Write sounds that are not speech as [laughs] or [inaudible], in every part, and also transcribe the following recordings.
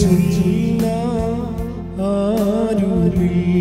ചൊല്ല ആരുമില്ലേ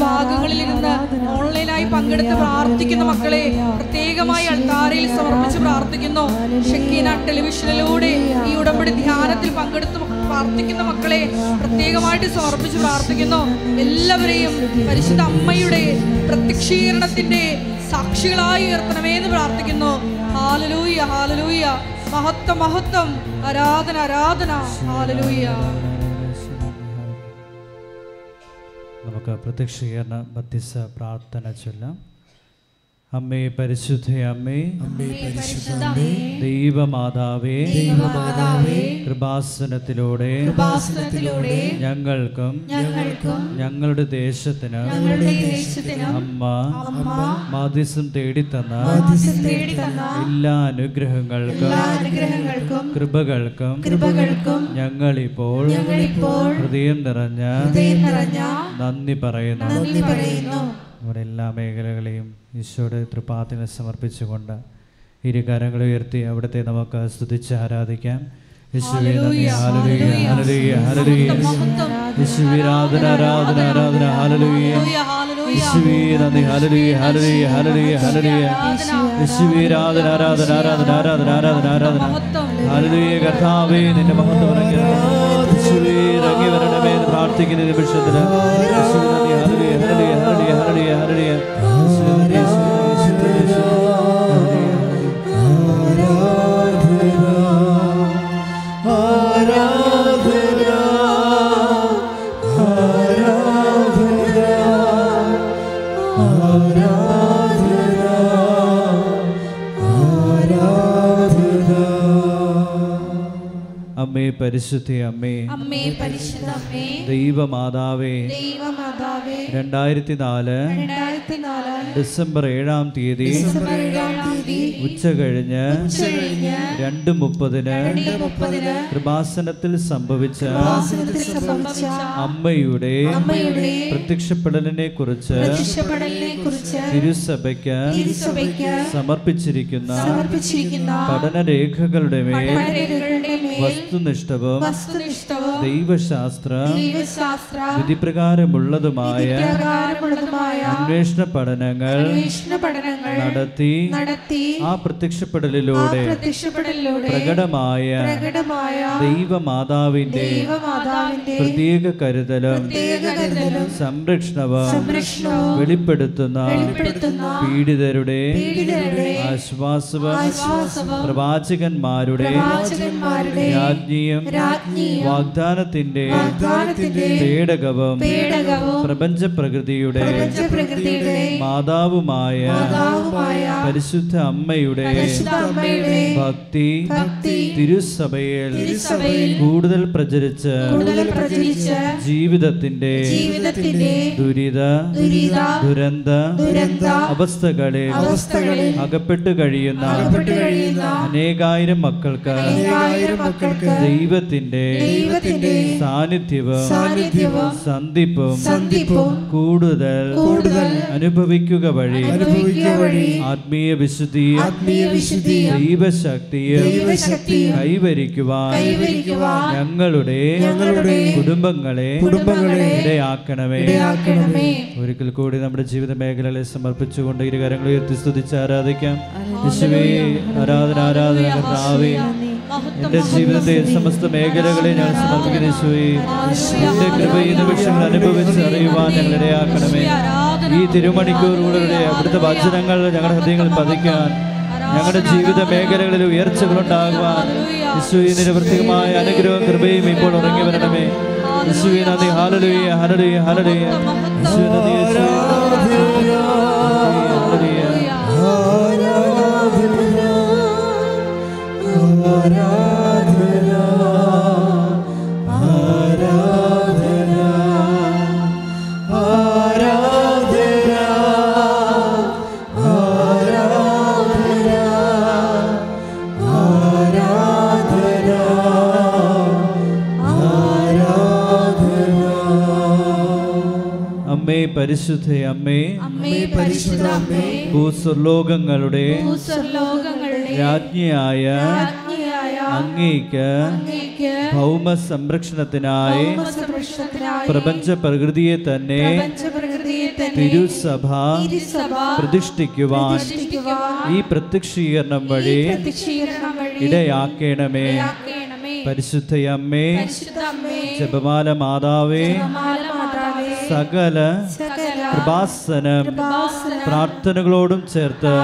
ഭാഗങ്ങളിൽ ഇരുന്ന് ഓൺലൈനായി പങ്കെടുത്ത് പ്രാർത്ഥിക്കുന്ന മക്കളെ പ്രത്യേകമായി അൾത്താരയിൽ സമർപ്പിച്ച് പ്രാർത്ഥിക്കുന്നു. ഷക്കീന ടെലിവിഷനിലൂടെ ഈ ഉടമ്പടി ധ്യാനത്തിൽ പങ്കെടുത്ത് പ്രാർത്ഥിക്കുന്ന മക്കളെ പ്രത്യേകമായിട്ട് സമർപ്പിച്ച് പ്രാർത്ഥിക്കുന്നു. എല്ലാവരെയും പരിശുദ്ധ അമ്മയുടെ പ്രത്യക്ഷീകരണത്തിന്റെ സാക്ഷികളായി ഉയർത്തണമേ എന്ന് പ്രാർത്ഥിക്കുന്നു. ഹാലലൂയ ഹാലലൂയ. മഹത്വം മഹത്വം. ആരാധന ആരാധന. ഹാലലൂയ. പ്രത്യക്ഷീകരണ ബത്തിസ പ്രാർത്ഥന ചൊല്ലാം. അമ്മേ പരിശുദ്ധ അമ്മേ ദൈവമാതാവേ കൃപാസനത്തിലൂടെ കൃപാസനത്തിലൂടെ ഞങ്ങൾക്കും ഞങ്ങൾക്കും ഞങ്ങളുടെ ദേശത്തിന് അമ്മ മാധ്യസ്ഥം തേടിത്തന്ന തേടി തന്ന എല്ലാ അനുഗ്രഹങ്ങൾക്കും കൃപകൾക്കും ഞങ്ങളിപ്പോൾ ഹൃദയം നിറഞ്ഞ നന്ദി പറയുന്നു. നമ്മുടെ എല്ലാ മേഖലകളെയും ഈശോയുടെ തൃപ്പാത്തിന് സമർപ്പിച്ചുകൊണ്ട് ഇരു കരങ്ങൾ ഉയർത്തി അവിടുത്തെ നമുക്ക് സ്തുതിച്ച് ആരാധിക്കാം. യേശുവേ നന്ദി ഹല്ലേലൂയ ഹല്ലേലൂയ. ഹല്ലേലൂയ യേശുവേ ആരാധന ആരാധന ആരാധന ഹല്ലേലൂയ. യേശുവേ നന്ദി ഹല്ലേലൂയ ഹല്ലേലൂയ ഹല്ലേലൂയ ഹല്ലേലൂയ. യേശുവേ ആരാധന ആരാധന ആരാധന ആരാധന ആരാധന. ആരാധന ഹല്ലേലൂയ കർത്താവേ നിന്റെ മഹത്വം ഇറങ്ങി. യേശുവേ ഇറങ്ങി വരണമേ എന്ന് പ്രാർത്ഥിക്കുന്ന നിമിഷത്തിന്. യേശുവേ പരിശുദ്ധ അമ്മേ. അമ്മേ പരിശുദ്ധ അമ്മേ ദൈവമാതാവേ. ദൈവമാതാവേ. രണ്ടായിരത്തി നാല് ഡിസംബർ ഏഴാം തീയതി ഉച്ച കഴിഞ്ഞ് ഉച്ചകഴിഞ്ഞ് രണ്ട് മുപ്പതിന് കൃപാസനത്തിൽ സംഭവിച്ച അമ്മയുടെ പ്രത്യക്ഷപ്പെടലിനെ കുറിച്ച് തിരുസഭയ്ക്ക് സമർപ്പിച്ചിരിക്കുന്ന പഠനരേഖകളുടെ മേൽ വസ്തുനിഷ്ഠവും ദൈവശാസ്ത്ര വിധിപ്രകാരമുള്ളതുമായ പ്രകാരമുള്ളതുമായ അന്വേഷണ പഠനങ്ങൾ നടത്തി ആ പ്രത്യക്ഷപ്പെടലിലൂടെ പ്രകടമായ ദൈവമാതാവിന്റെ പ്രത്യേക കരുതലും സംരക്ഷണവും വെളിപ്പെടുത്തുന്ന പീഡിതരുടെ ആശ്വാസവും പ്രവാചകന്മാരുടെ രാജ്ഞിയും വാഗ്ദാനത്തിന്റെ പേടകവും പ്രപഞ്ച പ്രകൃതിയുടെ മാതാവുമായ പരിശുദ്ധ അമ്മയുടെ ഭക്തി തിരുസഭയിൽ കൂടുതൽ പ്രചരിച്ച് ജീവിതത്തിന്റെ ദുരിത ദുരന്ത അവസ്ഥകളിൽ അകപ്പെട്ടു കഴിയുന്ന അനേകായിരം മക്കൾക്ക് മക്കൾക്ക് ദൈവത്തിന്റെ ദൈവത്തിന്റെ സാന്നിധ്യവും സാന്നിധ്യവും സന്ധിപ്പും സന്ധിപ്പും കൂടുതൽ കൂടുതൽ അനുഭവിക്കുക വഴി അനുഭവിക്കുക വഴി ആത്മീയ വിശുദ്ധി ആത്മീയ വിശുദ്ധി ദൈവശക്തിയെ ദൈവശക്തി കൈവരിക്കുവാൻ കൈവരിക്കുവാൻ ഞങ്ങളുടെ ഞങ്ങളുടെ കുടുംബങ്ങളെ കുടുംബങ്ങളെ ഇടയാക്കണമേ. ഇടയാക്കണമേ. ഒരിക്കൽ കൂടി നമ്മുടെ ജീവിത മേഖലകളെ സമർപ്പിച്ചുകൊണ്ട് ഇരു കരങ്ങൾ ഉയർത്തി സ്തുതിച്ച് ആരാധിക്കാം. യേശുവേ ആരാധന ആരാധന കർത്താവേ എന്റെ ജീവിതത്തെ സമസ്ത മേഖലകളെ ഞാൻ സമർപ്പിക്കുന്ന യേശുവേ കൃപ ഈ നിമിഷങ്ങൾ അനുഭവിച്ച് അറിയുവാൻ ഞങ്ങൾ ഇടയാക്കണമേ. ഈ തിരുമണിക്കൂറുകളുടെ അവിടുത്തെ വചനങ്ങൾ ഞങ്ങളുടെ ഹൃദയങ്ങളിൽ പതിക്കാൻ ഞങ്ങളുടെ ജീവിത മേഖലകളിൽ ഉയർച്ചകളുണ്ടാകുവാൻ ഉണ്ടാകുവാൻ യേശുവേ നിരവൃത്തികമായ അനുഗ്രഹവും കൃപയും ഇപ്പോൾ ഉറങ്ങി വരണമേ. യേശുവേ നന്ദി. ഹാലലുയ ഹലലുയ ഹലലുയ നന്ദി. പരിശുദ്ധ അമ്മേ അമ്മേ പരിശുദ്ധ അമ്മേ ഭൂസ്വർലോകങ്ങളുടെ രാജ്ഞിയായ അങ്ങേക്ക് ഭൗമ സംരക്ഷണത്തിനായി പ്രപഞ്ച പ്രകൃതിയെ തന്നെ തിരുസഭ പ്രതിഷ്ഠിക്കുവാൻ ഈ പ്രത്യക്ഷീകരണം വഴി ഇടയാക്കേണമേ. പരിശുദ്ധ അമ്മേ ജപമാല മാതാവേ സകല കൃപാസനം പ്രാർത്ഥനകളോടും ചേർത്ത്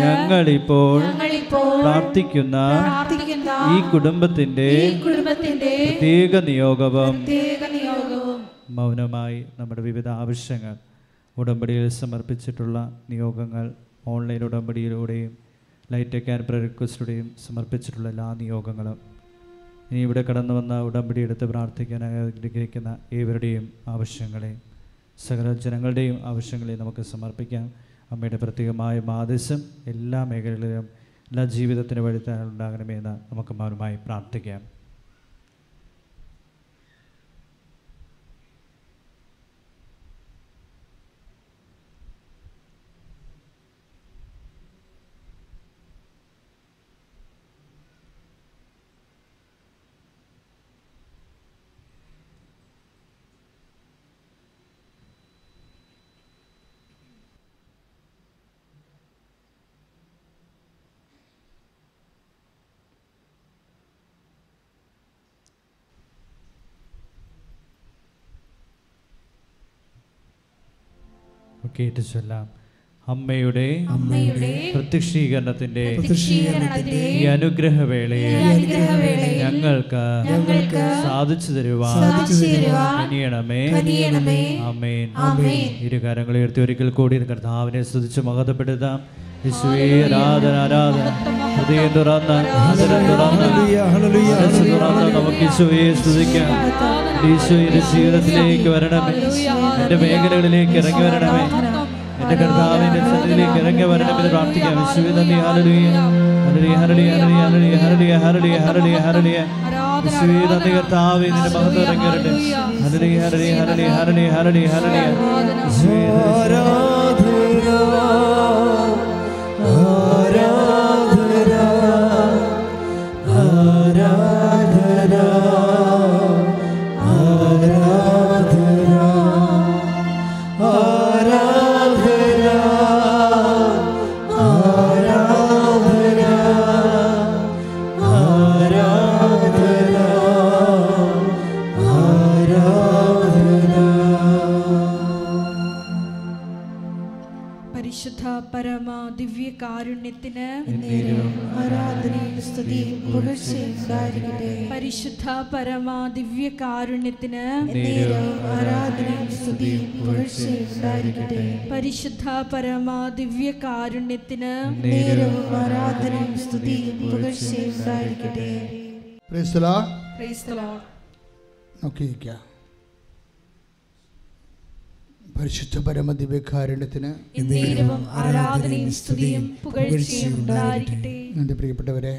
ഞങ്ങളിപ്പോൾ പ്രാർത്ഥിക്കുന്ന ഈ കുടുംബത്തിന്റെ പ്രത്യേക നിയോഗവും മൗനമായി നമ്മുടെ വിവിധ ആവശ്യങ്ങൾ ഉടമ്പടിയിൽ സമർപ്പിച്ചിട്ടുള്ള നിയോഗങ്ങൾ ഓൺലൈൻ ഉടമ്പടിയിലൂടെയും ലൈറ്റ് ക്യാൻപ്ര റിക്വസ്റ്റിലൂടെയും സമർപ്പിച്ചിട്ടുള്ള എല്ലാ നിയോഗങ്ങളും. ഇനി ഇവിടെ കടന്നു വന്ന ഉടമ്പടി എടുത്ത് പ്രാർത്ഥിക്കാൻ ആഗ്രഹിക്കുന്ന ഏവരുടെയും ആവശ്യങ്ങളെ സകല ജനങ്ങളുടെയും ആവശ്യങ്ങളെ നമുക്ക് സമർപ്പിക്കാം. അമ്മയുടെ പ്രത്യേകമായ മാതൃശം എല്ലാ മേഖലകളിലും എല്ലാ ജീവിതത്തിന് വഴിത്താനുണ്ടാകണമേ എന്ന് നമുക്ക് മൗനമായി പ്രാർത്ഥിക്കാം. കേട്ട് ചൊല്ലാം അമ്മയുടെ പ്രത്യക്ഷീകരണത്തിന്റെ ഈ അനുഗ്രഹവേളയെ ഞങ്ങൾക്ക് സാധിച്ചു തരുവാൻ അനിയണമേ അമ്മേൻ കനിയണമേ. കാര്യങ്ങൾ ഉയർത്തി ഒരിക്കൽ കൂടി കർത്താവിനെ സ്തുതിച്ച് മഹത്വപ്പെടുത്താം. ആരാധന ആരാധന. ഹൃദയം തുറന്ന് ഹൃദയം തുറന്ന്. മനസ്സ് തുറന്ന് നമുക്ക് യേശുവയെ സ്തുതിക്കാം. ഈശോയുടെ ജീവിതത്തിലേക്ക് വരണമേ. എന്റെ മേഖലകളിലേക്ക് ഇറങ്ങി വരണമേ. എന്റെ കർത്താവിന്റെ സന്നിധിയിലേക്ക് ഇറങ്ങി വരണമെന്ന് പ്രാർത്ഥിക്കാം. യേശുവേ നന്ദി. ഹല്ലേലൂയ. ഹല്ലേലൂയ ഹല്ലേലൂയ ഹല്ലേലൂയ ഹല്ലേലൂയ ഹല്ലേലൂയ ഹല്ലേലൂയ യേശുവേ നന്ദി കർത്താവേ നിന്റെ മഹത്വം ഇറങ്ങി വരട്ടെ. പരിശുദ്ധ പരമാ ദിവ്യ കാരുണ്യത്തിന് പരിശുദ്ധ പരമാ ദിവ്യ കാരുണ്യത്തിന് പരിശുദ്ധ പരമ ദിവ്യകാരുണ്യത്തിന് ആരാധനയും സ്തുതിയും പുകഴ്ചയും ഉണ്ടായിരിക്കട്ടെ. പ്രിയപ്പെട്ടവരെ.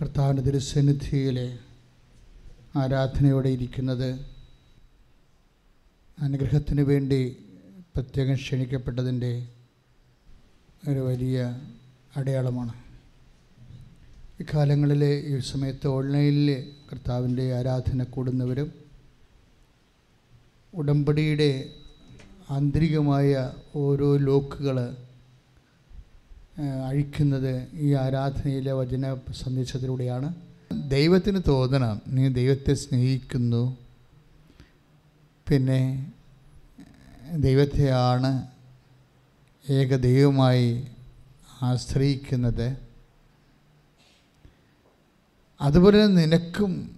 കർത്താവിന്റെ തിരുസന്നിധിയിലെ ആരാധനയോടെ ഇരിക്കുന്നത് അനുഗ്രഹത്തിന് വേണ്ടി പ്രത്യേകം ക്ഷണിക്കപ്പെട്ടതിന്റെ ഒരു വലിയ അടയാളമാണ്. ഇക്കാലങ്ങളിൽ കാലങ്ങളിൽ ഈ സമയത്ത് ഓൺലൈനിൽ കർത്താവിന്റെ ആരാധന കൂടുന്നവരും ഉടമ്പടിയുടെ ആന്തരികമായ ഓരോ ലോക്കുകൾ അഴിക്കുന്നത് ഈ ആരാധനയിലെ വചന സന്ദേശത്തിലൂടെയാണ്. ദൈവത്തിന് തോന്നണം. നീ ദൈവത്തെ സ്നേഹിക്കുന്നു. പിന്നെ ദൈവത്തെയാണ് ഏക ദൈവമായി ആശ്രയിക്കുന്നത്. അതുപോലെ നിനക്കും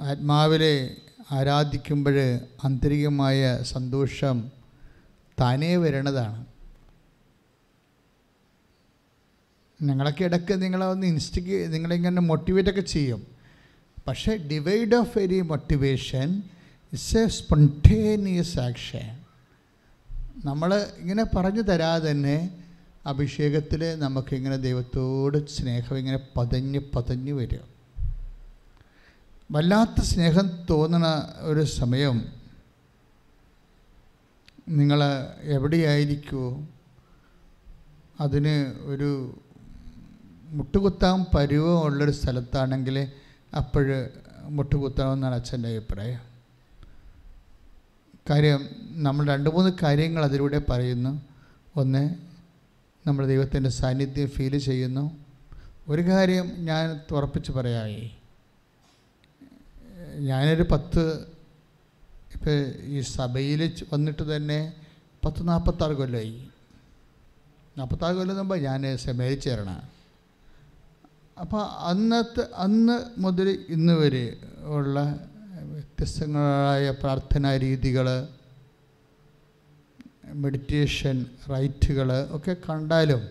ആത്മാവിലെ ആരാധിക്കുമ്പോൾ ആന്തരികമായ സന്തോഷം താനേ വരണതാണ്. ഞങ്ങളൊക്കെ ഇടയ്ക്ക് നിങ്ങളെ ഒന്ന് ഇൻസ്റ്റിഗേ നിങ്ങളിങ്ങനെ മോട്ടിവേറ്റൊക്കെ ചെയ്യും. പക്ഷേ divide of every motivation it's a spontaneous action നമ്മൾ ഇങ്ങനെ പറഞ്ഞു തരാതെ തന്നെ അഭിഷേകത്തിൽ നമുക്കിങ്ങനെ ദൈവത്തോട് സ്നേഹം ഇങ്ങനെ പതഞ്ഞ് പതഞ്ഞ് വരും. വല്ലാത്ത സ്നേഹം തോന്നുന്ന ഒരു സമയം നിങ്ങൾ എവിടെയായിരിക്കുമോ അതിന് ഒരു മുട്ടുകുത്താൻ പരുവമുള്ളൊരു സ്ഥലത്താണെങ്കിൽ അപ്പോൾ മുട്ടുകുത്താമെന്നാണ് അച്ഛന്റെ അഭിപ്രായം. കാര്യം നമ്മൾ രണ്ട് മൂന്ന് കാര്യങ്ങൾ അതിലൂടെ പറയുന്നു. ഒന്ന് നമ്മൾ ദൈവത്തിന്റെ സാന്നിധ്യം ഫീൽ ചെയ്യുന്നു. ഒരു കാര്യം ഞാൻ തുറപ്പിച്ച് പറയാമേ ഞാനൊരു പത്ത് ഇപ്പോൾ ഈ സഭയിൽ വന്നിട്ട് തന്നെ പത്ത് നാൽപ്പത്താറ് കൊല്ലമായി നാൽപ്പത്താറ് കൊല്ലം മുമ്പ് ഞാൻ സെമേരി അപ്പോൾ അന്നത്തെ അന്ന് മുതൽ ഇന്ന് വരെ ഉള്ള വ്യത്യസ്തങ്ങളായ പ്രാർത്ഥനാ രീതികൾ മെഡിറ്റേഷൻ റൈറ്റുകൾ ഒക്കെ കണ്ടാലും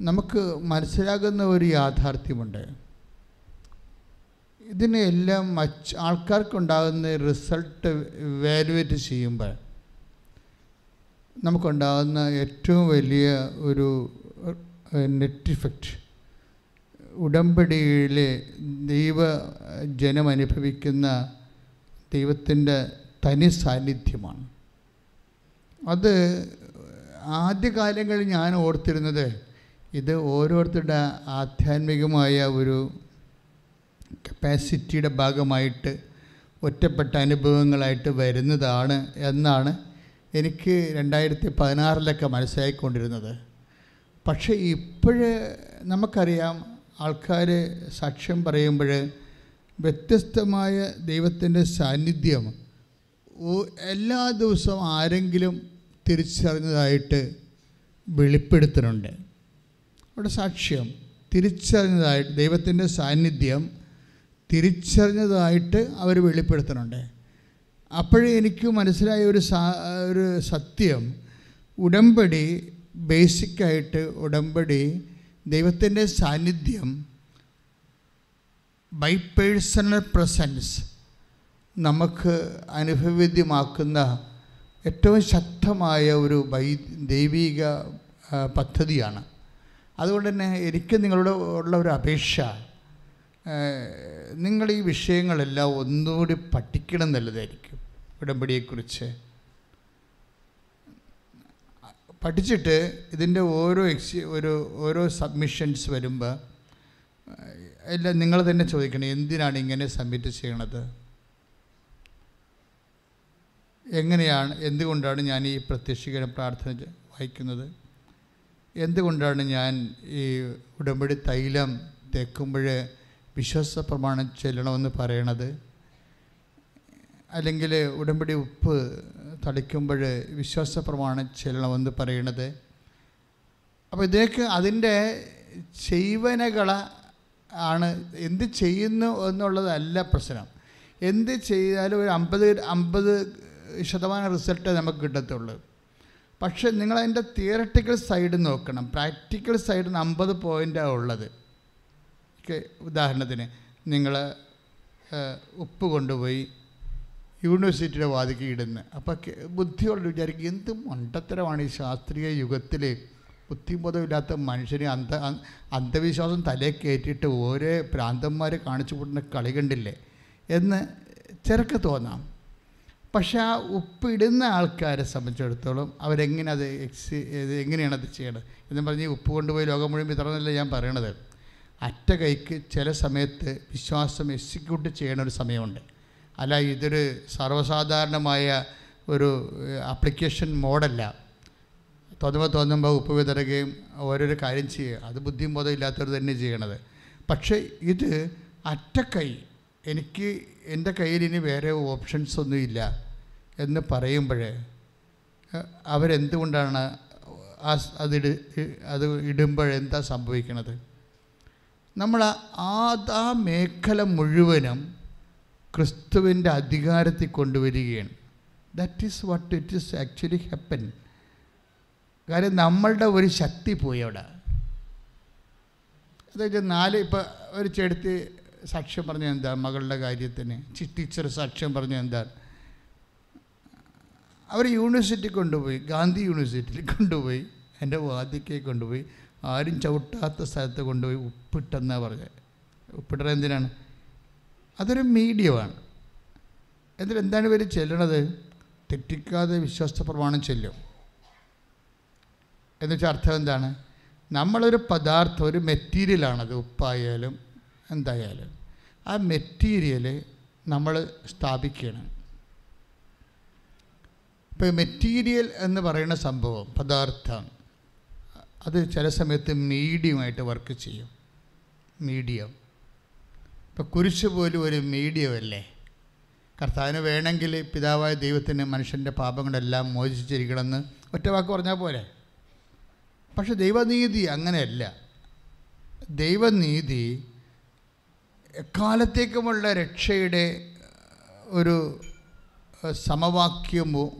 നമുക്ക് മനസ്സിലാകുന്ന ഒരു യാഥാർത്ഥ്യമുണ്ട്. ഇതിനെല്ലാം മറ്റ് ആൾക്കാർക്കുണ്ടാകുന്ന റിസൾട്ട് വാലുവേറ്റ് ചെയ്യുമ്പോൾ നമുക്കുണ്ടാകുന്ന ഏറ്റവും വലിയ ഒരു നെറ്റ് ഇഫക്റ്റ് ഉടമ്പടിയിൽ ദൈവ ജനം അനുഭവിക്കുന്ന ദൈവത്തിന്റെ തനി സാന്നിധ്യമാണ്. അത് ആദ്യകാലങ്ങളിൽ ഞാൻ ഓർത്തിരുന്നത് ഇത് ഓരോരുത്തരുടെ ആധ്യാത്മികമായ ഒരു കപ്പാസിറ്റിയുടെ ഭാഗമായിട്ട് ഒറ്റപ്പെട്ട അനുഭവങ്ങളായിട്ട് വരുന്നതാണ് എന്നാണ് എനിക്ക് രണ്ടായിരത്തി പതിനാറിലൊക്കെ മനസ്സിലായിക്കൊണ്ടിരുന്നത്. പക്ഷേ ഇപ്പോഴ് നമുക്കറിയാം ആൾക്കാർ സാക്ഷ്യം പറയുമ്പോൾ വ്യത്യസ്തമായ ദൈവത്തിന്റെ സാന്നിധ്യം എല്ലാ ദിവസവും ആരെങ്കിലും തിരിച്ചറിഞ്ഞതായിട്ട് വെളിപ്പെടുത്തുന്നുണ്ട്. അവിടെ സാക്ഷ്യം തിരിച്ചറിഞ്ഞതായിട്ട് ദൈവത്തിന്റെ സാന്നിധ്യം തിരിച്ചറിഞ്ഞതായിട്ട് അവർ വെളിപ്പെടുത്തുന്നുണ്ട്. അപ്പോഴേ എനിക്ക് മനസ്സിലായ ഒരു ഒരു സത്യം ഉടമ്പടി ബേസിക്കായിട്ട് ഉടമ്പടി ദൈവത്തിന്റെ സാന്നിധ്യം ബൈ പേഴ്സണൽ പ്രസൻസ് നമുക്ക് അനുഭവവേദ്യമാക്കുന്ന ഏറ്റവും ശക്തമായ ഒരു വൈ ദൈവിക പദ്ധതിയാണ്. അതുകൊണ്ട് തന്നെ എനിക്ക് നിങ്ങളോട് ഉള്ള ഒരു അപേക്ഷ നിങ്ങൾ ഈ വിഷയങ്ങളെല്ലാം ഒന്നുകൂടി പഠിക്കണം എന്നുള്ളതായിരിക്കും ഉടമ്പടിയെക്കുറിച്ച്. പഠിച്ചിട്ട് ഇതിന്റെ ഓരോ എക്സി ഒരു ഓരോ സബ്മിഷൻസ് വരുമ്പോൾ എല്ലാം നിങ്ങൾ തന്നെ ചോദിക്കണം എന്തിനാണ് ഇങ്ങനെ സബ്മിറ്റ് ചെയ്യണത്? എങ്ങനെയാണ് എന്തുകൊണ്ടാണ് ഞാൻ ഈ പ്രത്യക്ഷീകരണ പ്രാർത്ഥന വായിക്കുന്നത്? എന്തുകൊണ്ടാണ് ഞാൻ ഈ ഉടമ്പടി തൈലം തേക്കുമ്പോൾ വിശ്വാസ പ്രമാണം ചെല്ലണമെന്ന് പറയണത്? അല്ലെങ്കിൽ ഉടമ്പടി ഉപ്പ് തളിക്കുമ്പോൾ വിശ്വാസ പ്രമാണം ചെല്ലണമെന്ന് പറയണത്. അപ്പോൾ ഇതൊക്കെ അതിന്റെ ചെയ്വനകൾ ആണ് എന്ത് ചെയ്യുന്നു എന്നുള്ളതല്ല പ്രശ്നം. എന്ത് ചെയ്താലും ഒരു അമ്പത് അമ്പത് ശതമാനം റിസൾട്ടേ നമുക്ക് കിട്ടത്തുള്ളൂ. പക്ഷെ നിങ്ങളതിന്റെ തിയററ്റിക്കൽ സൈഡ് നോക്കണം. പ്രാക്ടിക്കൽ സൈഡിന് അമ്പത് പോയിന്റാണ് ഉള്ളത്. ഉദാഹരണത്തിന് നിങ്ങൾ ഉപ്പ് കൊണ്ടുപോയി. യൂണിവേഴ്സിറ്റിയുടെ വാതിക്ക് ഇടുന്നത് അപ്പോൾ ബുദ്ധിയോട് വിചാരിക്കും എന്ത് മണ്ടത്തരമാണ് ഈ ശാസ്ത്രീയ യുഗത്തിൽ ബുദ്ധിബോധമില്ലാത്ത മനുഷ്യനെ അന്ധ അന്ധവിശ്വാസം തലേ കയറ്റിയിട്ട് ഓരോ പ്രാന്തന്മാർ കാണിച്ചു കൂട്ടുന്ന കളി കണ്ടില്ലേ? എന്ന് ചെറുക്ക് തോന്നാം. പക്ഷെ ആ ഉപ്പിടുന്ന ആൾക്കാരെ സംബന്ധിച്ചിടത്തോളം അവരെങ്ങനെ അത് എക്സ് എങ്ങനെയാണ് അത് ചെയ്യണത്? എന്ന് പറഞ്ഞ് ഉപ്പ് കൊണ്ടുപോയി ലോകം മുഴുവൻ വിതറന്നല്ല ഞാൻ പറയണത്? അറ്റ കൈക്ക് ചില സമയത്ത് വിശ്വാസം എക്സിക്യൂട്ട് ചെയ്യണ ഒരു സമയമുണ്ട്. അല്ല ഇതൊരു സർവസാധാരണമായ ഒരു ആപ്ലിക്കേഷൻ മോഡല്ല തോന്നുമ്പോൾ തോന്നുമ്പോൾ ഉപ്പ് വിതറുകയും ഓരോരോ കാര്യം ചെയ്യുക. അത് ബുദ്ധിയും ബോധം ഇല്ലാത്തവർ തന്നെ ചെയ്യണത്. പക്ഷേ ഇത് അറ്റക്കൈ. എനിക്ക് എന്റെ കയ്യിൽ ഇനി വേറെ ഓപ്ഷൻസ് ഒന്നുമില്ല എന്ന് പറയുമ്പോൾ അവരെന്തുകൊണ്ടാണ് ആ അതിട് അത് ഇടുമ്പോൾ എന്താ സംഭവിക്കണത്? നമ്മൾ ആ മേഖല മുഴുവനും ക്രിസ്തുവിന്റെ അധികാരത്തിൽ കൊണ്ടുവരികയാണ്. That is what it is actually happen കാര്യം നമ്മളുടെ ഒരു ശക്തി പോയി അവിടെ. അതായത് നാല് ഇപ്പോൾ ഒരു ചെടുത്ത് സാക്ഷ്യം പറഞ്ഞ എന്താ? മകളുടെ കാര്യത്തിന്. ടീച്ചർ സാക്ഷ്യം പറഞ്ഞ എന്താ? അവർ യൂണിവേഴ്സിറ്റി കൊണ്ടുപോയി. ഗാന്ധി യൂണിവേഴ്സിറ്റിയിൽ കൊണ്ടുപോയി. എന്റെ വാദിക്കെ കൊണ്ടുപോയി. ആരും ചവിട്ടാത്ത സ്ഥലത്ത് കൊണ്ടുപോയി ഉപ്പിട്ടെന്നാണ് പറഞ്ഞത് ഉപ്പിട്ടത് എന്തിനാണ്? അതൊരു മീഡിയമാണ്. എന്നിട്ട് എന്താണ് ഇവർ ചെല്ലണത്? തെറ്റിക്കാതെ വിശ്വാസ പ്രമാണം ചെല്ലും. എന്നുവെച്ചാൽ അർത്ഥം എന്താണ്? നമ്മളൊരു പദാർത്ഥം ഒരു മെറ്റീരിയലാണത് ഉപ്പായാലും എന്തായാലും. ആ മെറ്റീരിയൽ നമ്മൾ സ്ഥാപിക്കുകയാണ് ഇപ്പോൾ മെറ്റീരിയൽ എന്ന് പറയുന്ന സംഭവം പദാർത്ഥം അത് ചില സമയത്ത് മീഡിയമായിട്ട് വർക്ക് ചെയ്യും. മീഡിയം. ഇപ്പോൾ കുരിശ് പോലും ഒരു മീഡിയമല്ലേ? കർത്താവിന് വേണമെങ്കിൽ പിതാവായ ദൈവത്തിന് മനുഷ്യന്റെ പാപങ്ങളെല്ലാം മോചിച്ചിരിക്കണമെന്ന് ഒറ്റ വാക്ക് പറഞ്ഞാൽ പോരെ? പക്ഷെ ദൈവനീതി അങ്ങനെയല്ല. ദൈവനീതി എക്കാലത്തേക്കുമുള്ള രക്ഷയുടെ ഒരു സമവാക്യമോ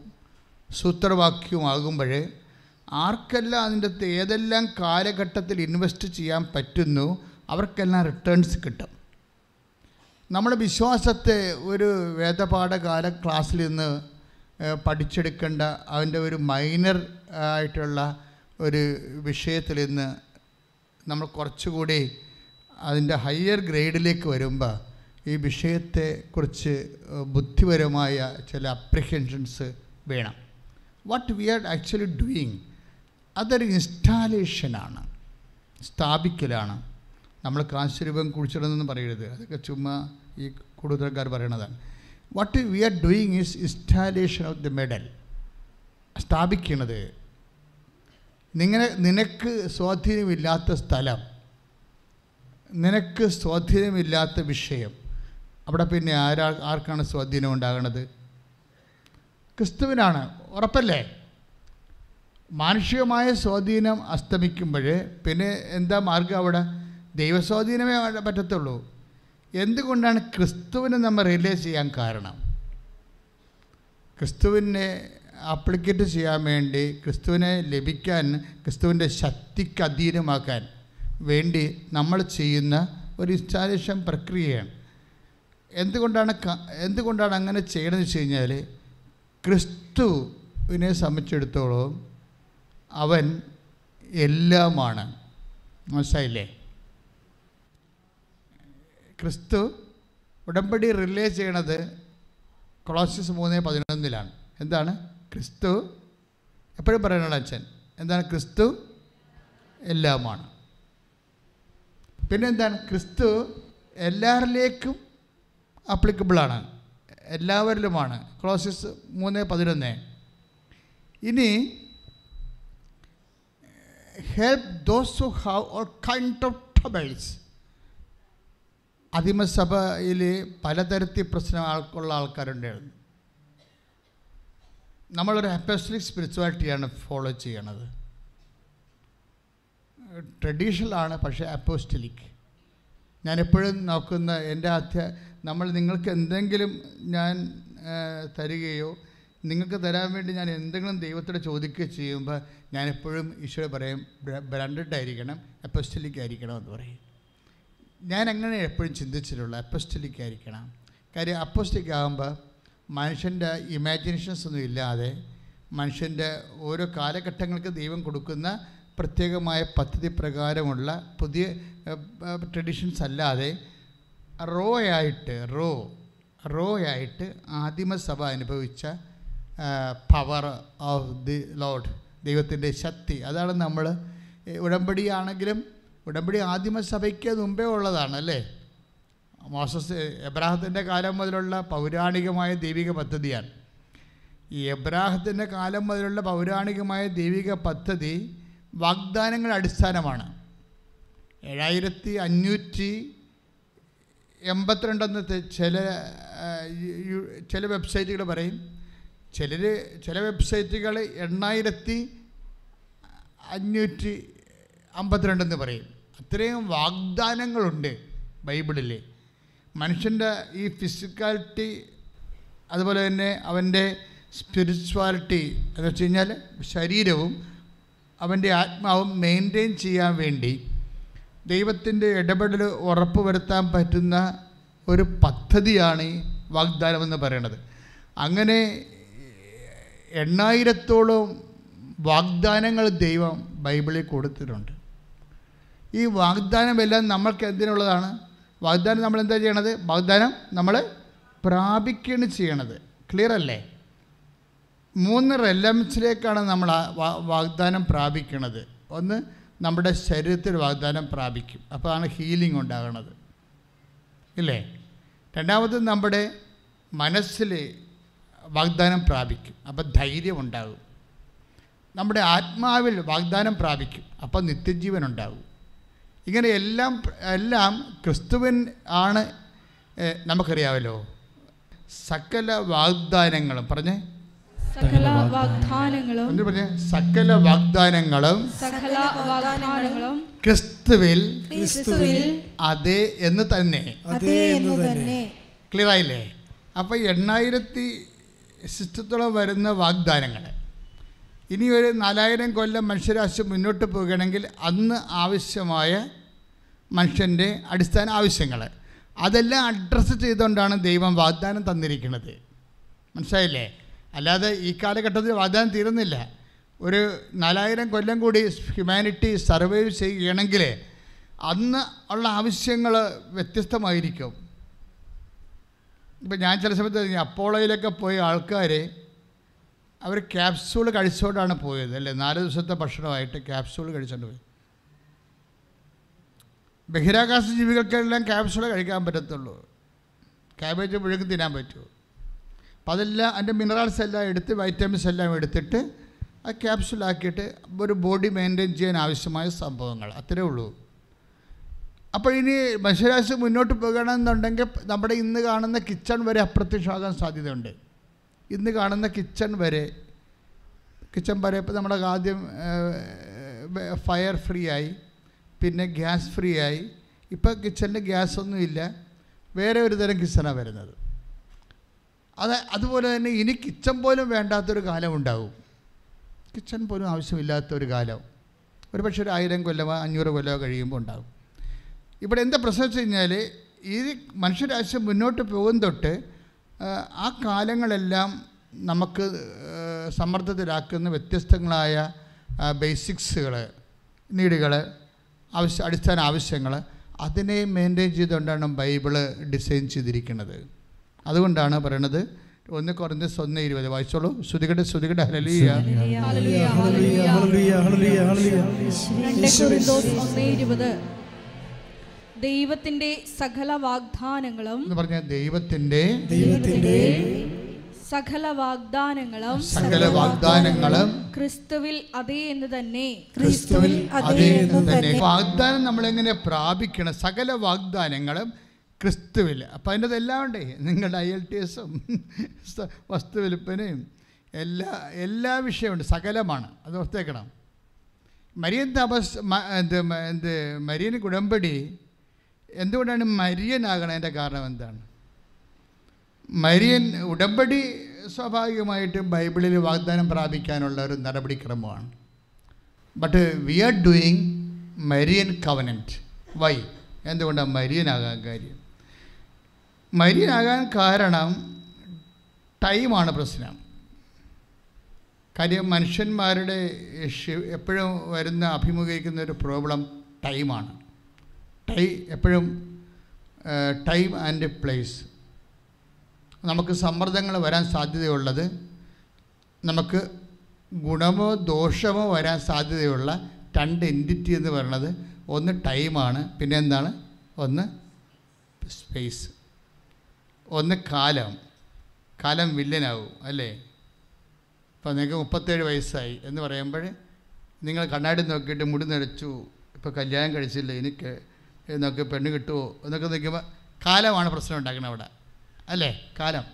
സൂത്രവാക്യമാകുമ്പോൾ ആർക്കെല്ലാം അതിന്റെ ഏതെല്ലാം കാലഘട്ടത്തിൽ ഇൻവെസ്റ്റ് ചെയ്യാൻ പറ്റുന്നു അവർക്കെല്ലാം റിട്ടേൺസ് കിട്ടും. നമ്മുടെ വിശ്വാസത്തെ ഒരു വേദപാഠകാല ക്ലാസ്സിൽ നിന്ന് പഠിച്ചെടുക്കേണ്ട അതിന്റെ ഒരു മൈനർ ആയിട്ടുള്ള ഒരു വിഷയത്തിൽ നിന്ന് നമ്മൾ കുറച്ചുകൂടി അതിന്റെ ഹയർ ഗ്രേഡിലേക്ക് വരുമ്പോൾ ഈ വിഷയത്തെക്കുറിച്ച് കുറിച്ച് ബുദ്ധിപരമായ ചില അപ്രിഹെൻഷൻസ് വേണം. What we are actually doing അതൊരു ഇൻസ്റ്റാലേഷനാണ് സ്ഥാപിക്കലാണ്. നമ്മൾ കാശുരൂപം കുഴിച്ചിടുന്നെന്ന് പറയരുത്. അതൊക്കെ ചുമ്മാ ഈ കൂടുതൽക്കാർ പറയണതാണ് what we are doing is installation of the medal സ്ഥാപിക്കുന്നത് നിങ്ങനെ നിനക്ക് സ്വാധീനമില്ലാത്ത സ്ഥലം. നിനക്ക് സ്വാധീനമില്ലാത്ത വിഷയം. അവിടെ പിന്നെ ആരാ ആർക്കാണ് സ്വാധീനം ഉണ്ടാകുന്നത് ക്രിസ്തുവിനാണ്. ഉറപ്പല്ലേ? മാനുഷികമായ സ്വാധീനം അസ്തമിക്കുമ്പോൾ പിന്നെ എന്താ മാർഗം അവിടെ? ദൈവസ്വാധീനമേ പറ്റത്തുള്ളൂ. എന്തുകൊണ്ടാണ് ക്രിസ്തുവിനെ നമ്മൾ റിയലൈസ് ചെയ്യാൻ കാരണം? ക്രിസ്തുവിനെ ആപ്ലിക്കേറ്റ് ചെയ്യാൻ വേണ്ടി ക്രിസ്തുവിനെ ലഭിക്കാൻ ക്രിസ്തുവിന്റെ ശക്തിക്ക് അധീനമാക്കാൻ വേണ്ടി നമ്മൾ ചെയ്യുന്ന ഒരു ഇൻസ്റ്റാലേഷൻ പ്രക്രിയയാണ്. എന്തുകൊണ്ടാണ് എന്തുകൊണ്ടാണ് അങ്ങനെ ചെയ്യണമെന്ന് വെച്ച് കഴിഞ്ഞാൽ ക്രിസ്തുവിനെ സംബന്ധിച്ചിടത്തോളം അവൻ എല്ലാമാണ്. മനസ്സിലായില്ലേ? ക്രിസ്തു ഉടമ്പടി റിലേ ചെയ്യണത് കൊളോസിസ് മൂന്ന് പതിനൊന്നിലാണ്. എന്താണ്? ക്രിസ്തു. എപ്പോഴും പറയണോ അച്ഛൻ. എന്താണ്? ക്രിസ്തു എല്ലാമാണ്. പിന്നെന്താണ്? ക്രിസ്തു എല്ലാവരിലേക്കും അപ്ലിക്കബിളാണ് എല്ലാവരിലുമാണ്. ക്ലോസിസ് മൂന്ന് പതിനൊന്ന്. ഇനി help those who have all kind of troubles ആദിമസഭയിൽ പലതരത്തിൽ പ്രശ്നം ആൾക്കാരുണ്ടായിരുന്നു. നമ്മളൊരു അപ്പസ്റ്റലിക് സ്പിരിച്വാലിറ്റിയാണ് ഫോളോ ചെയ്യണത്. ട്രഡീഷണലാണ് പക്ഷേ അപ്പോസ്റ്റലിക്. ഞാൻ എപ്പോഴും നോക്കുന്ന എന്റെ അധ്യ നമ്മൾ നിങ്ങൾക്ക് എന്തെങ്കിലും ഞാൻ തരികയോ നിങ്ങൾക്ക് തരാൻ വേണ്ടി ഞാൻ എന്തെങ്കിലും ദൈവത്തോട് ചോദിക്കുകയോ ചെയ്യുമ്പോൾ ഞാൻ എപ്പോഴും ഈശോയെ പറയും ബ്രാൻഡഡ് ആയിരിക്കണം അപ്പോസ്റ്റലിക് ആയിരിക്കണം എന്ന് പറയും. ഞാൻ അങ്ങനെ എപ്പോഴും ചിന്തിച്ചിട്ടുള്ള അപ്പോസ്റ്റലിക് ആയിരിക്കണം കാര്യം അപ്പോസ്റ്റലിക് ആകുമ്പോൾ മനുഷ്യന്റെ ഇമാജിനേഷൻസ് ഒന്നും ഇല്ലാതെ മനുഷ്യന്റെ ഓരോ കാലഘട്ടങ്ങൾക്ക് ദൈവം കൊടുക്കുന്ന പ്രത്യേകമായ പദ്ധതി പ്രകാരമുള്ള പുതിയ ട്രഡീഷൻസ് അല്ലാതെ റോ ആയിട്ട് റോ റോ ആയിട്ട് ആദിമസഭ അനുഭവിച്ച പവർ ഓഫ് ദി ലോഡ് ദൈവത്തിന്റെ ശക്തി. അതാണ് നമ്മൾ ഉടമ്പടിയാണെങ്കിലും ഉടമ്പടി ആദിമസഭയ്ക്ക് മുമ്പേ ഉള്ളതാണ് അല്ലേ? മോസസ് എബ്രാഹത്തിന്റെ കാലം മുതലുള്ള പൗരാണികമായ ദൈവിക പദ്ധതിയാണ്. ഈ എബ്രാഹത്തിന്റെ കാലം മുതലുള്ള പൗരാണികമായ ദൈവിക പദ്ധതി വാഗ്ദാനങ്ങളുടെ അടിസ്ഥാനമാണ്. ഏഴായിരത്തി അഞ്ഞൂറ്റി എൺപത്തിരണ്ടെന്ന് ചില ചില വെബ്സൈറ്റുകൾ പറയും. ചിലർ ചില വെബ്സൈറ്റുകൾ എണ്ണായിരത്തി അഞ്ഞൂറ്റി അമ്പത്തിരണ്ടെന്ന് പറയും. അത്രയും വാഗ്ദാനങ്ങളുണ്ട് ബൈബിളിൽ മനുഷ്യന്റെ ഈ ഫിസിക്കാലിറ്റി അതുപോലെ തന്നെ അവന്റെ സ്പിരിച്വാലിറ്റി എന്ന് വെച്ച് കഴിഞ്ഞാൽ ശരീരവും അവന്റെ ആത്മാവും മെയിന്റെയിൻ ചെയ്യാൻ വേണ്ടി ദൈവത്തിന്റെ ഇടപെടൽ ഉറപ്പ് വരുത്താൻ പറ്റുന്ന ഒരു പദ്ധതിയാണ് ഈ വാഗ്ദാനമെന്ന് പറയണത്. അങ്ങനെ എണ്ണായിരത്തോളം വാഗ്ദാനങ്ങൾ ദൈവം ബൈബിളിൽ കൊടുത്തിട്ടുണ്ട്. ഈ വാഗ്ദാനം എല്ലാം നമ്മൾക്ക് എന്തിനുള്ളതാണ്? വാഗ്ദാനം നമ്മൾ എന്താ ചെയ്യണത്? വാഗ്ദാനം നമ്മൾ പ്രാപിക്കുകയാണ് ചെയ്യണത്. ക്ലിയർ അല്ലേ? മൂന്ന് റെലംസിലേക്കാണ് നമ്മൾ വാഗ്ദാനം പ്രാപിക്കുന്നത് ഒന്ന് നമ്മുടെ ശരീരത്തിൽ വാഗ്ദാനം പ്രാപിക്കും. അപ്പോൾ ആണ് ഹീലിംഗ് ഉണ്ടാകുന്നത് ഇല്ലേ? രണ്ടാമത് നമ്മുടെ മനസ്സിൽ വാഗ്ദാനം പ്രാപിക്കും. അപ്പം ധൈര്യം ഉണ്ടാകും. നമ്മുടെ ആത്മാവിൽ വാഗ്ദാനം പ്രാപിക്കും. അപ്പം നിത്യജീവൻ ഉണ്ടാകും. ഇങ്ങനെ എല്ലാം എല്ലാം ക്രിസ്തുവിൻ ആണ് നമുക്കറിയാമല്ലോ. സകല വാഗ്ദാനങ്ങളും പറഞ്ഞേ. സകല വാഗ്ദാനങ്ങളും. പറഞ്ഞേ? സകല വാഗ്ദാനങ്ങളും സകല വാഗ്ദാനങ്ങളും ക്രിസ്തുവിൽ ക്രിസ്തുവിൽ അതെ എന്ന് തന്നെ. അതേ എന്ന് തന്നെ. ക്ലിയർ ആയില്ലേ അപ്പോൾ എണ്ണായിരത്തി സിസ്റ്റത്തോളം വരുന്ന വാഗ്ദാനങ്ങൾ ഇനി ഒരു നാലായിരം കൊല്ലം മനുഷ്യരാശി മുന്നോട്ട് പോകുകയാണെങ്കിൽ അന്ന് ആവശ്യമായ മനുഷ്യന്റെ അടിസ്ഥാന ആവശ്യങ്ങൾ. അതെല്ലാം അഡ്രസ്സ് ചെയ്തുകൊണ്ടാണ് ദൈവം വാഗ്ദാനം തന്നിരിക്കുന്നത്. മനസ്സിലായില്ലേ? അല്ലാതെ ഈ കാലഘട്ടത്തിൽ വാഗ്ദാനം തീരുന്നില്ല. ഒരു നാലായിരം കൊല്ലം കൂടി ഹ്യൂമാനിറ്റി സർവൈവ് ചെയ്യുകയാണെങ്കിൽ അന്ന് ഉള്ള ആവശ്യങ്ങൾ വ്യത്യസ്തമായിരിക്കും. ഇപ്പം ഞാൻ ചില സമയത്ത് അപ്പോളയിലൊക്കെ പോയ ആൾക്കാർ അവർ ക്യാപ്സൂൾ കഴിച്ചുകൊണ്ടാണ് പോയത് അല്ലേ? നാല് ദിവസത്തെ ഭക്ഷണമായിട്ട് ക്യാപ്സൂൾ കഴിച്ചുകൊണ്ട് പോയി. ബഹിരാകാശ ജീവികൾക്കെല്ലാം ക്യാപ്സൂൾ കഴിക്കാൻ പറ്റത്തുള്ളൂ. ക്യാബേജ് മുഴുവൻ തിന്നാൻ പറ്റുമോ? അപ്പം അതെല്ലാം അതിന്റെ മിനറൽസ് എല്ലാം എടുത്ത് വൈറ്റമിൻസ് എല്ലാം എടുത്തിട്ട് ആ ക്യാപ്സൂളാക്കിയിട്ട് ഒരു ബോഡി മെയിന്റെയിൻ ചെയ്യാൻ ആവശ്യമായ സംഭവങ്ങൾ. അത്രേ ഉള്ളൂ. അപ്പോൾ ഇനി മനുഷ്യരാശി മുന്നോട്ട് പോകണമെന്നുണ്ടെങ്കിൽ നമ്മുടെ ഇന്ന് കാണുന്ന കിച്ചൺ വരെ അപ്രത്യക്ഷമാകാൻ സാധ്യതയുണ്ട്. ഇന്ന് കാണുന്ന കിച്ചൺ വരെ കിച്ചൺ വരെ ഇപ്പോൾ നമ്മുടെ ആദ്യം ഫയർ ഫ്രീ ആയി പിന്നെ ഗ്യാസ് ഫ്രീ ആയി. ഇപ്പോൾ കിച്ചണിൽ ഗ്യാസ് ഒന്നും ഇല്ല. വേറെ ഒരു തരം കിച്ചണാണ് വരുന്നത്. അത് അതുപോലെ തന്നെ ഇനി കിച്ചൺ പോലും വേണ്ടാത്തൊരു കാലം ഉണ്ടാവും. കിച്ചൺ പോലും ആവശ്യമില്ലാത്ത ഒരു കാലം. ഒരു പക്ഷേ ഒരു ആയിരം കൊല്ലമോ അഞ്ഞൂറ് കൊല്ലമോ കഴിയുമ്പോൾ ഉണ്ടാകും ഇവിടെ എന്താ പ്രശ്നം വെച്ച് കഴിഞ്ഞാൽ ഈ മനുഷ്യരാശി മുന്നോട്ട് പോകും തൊട്ട് ആ, കാലങ്ങളെല്ലാം നമുക്ക് സമ്മർദ്ദത്തിലാക്കുന്ന വ്യത്യസ്തങ്ങളായ ബേസിക്സുകൾ നീഡുകൾ ആവശ്യ അടിസ്ഥാന ആവശ്യങ്ങൾ അതിനെ മെയിന്റെയിൻ ചെയ്തുകൊണ്ടാണ് ബൈബിൾ ഡിസൈൻ ചെയ്തിരിക്കുന്നത് അതുകൊണ്ടാണ് പറയണത് ഒന്ന് കുറഞ്ഞ ഒന്ന് ഇരുപത് വായിച്ചോളൂ ശ്രുതികട ശ്രുതികട ഹലലിയ ഹല്ലേലൂയ, ഹല്ലേലൂയ. ഹല്ലേലൂയ, ഹല്ലേലൂയ, ഹല്ലേലൂയ. ദൈവത്തിന്റെ സകല വാഗ്ദാനങ്ങളും എന്ന് പറഞ്ഞ ദൈവത്തിന്റെ ദൈവത്തിന്റെ സകല വാഗ്ദാനങ്ങളും സകല വാഗ്ദാനങ്ങളും ക്രിസ്തുവിൽ അതേ എന്ന് തന്നെ. ക്രിസ്തുവിൽ അതേ എന്ന് തന്നെ. വാഗ്ദാനം നമ്മൾ എങ്ങനെ പ്രാപിക്കണം? സകല വാഗ്ദാനങ്ങളും ക്രിസ്തുവിൽ. അപ്പം അതിന്റെ എല്ലാം ഉണ്ടേ. നിങ്ങളുടെ ഐ എൽ ടി എസും വസ്തു വിൽപ്പനയും എല്ലാ എല്ലാ വിഷയമുണ്ട് സകലമാണ്. അത് ഓർത്തേക്കണം. മരിയൻ തപസ് എന്ത് എന്ത് മരിയൻ ഉടമ്പടി എന്തുകൊണ്ടാണ് മരിയനാകണതിന്റെ കാരണം എന്താണ്? മരിയൻ ഉടമ്പടി സ്വാഭാവികമായിട്ട് ബൈബിളിൽ വാഗ്ദാനം പ്രാപിക്കാനുള്ള ഒരു നടപടിക്രമമാണ്. But we are doing Marian covenant why എന്തുകൊണ്ടാണ് മരിയനാകാൻ കാര്യം? മരിയനാകാൻ കാരണം ടൈമാണ് പ്രശ്നം. കാര്യം മനുഷ്യന്മാരുടെ എപ്പോഴും വരുന്ന അഭിമുഖീകരിക്കുന്ന ഒരു പ്രോബ്ലം ടൈമാണ് ടൈ എപ്പോഴും ടൈം ആൻഡ് പ്ലേസ് നമുക്ക് സമ്മർദ്ദങ്ങൾ വരാൻ സാധ്യതയുള്ളത് നമുക്ക് ഗുണമോ ദോഷമോ വരാൻ സാധ്യതയുള്ള രണ്ട് എന്റിറ്റി എന്ന് പറയുന്നത് ഒന്ന് ടൈമാണ് പിന്നെ എന്താണ്? ഒന്ന് സ്പേസ് ഒന്ന് കാലം. കാലം വില്ലനാവും അല്ലേ? ഇപ്പോൾ നിങ്ങൾക്ക് മുപ്പത്തേഴ് വയസ്സായി എന്ന് പറയുമ്പോൾ നിങ്ങൾ കണ്ണാടി നോക്കിയിട്ട് മുടി നിറച്ചു ഇപ്പോൾ കല്യാണം കഴിച്ചില്ല എനിക്ക് എന്നൊക്കെ പെണ്ണ് കിട്ടുമോ എന്നൊക്കെ നിൽക്കുമ്പോൾ കാലമാണ് പ്രശ്നം ഉണ്ടാക്കുന്നത് അവിടെ. അല്ലേ? കാലം.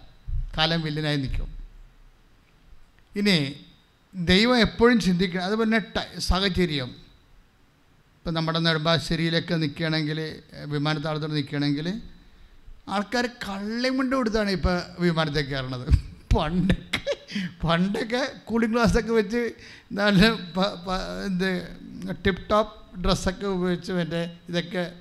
കാലം വില്ലനായി നിൽക്കും. ഇനി ദൈവം എപ്പോഴും ചിന്തിക്കണം. അതുപോലെ സാഹചര്യം. ഇപ്പം നമ്മുടെ നെടുമ്പാശ്ശേരിയിലൊക്കെ നിൽക്കുകയാണെങ്കിൽ വിമാനത്താവളത്തിൽ നിൽക്കുകയാണെങ്കിൽ ആൾക്കാർ കള്ളിമുണ്ട് കൊടുത്താണ് ഇപ്പോൾ വിമാനത്തിൽ കയറണത്. പണ്ടൊക്കെ പണ്ടൊക്കെ കൂളിംഗ് ഗ്ലാസ്സൊക്കെ വെച്ച് നല്ല എന്ത് ടിപ്പ് ടോപ്പ് ഡ്രസ്സൊക്കെ ഉപയോഗിച്ച് മറ്റേ ഇതൊക്കെ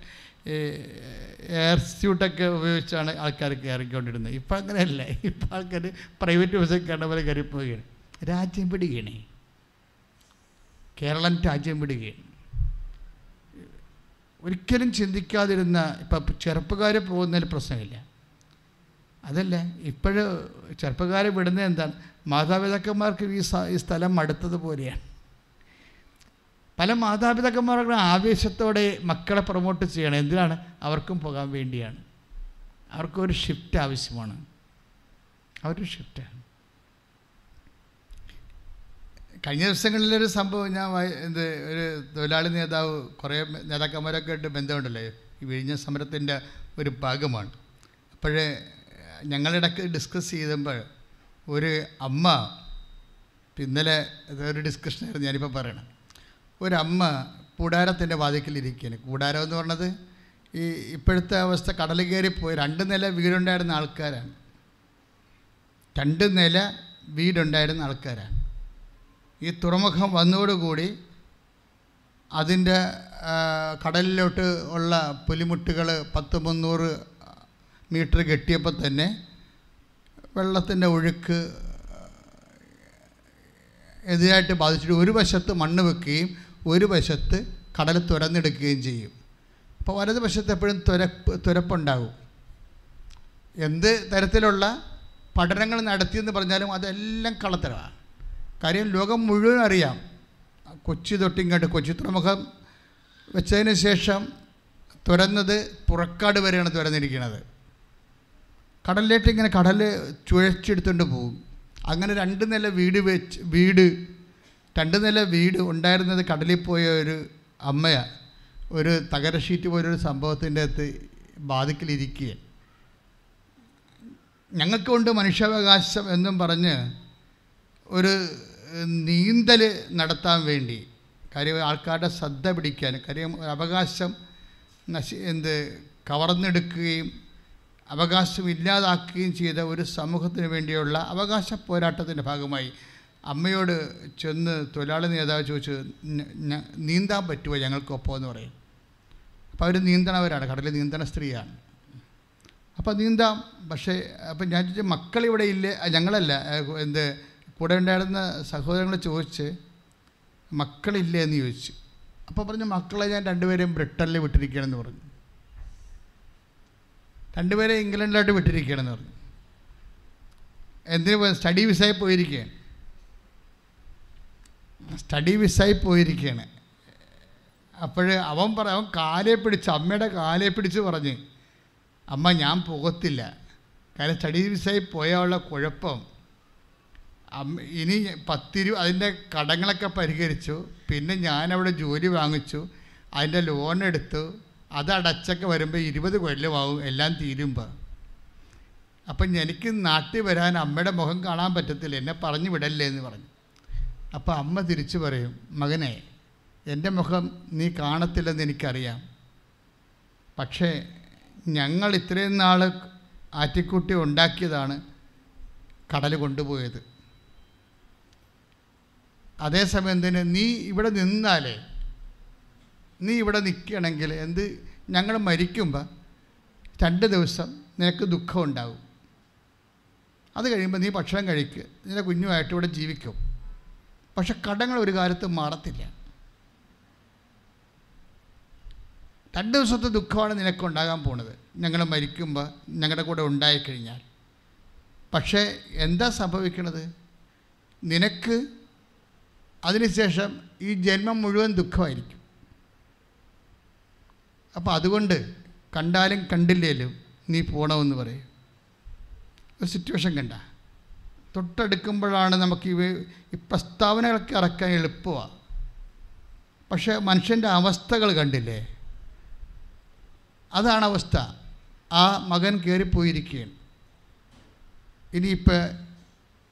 എയർ സ്യൂട്ടൊക്കെ ഉപയോഗിച്ചാണ് ആൾക്കാർ കയറിക്കൊണ്ടിരുന്നത്. ഇപ്പം അങ്ങനെയല്ല. ഇപ്പം ആൾക്കാർ പ്രൈവറ്റ് ബസ്സിൽ കയറുന്ന പോലെ കയറിപ്പോവുകയാണ്. രാജ്യം പിടികയാണ്. കേരളം രാജ്യം പിടികയാണ്. ഒരിക്കലും ചിന്തിക്കാതിരുന്ന ഇപ്പം ചെറുപ്പക്കാർ പോകുന്നതിൽ പ്രശ്നമില്ല. അതല്ല ഇപ്പോഴും ചെറുപ്പക്കാരെ വിടുന്നത് എന്താണ്? മാതാപിതാക്കന്മാർക്ക് ഈ സ്ഥലം മടുത്തതുപോലെയാണ് പല മാതാപിതാക്കന്മാരുടെ ആവേശത്തോടെ മക്കളെ പ്രൊമോട്ട് ചെയ്യണം. എന്തിനാണ്? അവർക്കും പോകാൻ വേണ്ടിയാണ്. അവർക്കൊരു ഷിഫ്റ്റ് ആവശ്യമാണ്. അവരൊരു ഷിഫ്റ്റാണ് കഴിഞ്ഞ ദിവസങ്ങളിലൊരു സംഭവം ഞാൻ എന്ത് ഒരു തൊഴിലാളി നേതാവ് കുറേ നേതാക്കന്മാരൊക്കെ ആയിട്ട് ബന്ധമുണ്ടല്ലേ? ഈ വിഴിഞ്ഞ സമരത്തിന്റെ ഒരു ഭാഗമാണ്. അപ്പോഴേ ഞങ്ങളിടയ്ക്ക് ഡിസ്കസ് ചെയ്തപ്പോൾ ഒരു അമ്മ ഇന്നലെ ഒരു ഡിസ്കഷനായിരുന്നു ഞാനിപ്പോൾ പറയണം. ഒരമ്മ കൂടാരത്തിന്റെ വാതിക്കലിരിക്കുകയാണ് കൂടാരം എന്ന് പറഞ്ഞത് ഈ ഇപ്പോഴത്തെ അവസ്ഥ കടൽ പോയി രണ്ട് നില വീടുണ്ടായിരുന്ന ആൾക്കാരാണ്. രണ്ട് നില വീടുണ്ടായിരുന്ന ആൾക്കാരാണ്. ഈ തുറമുഖം വന്നതോടുകൂടി അതിന്റെ കടലിലോട്ട് ഉള്ള പുലിമുട്ടുകൾ പത്ത് മുന്നൂറ് മീറ്റർ കെട്ടിയപ്പോൾ തന്നെ വെള്ളത്തിന്റെ ഒഴുക്ക് എതിരായിട്ട് ബാധിച്ചിട്ട് ഒരു വശത്ത് മണ്ണ് വെക്കുകയും ഒരു വശത്ത് കടൽ തുരന്നെടുക്കുകയും ചെയ്യും. അപ്പോൾ വലതുവശത്ത് എപ്പോഴും തുരപ്പ് തുരപ്പുണ്ടാകും. എന്ത് തരത്തിലുള്ള പഠനങ്ങൾ നടത്തിയെന്ന് പറഞ്ഞാലും അതെല്ലാം കള്ളത്തരമാണ്. കാര്യം ലോകം മുഴുവൻ അറിയാം. കൊച്ചി തൊട്ടിങ്ങോട്ട് കൊച്ചി തുറമുഖം വെച്ചതിന് ശേഷം തുറന്നത് പുറക്കാട് വരെയാണ് തുറന്നിരിക്കുന്നത് കടലിലേക്ക് ഇങ്ങനെ കടൽ ചുഴച്ചെടുത്തുകൊണ്ട് പോകും. അങ്ങനെ രണ്ട് നില വീട് വെച്ച് വീട് രണ്ട് നില വീട് ഉണ്ടായിരുന്നത് കടലിൽ പോയ ഒരു അമ്മയാണ് ഒരു തകര ഷീറ്റ് പോലൊരു സംഭവത്തിന്റെ അകത്ത് ബാധിക്കലിരിക്കുക ഞങ്ങൾക്കുണ്ട് മനുഷ്യാവകാശം എന്നും പറഞ്ഞ് ഒരു നീന്തൽ നടത്താൻ വേണ്ടി. കാര്യം ആൾക്കാരുടെ ശ്രദ്ധ പിടിക്കാൻ കാര്യം അവകാശം നശി എന്ത് കവർന്നെടുക്കുകയും അവകാശം ഇല്ലാതാക്കുകയും ചെയ്ത ഒരു സമൂഹത്തിന് വേണ്ടിയുള്ള അവകാശ പോരാട്ടത്തിന്റെ ഭാഗമായി അമ്മയോട് ചെന്ന് തൊഴിലാളി നേതാവ് ചോദിച്ചു "ഞ- ഞ- നീന്താൻ പറ്റുമോ ഞങ്ങൾക്കൊപ്പം? എന്ന് പറയും. അപ്പോൾ അവർ നീന്തണവരാണ് കടലിൽ നീന്തണ സ്ത്രീയാണ്. അപ്പോൾ നീന്താം പക്ഷേ അപ്പം ഞാൻ ചോദിച്ചു മക്കളിവിടെ ഇല്ലേ? ഞങ്ങളല്ല. എന്ത് കൂടെ ഉണ്ടായിരുന്ന സഹോദരങ്ങൾ ചോദിച്ച് മക്കളില്ലേ എന്ന് ചോദിച്ചു. അപ്പോൾ പറഞ്ഞു മക്കളെ ഞാൻ രണ്ടുപേരെയും ബ്രിട്ടനിൽ വിട്ടിരിക്കുകയാണെന്ന് പറഞ്ഞു. രണ്ടുപേരെ ഇംഗ്ലണ്ടിലോട്ട് വിട്ടിരിക്കുകയാണെന്ന് പറഞ്ഞു. എന്തിനു സ്റ്റഡി വിസയിൽ പോയിരിക്കുകയാണ്. സ്റ്റഡി വിസായി പോയിരിക്കുകയാണ് അപ്പോൾ അവൻ പറ അവൻ കാലേ പിടിച്ച് അമ്മയുടെ കാലേ പിടിച്ച് പറഞ്ഞ് അമ്മ ഞാൻ പോകത്തില്ല. കാരണം സ്റ്റഡി വിസയിൽ പോയാലുള്ള കുഴപ്പം. അമ്മ ഇനി പത്തിരു അതിന്റെ കടങ്ങളൊക്കെ പരിഹരിച്ചു. പിന്നെ ഞാനവിടെ ജോലി വാങ്ങിച്ചു. അതിന്റെ ലോൺ എടുത്തു. അത് അടച്ചൊക്കെ വരുമ്പോൾ ഇരുപത് കൊല്ലമാവും എല്ലാം തീരുമ്പോൾ അപ്പം എനിക്ക് നാട്ടിൽ വരാൻ അമ്മയുടെ മുഖം കാണാൻ പറ്റത്തില്ല. എന്നെ പറഞ്ഞു വിടല്ലേ എന്ന് പറഞ്ഞു. അപ്പോൾ അമ്മ തിരിച്ചു പറയും മകനെ എന്റെ മുഖം നീ കാണത്തില്ലെന്ന് എനിക്കറിയാം. പക്ഷേ ഞങ്ങൾ ഇത്രയും നാൾ ആറ്റിക്കുട്ടി ഉണ്ടാക്കിയതാണ് കടൽ കൊണ്ടുപോയത്. അതേസമയം തന്നെ നീ ഇവിടെ നിന്നാലേ. നീ ഇവിടെ നിൽക്കുകയാണെങ്കിൽ എന്ത്? ഞങ്ങൾ മരിക്കുമ്പോൾ രണ്ട് ദിവസം നിനക്ക് ദുഃഖം ഉണ്ടാവും. അത് കഴിയുമ്പോൾ നീ ഭക്ഷണം കഴിക്കുക നിന്റെ കുഞ്ഞുമായിട്ട് ഇവിടെ ജീവിക്കും. പക്ഷെ കടങ്ങൾ ഒരു കാലത്ത് മാറത്തില്ല. രണ്ട് ദിവസത്തെ ദുഃഖമാണ് നിനക്കുണ്ടാകാൻ പോണത്. ഞങ്ങൾ മരിക്കുമ്പോൾ ഞങ്ങളുടെ കൂടെ ഉണ്ടായിക്കഴിഞ്ഞാൽ. പക്ഷേ എന്താ സംഭവിക്കണത്? നിനക്ക് അതിനുശേഷം ഈ ജന്മം മുഴുവൻ ദുഃഖമായിരിക്കും. അപ്പോൾ അതുകൊണ്ട് കണ്ടാലും കണ്ടില്ലേലും നീ പോകണമെന്ന് പറയും. ഒരു സിറ്റുവേഷൻ കണ്ട. തൊട്ടടുക്കുമ്പോഴാണ് നമുക്ക് ഇവ ഈ പ്രസ്താവനകളൊക്കെ ഇറക്കാൻ എളുപ്പമാണ് പക്ഷേ മനുഷ്യന്റെ അവസ്ഥകൾ കണ്ടില്ലേ? അതാണ് അവസ്ഥ. ആ മകൻ കയറിപ്പോയിരിക്കുകയാണ്. ഇനിയിപ്പോൾ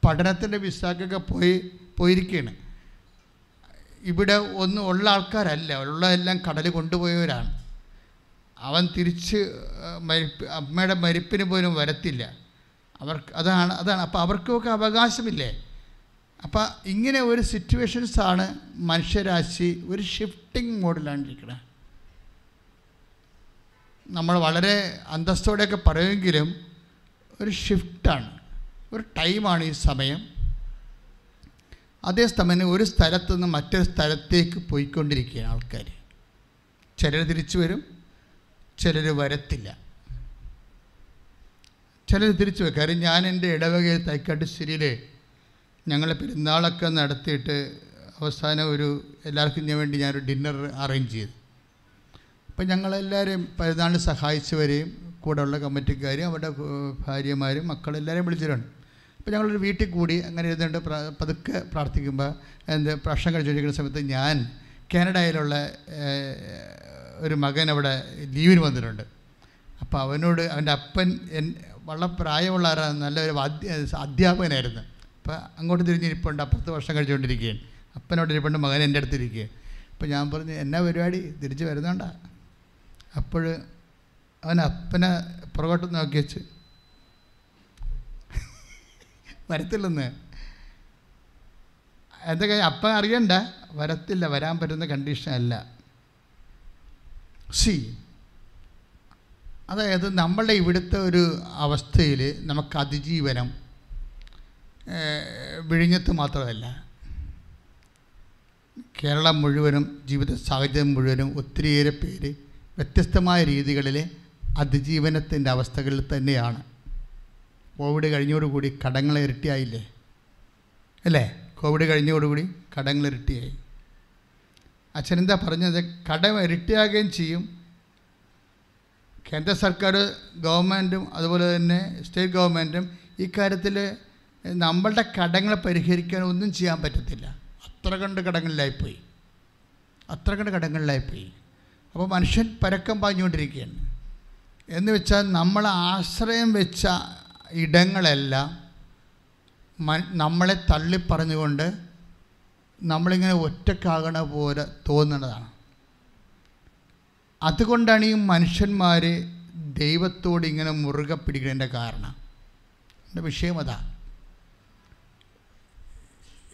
പഠനത്തിന്റെ വിസാക്കൊക്കെ പോയി പോയിരിക്കുകയാണ്. ഇവിടെ ഒന്നും ഉള്ള ആൾക്കാരല്ല. ഉള്ളതെല്ലാം കടൽ കൊണ്ടുപോയവരാണ്. അവൻ തിരിച്ച് മരിപ്പ് അമ്മയുടെ മരിപ്പിന് പോലും വരത്തില്ല. അവർക്ക് അതാണ് അതാണ്. അപ്പോൾ അവർക്കൊക്കെ അവകാശമില്ലേ? അപ്പോൾ ഇങ്ങനെ ഒരു സിറ്റുവേഷൻസാണ് മനുഷ്യരാശി ഒരു ഷിഫ്റ്റിംഗ് മോഡിലാണ് ഇരിക്കുന്നത് നമ്മൾ വളരെ അന്തസ്തോടെയൊക്കെ പറയുമെങ്കിലും ഒരു ഷിഫ്റ്റാണ് ഒരു ടൈമാണ് ഈ സമയം. അതേ സമയം ഒരു സ്ഥലത്തു നിന്ന് മറ്റൊരു സ്ഥലത്തേക്ക് പോയിക്കൊണ്ടിരിക്കുകയാണ് ആൾക്കാർ ചിലർ തിരിച്ചു വരും ചിലർ വരത്തില്ല. ചിലർ തിരിച്ചു വരും കാര്യം ഞാൻ എന്റെ ഇടവകയിൽ തൈക്കാട്ട് തൈക്കാട്ടുശ്ശേരിയിൽ ഞങ്ങൾ പെരുന്നാളൊക്കെ നടത്തിയിട്ട് അവസാനം ഒരു എല്ലാവർക്കും വേണ്ടി ഞാനൊരു ഡിന്നർ അറേഞ്ച് ചെയ്തു. അപ്പം ഞങ്ങളെല്ലാവരെയും പെരുന്നാളിന് സഹായിച്ചവരെയും കൂടെ ഉള്ള കമ്മിറ്റിക്കാരും അവരുടെ ഭാര്യമാരും മക്കളെല്ലാവരെയും വിളിച്ചിട്ടുണ്ട്. അപ്പോൾ ഞങ്ങളൊരു വീട്ടിൽ കൂടി അങ്ങനെ ഇരുന്നുകൊണ്ട് പതുക്കെ പ്രാർത്ഥിക്കുമ്പോൾ എന്ത് പ്രശ്നം കഴിച്ചുകൊണ്ടിരിക്കുന്ന സമയത്ത് ഞാൻ കാനഡയിലുള്ള ഒരു മകൻ അവിടെ ലീവിന് വന്നിട്ടുണ്ട്. അപ്പോൾ അവനോട് അവന്റെ അപ്പൻ എൻ വളരെ പ്രായമുള്ള ആരാ? നല്ലൊരു അധ്യാപകനായിരുന്നു. അപ്പോൾ അങ്ങോട്ട് തിരിഞ്ഞിരിപ്പുണ്ട്. അപ്പുറത്ത് വർഷം കഴിച്ചുകൊണ്ടിരിക്കുകയാണ്. അപ്പനോട് ഇരിപ്പുണ്ട്. മകൻ എന്റെ അടുത്ത് ഇരിക്കുക അപ്പോൾ ഞാൻ പറഞ്ഞു എന്നാ പരിപാടി? തിരിച്ച് വരുന്നുണ്ട. അപ്പോൾ അവൻ അപ്പനെ പുറകോട്ട് നോക്കി വെച്ച്. വരത്തില്ലെന്ന്. എന്തൊക്കെ? അപ്പൻ അറിയണ്ട. വരത്തില്ല. വരാൻ പറ്റുന്ന കണ്ടീഷൻ അല്ല. സി അതായത് നമ്മളുടെ ഇവിടുത്തെ ഒരു അവസ്ഥയിൽ നമുക്ക് അതിജീവനം വിഴിഞ്ഞത്ത് മാത്രമല്ല കേരളം മുഴുവനും ജീവിത സാഹചര്യം മുഴുവനും ഒത്തിരിയേറെ പേര് വ്യത്യസ്തമായ രീതികളിൽ അതിജീവനത്തിന്റെ അവസ്ഥകളിൽ തന്നെയാണ്. കോവിഡ് കഴിഞ്ഞോടുകൂടി കടങ്ങൾ ഇരട്ടിയായില്ലേ? അല്ലേ? കോവിഡ് കഴിഞ്ഞോടുകൂടി കടങ്ങൾ ഇരട്ടിയായി. അച്ഛനെന്താ പറഞ്ഞത്? കടം ഇരട്ടിയാകുകയും ചെയ്യും. കേന്ദ്ര സർക്കാർ ഗവൺമെന്റും അതുപോലെ തന്നെ സ്റ്റേറ്റ് ഗവൺമെന്റും ഇക്കാര്യത്തിൽ നമ്മളുടെ കടങ്ങളെ പരിഹരിക്കാൻ ഒന്നും ചെയ്യാൻ പറ്റത്തില്ല. അത്ര കണ്ട് കടങ്ങളിലായിപ്പോയി. അത്ര കണ്ട് കടങ്ങളിലായിപ്പോയി. അപ്പോൾ മനുഷ്യൻ പരക്കം പാഞ്ഞുകൊണ്ടിരിക്കുകയാണ്. എന്ന് വെച്ചാൽ നമ്മൾ ആശ്രയം വെച്ച ഇടങ്ങളെല്ലാം നമ്മളെ തള്ളിപ്പറഞ്ഞുകൊണ്ട് നമ്മളിങ്ങനെ ഒറ്റക്കാകണ പോലെ തോന്നുന്നതാണ്. അതുകൊണ്ടാണ് ഈ മനുഷ്യന്മാർ ദൈവത്തോട് ഇങ്ങനെ മുറുകെ പിടിക്കുന്നതിന്റെ കാരണം. എന്റെ വിഷയം അതാ.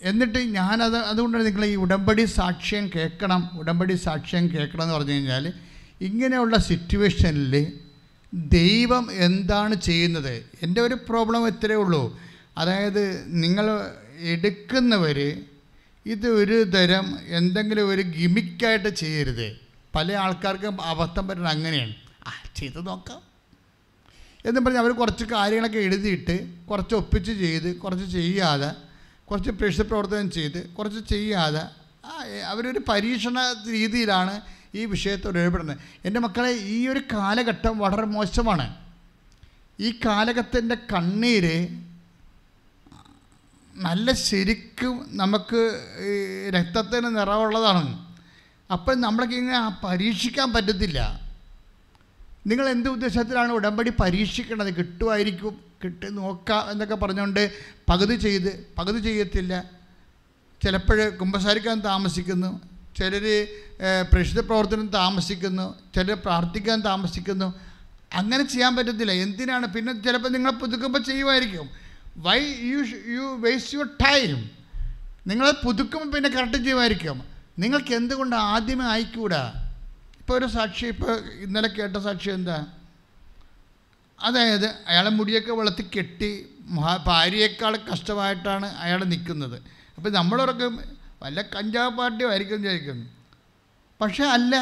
എന്നിട്ട് ഞാനത് അതുകൊണ്ടാണ് നിങ്ങൾ ഈ ഉടമ്പടി സാക്ഷ്യം കേൾക്കണം ഉടമ്പടി സാക്ഷ്യം കേൾക്കണം എന്ന് പറഞ്ഞു കഴിഞ്ഞാൽ ഇങ്ങനെയുള്ള സിറ്റുവേഷനിൽ ദൈവം എന്താണ് ചെയ്യുന്നത്? എന്റെ ഒരു പ്രോബ്ലം ഇത്രയേ ഉള്ളൂ. അതായത് നിങ്ങൾ എടുക്കുന്നവർ ഇത് ഒരു തരം എന്തെങ്കിലും ഒരു ഗിമിക്കായിട്ട് ചെയ്യരുത്. പല ആൾക്കാർക്കും അബദ്ധം പറ്റുന്നത് അങ്ങനെയാണ്. ആ ചെയ്ത് നോക്കാം. എന്ന് പറഞ്ഞ് അവർ കുറച്ച് കാര്യങ്ങളൊക്കെ എഴുതിയിട്ട് കുറച്ച് ഒപ്പിച്ച് ചെയ്ത് കുറച്ച് ചെയ്യാതെ കുറച്ച് പ്രവർത്തനം ചെയ്ത് കുറച്ച് ചെയ്യാതെ അവരൊരു പരീക്ഷണ രീതിയിലാണ് ഈ വിഷയത്തോട് ഇടപെടുന്നത് എന്റെ മക്കളെ ഈ ഒരു കാലഘട്ടം വളരെ മോശമാണ്. ഈ കാലഘട്ടത്തിന്റെ കണ്ണീര് നല്ല ശരിക്കും നമുക്ക് രക്തത്തിന് നിറവുള്ളതാണ്. അപ്പം നമ്മളൊക്കെ ഇങ്ങനെ പരീക്ഷിക്കാൻ പറ്റത്തില്ല. നിങ്ങൾ എന്ത് ഉദ്ദേശത്തിലാണ് ഉടമ്പടി പരീക്ഷിക്കണത് കിട്ടുമായിരിക്കും കിട്ടി നോക്കാം എന്നൊക്കെ പറഞ്ഞുകൊണ്ട് പകുതി ചെയ്ത് പകുതി ചെയ്യത്തില്ല. ചിലപ്പോൾ കുമ്പസാരിക്കാൻ താമസിക്കുന്നു ചിലർ പ്രേക്ഷിത പ്രവർത്തനം താമസിക്കുന്നു ചിലർ പ്രാർത്ഥിക്കാൻ താമസിക്കുന്നു. അങ്ങനെ ചെയ്യാൻ പറ്റത്തില്ല. എന്തിനാണ്? പിന്നെ ചിലപ്പോൾ നിങ്ങൾ പുതുക്കുമ്പോൾ ചെയ്യുമായിരിക്കും. Why you you waste your time നിങ്ങൾ പുതുക്കുമ്പോൾ പിന്നെ കറക്റ്റ് ചെയ്യുമായിരിക്കും. നിങ്ങൾക്ക് എന്തുകൊണ്ട് ആദ്യമേ ആയിക്കൂടാ ഇപ്പോൾ ഒരു സാക്ഷി ഇപ്പോൾ ഇന്നലെ കേട്ട സാക്ഷി എന്താ? അതായത് അയാളെ മുടിയൊക്കെ വളർത്തി കെട്ടി ഭാര്യയേക്കാൾ കഷ്ടമായിട്ടാണ് അയാൾ നിൽക്കുന്നത്. അപ്പോൾ നമ്മളൊക്കെ വല്ല കഞ്ചാവ് പാർട്ടി ആയിരിക്കും വിചാരിക്കുന്നു. പക്ഷേ അല്ല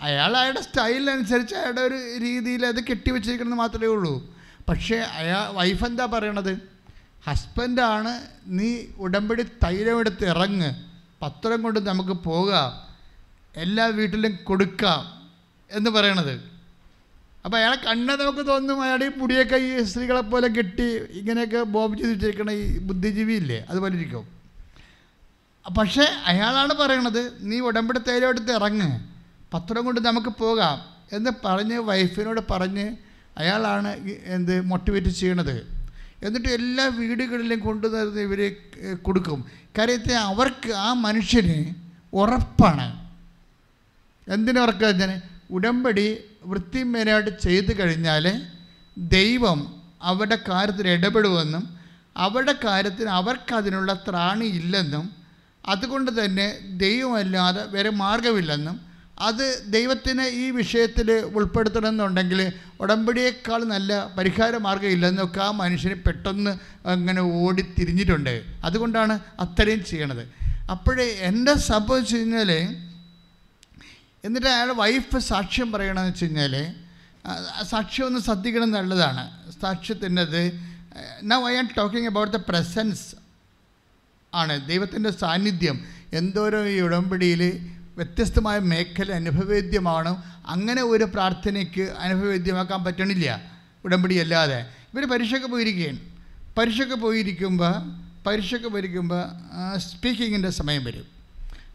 അയാൾ അയാളുടെ സ്റ്റൈലിനനുസരിച്ച് അയാളുടെ ഒരു രീതിയിൽ അത് കെട്ടിവെച്ചിരിക്കണമെന്ന് മാത്രമേ ഉള്ളൂ. പക്ഷേ അയാൾ വൈഫ് എന്താ പറയണത്? ഹസ്ബൻഡാണ് നീ ഉടമ്പടി തൈലമെടുത്ത് ഇറങ്ങ്. പത്രം കൊണ്ട് നമുക്ക് പോകാം. എല്ലാ വീട്ടിലും കൊടുക്കാം എന്ന് പറയണത്. അപ്പോൾ അയാളെ കണ്ണ നമുക്ക് തോന്നും അയാളുടെ ഈ മുടിയൊക്കെ ഈ സ്ത്രീകളെ പോലെ കെട്ടി ഇങ്ങനെയൊക്കെ ബോബ് ചെയ്ത് വെച്ചിരിക്കണ ഈ ബുദ്ധിജീവി ഇല്ലേ അതുപോലെ ഇരിക്കും. പക്ഷേ അയാളാണ് പറയണത് നീ ഉടമ്പടി തൈലെടുത്ത് ഇറങ്ങ്. പത്രം കൊണ്ട് നമുക്ക് പോകാം. എന്ന് പറഞ്ഞ് വൈഫിനോട് പറഞ്ഞ് അയാളാണ് എന്ത് മോട്ടിവേറ്റ് ചെയ്യണത്. എന്നിട്ട് എല്ലാ വീടുകളിലും കൊണ്ടുവന്ന് ഇവർ കൊടുക്കും. കാര്യത്തിൽ അവർക്ക് ആ മനുഷ്യന് ഉറപ്പാണ്. എന്തിനുറക്കുക ഞാൻ ഉടമ്പടി വൃത്തിമേനായിട്ട് ചെയ്തു കഴിഞ്ഞാൽ ദൈവം അവരുടെ കാര്യത്തിൽ ഇടപെടുമെന്നും അവരുടെ കാര്യത്തിന് അവർക്കതിനുള്ള ത്രാണിയില്ലെന്നും അതുകൊണ്ട് തന്നെ ദൈവമല്ലാതെ വേറെ മാർഗമില്ലെന്നും അത് ദൈവത്തിന് ഈ വിഷയത്തിൽ ഉൾപ്പെടുത്തണമെന്നുണ്ടെങ്കിൽ ഉടമ്പടിയേക്കാൾ നല്ല പരിഹാര മാർഗം ഇല്ലെന്നൊക്കെ ആ മനുഷ്യന് പെട്ടെന്ന് അങ്ങനെ ഓടി തിരിഞ്ഞിട്ടുണ്ട്. അതുകൊണ്ടാണ് അത്രയും ചെയ്യണത്. അപ്പോഴേ എന്റെ സംഭവിച്ചു കഴിഞ്ഞാൽ എന്നിട്ട് അയാൾ വൈഫ് സാക്ഷ്യം പറയണമെന്ന് വെച്ച് കഴിഞ്ഞാൽ സാക്ഷ്യം ഒന്ന് ശ്രദ്ധിക്കണം എന്നുള്ളതാണ്. സാക്ഷ്യത്തിന്റെത് now I am talking about the presence ആണ് ദൈവത്തിന്റെ സാന്നിധ്യം. എന്തോരം ഈ ഉടമ്പടിയിൽ വ്യത്യസ്തമായ മേഖല അനുഭവവേദ്യമാണ് അങ്ങനെ ഒരു പ്രാർത്ഥനയ്ക്ക് അനുഭവവേദ്യമാക്കാൻ പറ്റണില്ല. ഉടമ്പടി അല്ലാതെ ഇവർ പരീക്ഷയ്ക്ക് പോയിരിക്കുകയാണ്. പരീക്ഷയ്ക്ക് പോയിരിക്കുമ്പോൾ പരീക്ഷയ്ക്ക് പോയിരിക്കുമ്പോൾ സ്പീക്കിങ്ങിന്റെ സമയം വരും.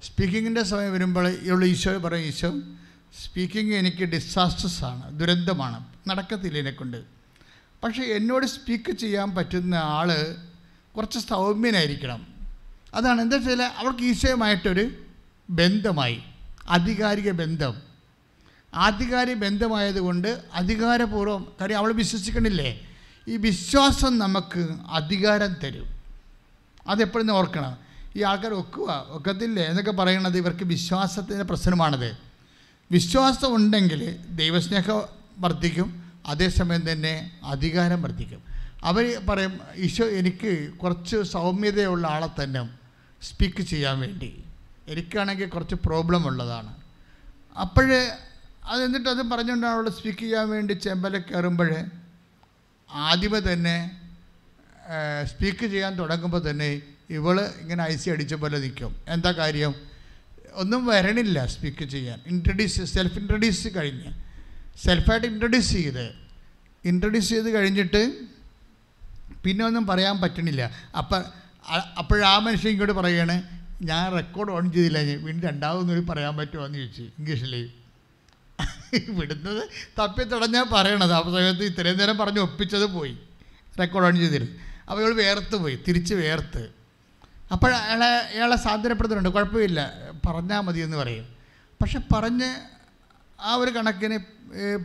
സ്പീക്കിങ്ങിന്റെ സമയം വരുമ്പോൾ ഇവൾ ഈശോ പറയും ഈശോ സ്പീക്കിംഗ് എനിക്ക് ഡിസാസ്റ്റേഴ്സ് ആണ് ദുരന്തമാണ് നടക്കത്തില്ല എന്നെക്കൊണ്ട്. പക്ഷേ എന്നോട് സ്പീക്ക് ചെയ്യാൻ പറ്റുന്ന ആൾ കുറച്ച് സൗമ്യനായിരിക്കണം. അതാണ് എന്താ വെച്ചാൽ അവൾക്ക് ഈശോയുമായിട്ടൊരു ബന്ധമായി അധികാരിക ബന്ധം. ആധികാരിക ബന്ധമായതുകൊണ്ട് അധികാരപൂർവം കാര്യം അവൾ വിശ്വസിക്കണില്ലേ? ഈ വിശ്വാസം നമുക്ക് അധികാരം തരും. അതെപ്പോഴും ഓർക്കണം. ഈ ആൾക്കാർ ഒക്കുക ഒക്കത്തില്ലേ? എന്നൊക്കെ പറയണത് ഇവർക്ക് വിശ്വാസത്തിന്റെ പ്രശ്നമാണത്. വിശ്വാസം ഉണ്ടെങ്കിൽ ദൈവസ്നേഹം വർദ്ധിക്കും അതേസമയം തന്നെ അധികാരം വർദ്ധിക്കും. അവർ പറയും ഈശോ എനിക്ക് കുറച്ച് സൗമ്യതയുള്ള ആളെ തന്നെ സ്പീക്ക് ചെയ്യാൻ വേണ്ടി. എനിക്കാണെങ്കിൽ കുറച്ച് പ്രോബ്ലം ഉള്ളതാണ്. അപ്പോഴേ അത് എന്നിട്ട് അത് പറഞ്ഞുകൊണ്ടാണ് അവൾ സ്പീക്ക് ചെയ്യാൻ വേണ്ടി ചെമ്പല കയറുമ്പോൾ ആദ്യമേ തന്നെ സ്പീക്ക് ചെയ്യാൻ തുടങ്ങുമ്പോൾ തന്നെ ഇവൾ ഇങ്ങനെ ഐസി അടിച്ച പോലെ നിൽക്കും. എന്താ കാര്യം? ഒന്നും വരണില്ല സ്പീക്ക് ചെയ്യാൻ. ഇൻട്രൊഡ്യൂസ് സെൽഫ് ഇൻട്രഡ്യൂസ് കഴിഞ്ഞ്. സെൽഫായിട്ട് ഇൻട്രൊഡ്യൂസ് ചെയ്ത്. ഇൻട്രൊഡ്യൂസ് ചെയ്ത് കഴിഞ്ഞിട്ട് പിന്നെ ഒന്നും പറയാൻ പറ്റണില്ല. അപ്പം അപ്പോഴാ മനുഷ്യൻ ഇങ്ങോട്ട് പറയുകയാണ് ഞാൻ റെക്കോർഡ് ഓൺ ചെയ്തില്ല. വീണ്ടും രണ്ടാമതൊന്നും പറയാൻ പറ്റുമോ എന്ന് ചോദിച്ചു. ഇംഗ്ലീഷിൽ വിടുന്നത് തപ്പി തുടഞ്ഞാൽ പറയണത്. ആ സമയത്ത് ഇത്രയും നേരം പറഞ്ഞ് ഒപ്പിച്ചത് പോയി. റെക്കോർഡ് ഓൺ ചെയ്തിരുന്നു. അപ്പോൾ ഇവൾ വേർത്ത് പോയി. തിരിച്ച് വേർത്ത്. അപ്പോൾ അയാളെ അയാളെ സാന്ത്വനപ്പെടുത്തുന്നുണ്ട് കുഴപ്പമില്ല. പറഞ്ഞാൽ മതി എന്ന് പറയും. പക്ഷെ പറഞ്ഞ് ആ ഒരു കണക്കിന്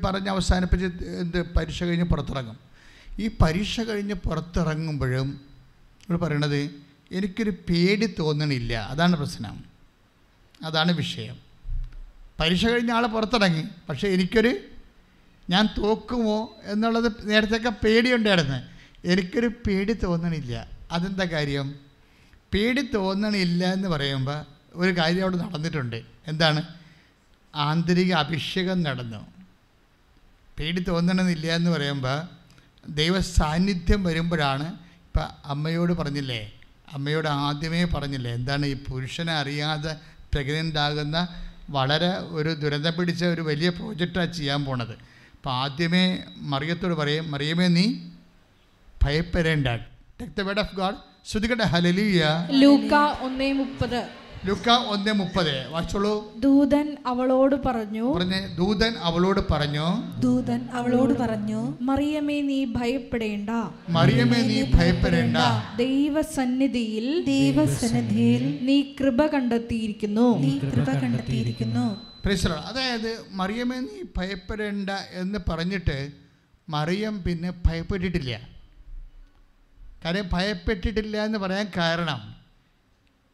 പറഞ്ഞ് അവസാനിപ്പിച്ച് എന്ത് പരീക്ഷ കഴിഞ്ഞ് പുറത്തിറങ്ങും. ഈ പരീക്ഷ കഴിഞ്ഞ് പുറത്തിറങ്ങുമ്പോഴും ഇവിടെ പറയണത് എനിക്കൊരു പേടി തോന്നണില്ല. അതാണ് പ്രശ്നം. അതാണ് വിഷയം. പരീക്ഷ കഴിഞ്ഞ ആളെ പുറത്തിറങ്ങി. പക്ഷേ എനിക്കൊരു ഞാൻ തോക്കുമോ എന്നുള്ളത് നേരത്തെയൊക്കെ പേടിയുണ്ടായിരുന്നു. എനിക്കൊരു പേടി തോന്നണില്ല. അതെന്താ കാര്യം? പേടി തോന്നണില്ല എന്ന് പറയുമ്പോൾ ഒരു കാര്യം അവിടെ നടന്നിട്ടുണ്ട്. എന്താണ്? ആന്തരിക അഭിഷേകം നടന്നു. പേടി തോന്നണമെന്നില്ല എന്ന് പറയുമ്പോൾ ദൈവ സാന്നിധ്യം വരുമ്പോഴാണ് ഇപ്പം അമ്മയോട് പറഞ്ഞില്ലേ അമ്മയോട് ആദ്യമേ പറഞ്ഞില്ലേ എന്താണ് ഈ പുരുഷനെ അറിയാതെ പ്രഗ്നന്റ് ആകുന്ന വളരെ ഒരു ദുരന്തം പിടിച്ച ഒരു വലിയ പ്രോജക്റ്റാണ് ചെയ്യാൻ പോണത്. അപ്പോൾ ആദ്യമേ മറിയത്തോട് പറയും മറിയമേ നീ ഭയപ്പെടേണ്ട. Take the word of God ശ്രുതികട ഹലലിയ ലൂക്ക ഒന്നേ മുപ്പത്. ലുക്ക ഒന്ന് മുപ്പത്. വായിച്ചോളൂ. ദൂതൻ അവളോട് പറഞ്ഞു പറഞ്ഞ് ദൂതൻ അവളോട് പറഞ്ഞു ദൂതൻ അവളോട് പറഞ്ഞു മറിയമേ നീ ഭയപ്പെടേണ്ട. മറിയമേ നീ ഭയപ്പെടേണ്ട. ദൈവസന്നിധിയിൽ ദൈവസന്നിധിയിൽ നീ കൃപ കണ്ടെത്തിയിരിക്കുന്നു. നീ കൃപ കണ്ടെത്തിയിരിക്കുന്നു. അതായത് മറിയമേ നീ ഭയപ്പെടേണ്ട എന്ന് പറഞ്ഞിട്ട് മറിയം പിന്നെ ഭയപ്പെട്ടിട്ടില്ല. കാര്യം ഭയപ്പെട്ടിട്ടില്ല എന്ന് പറയാൻ കാരണം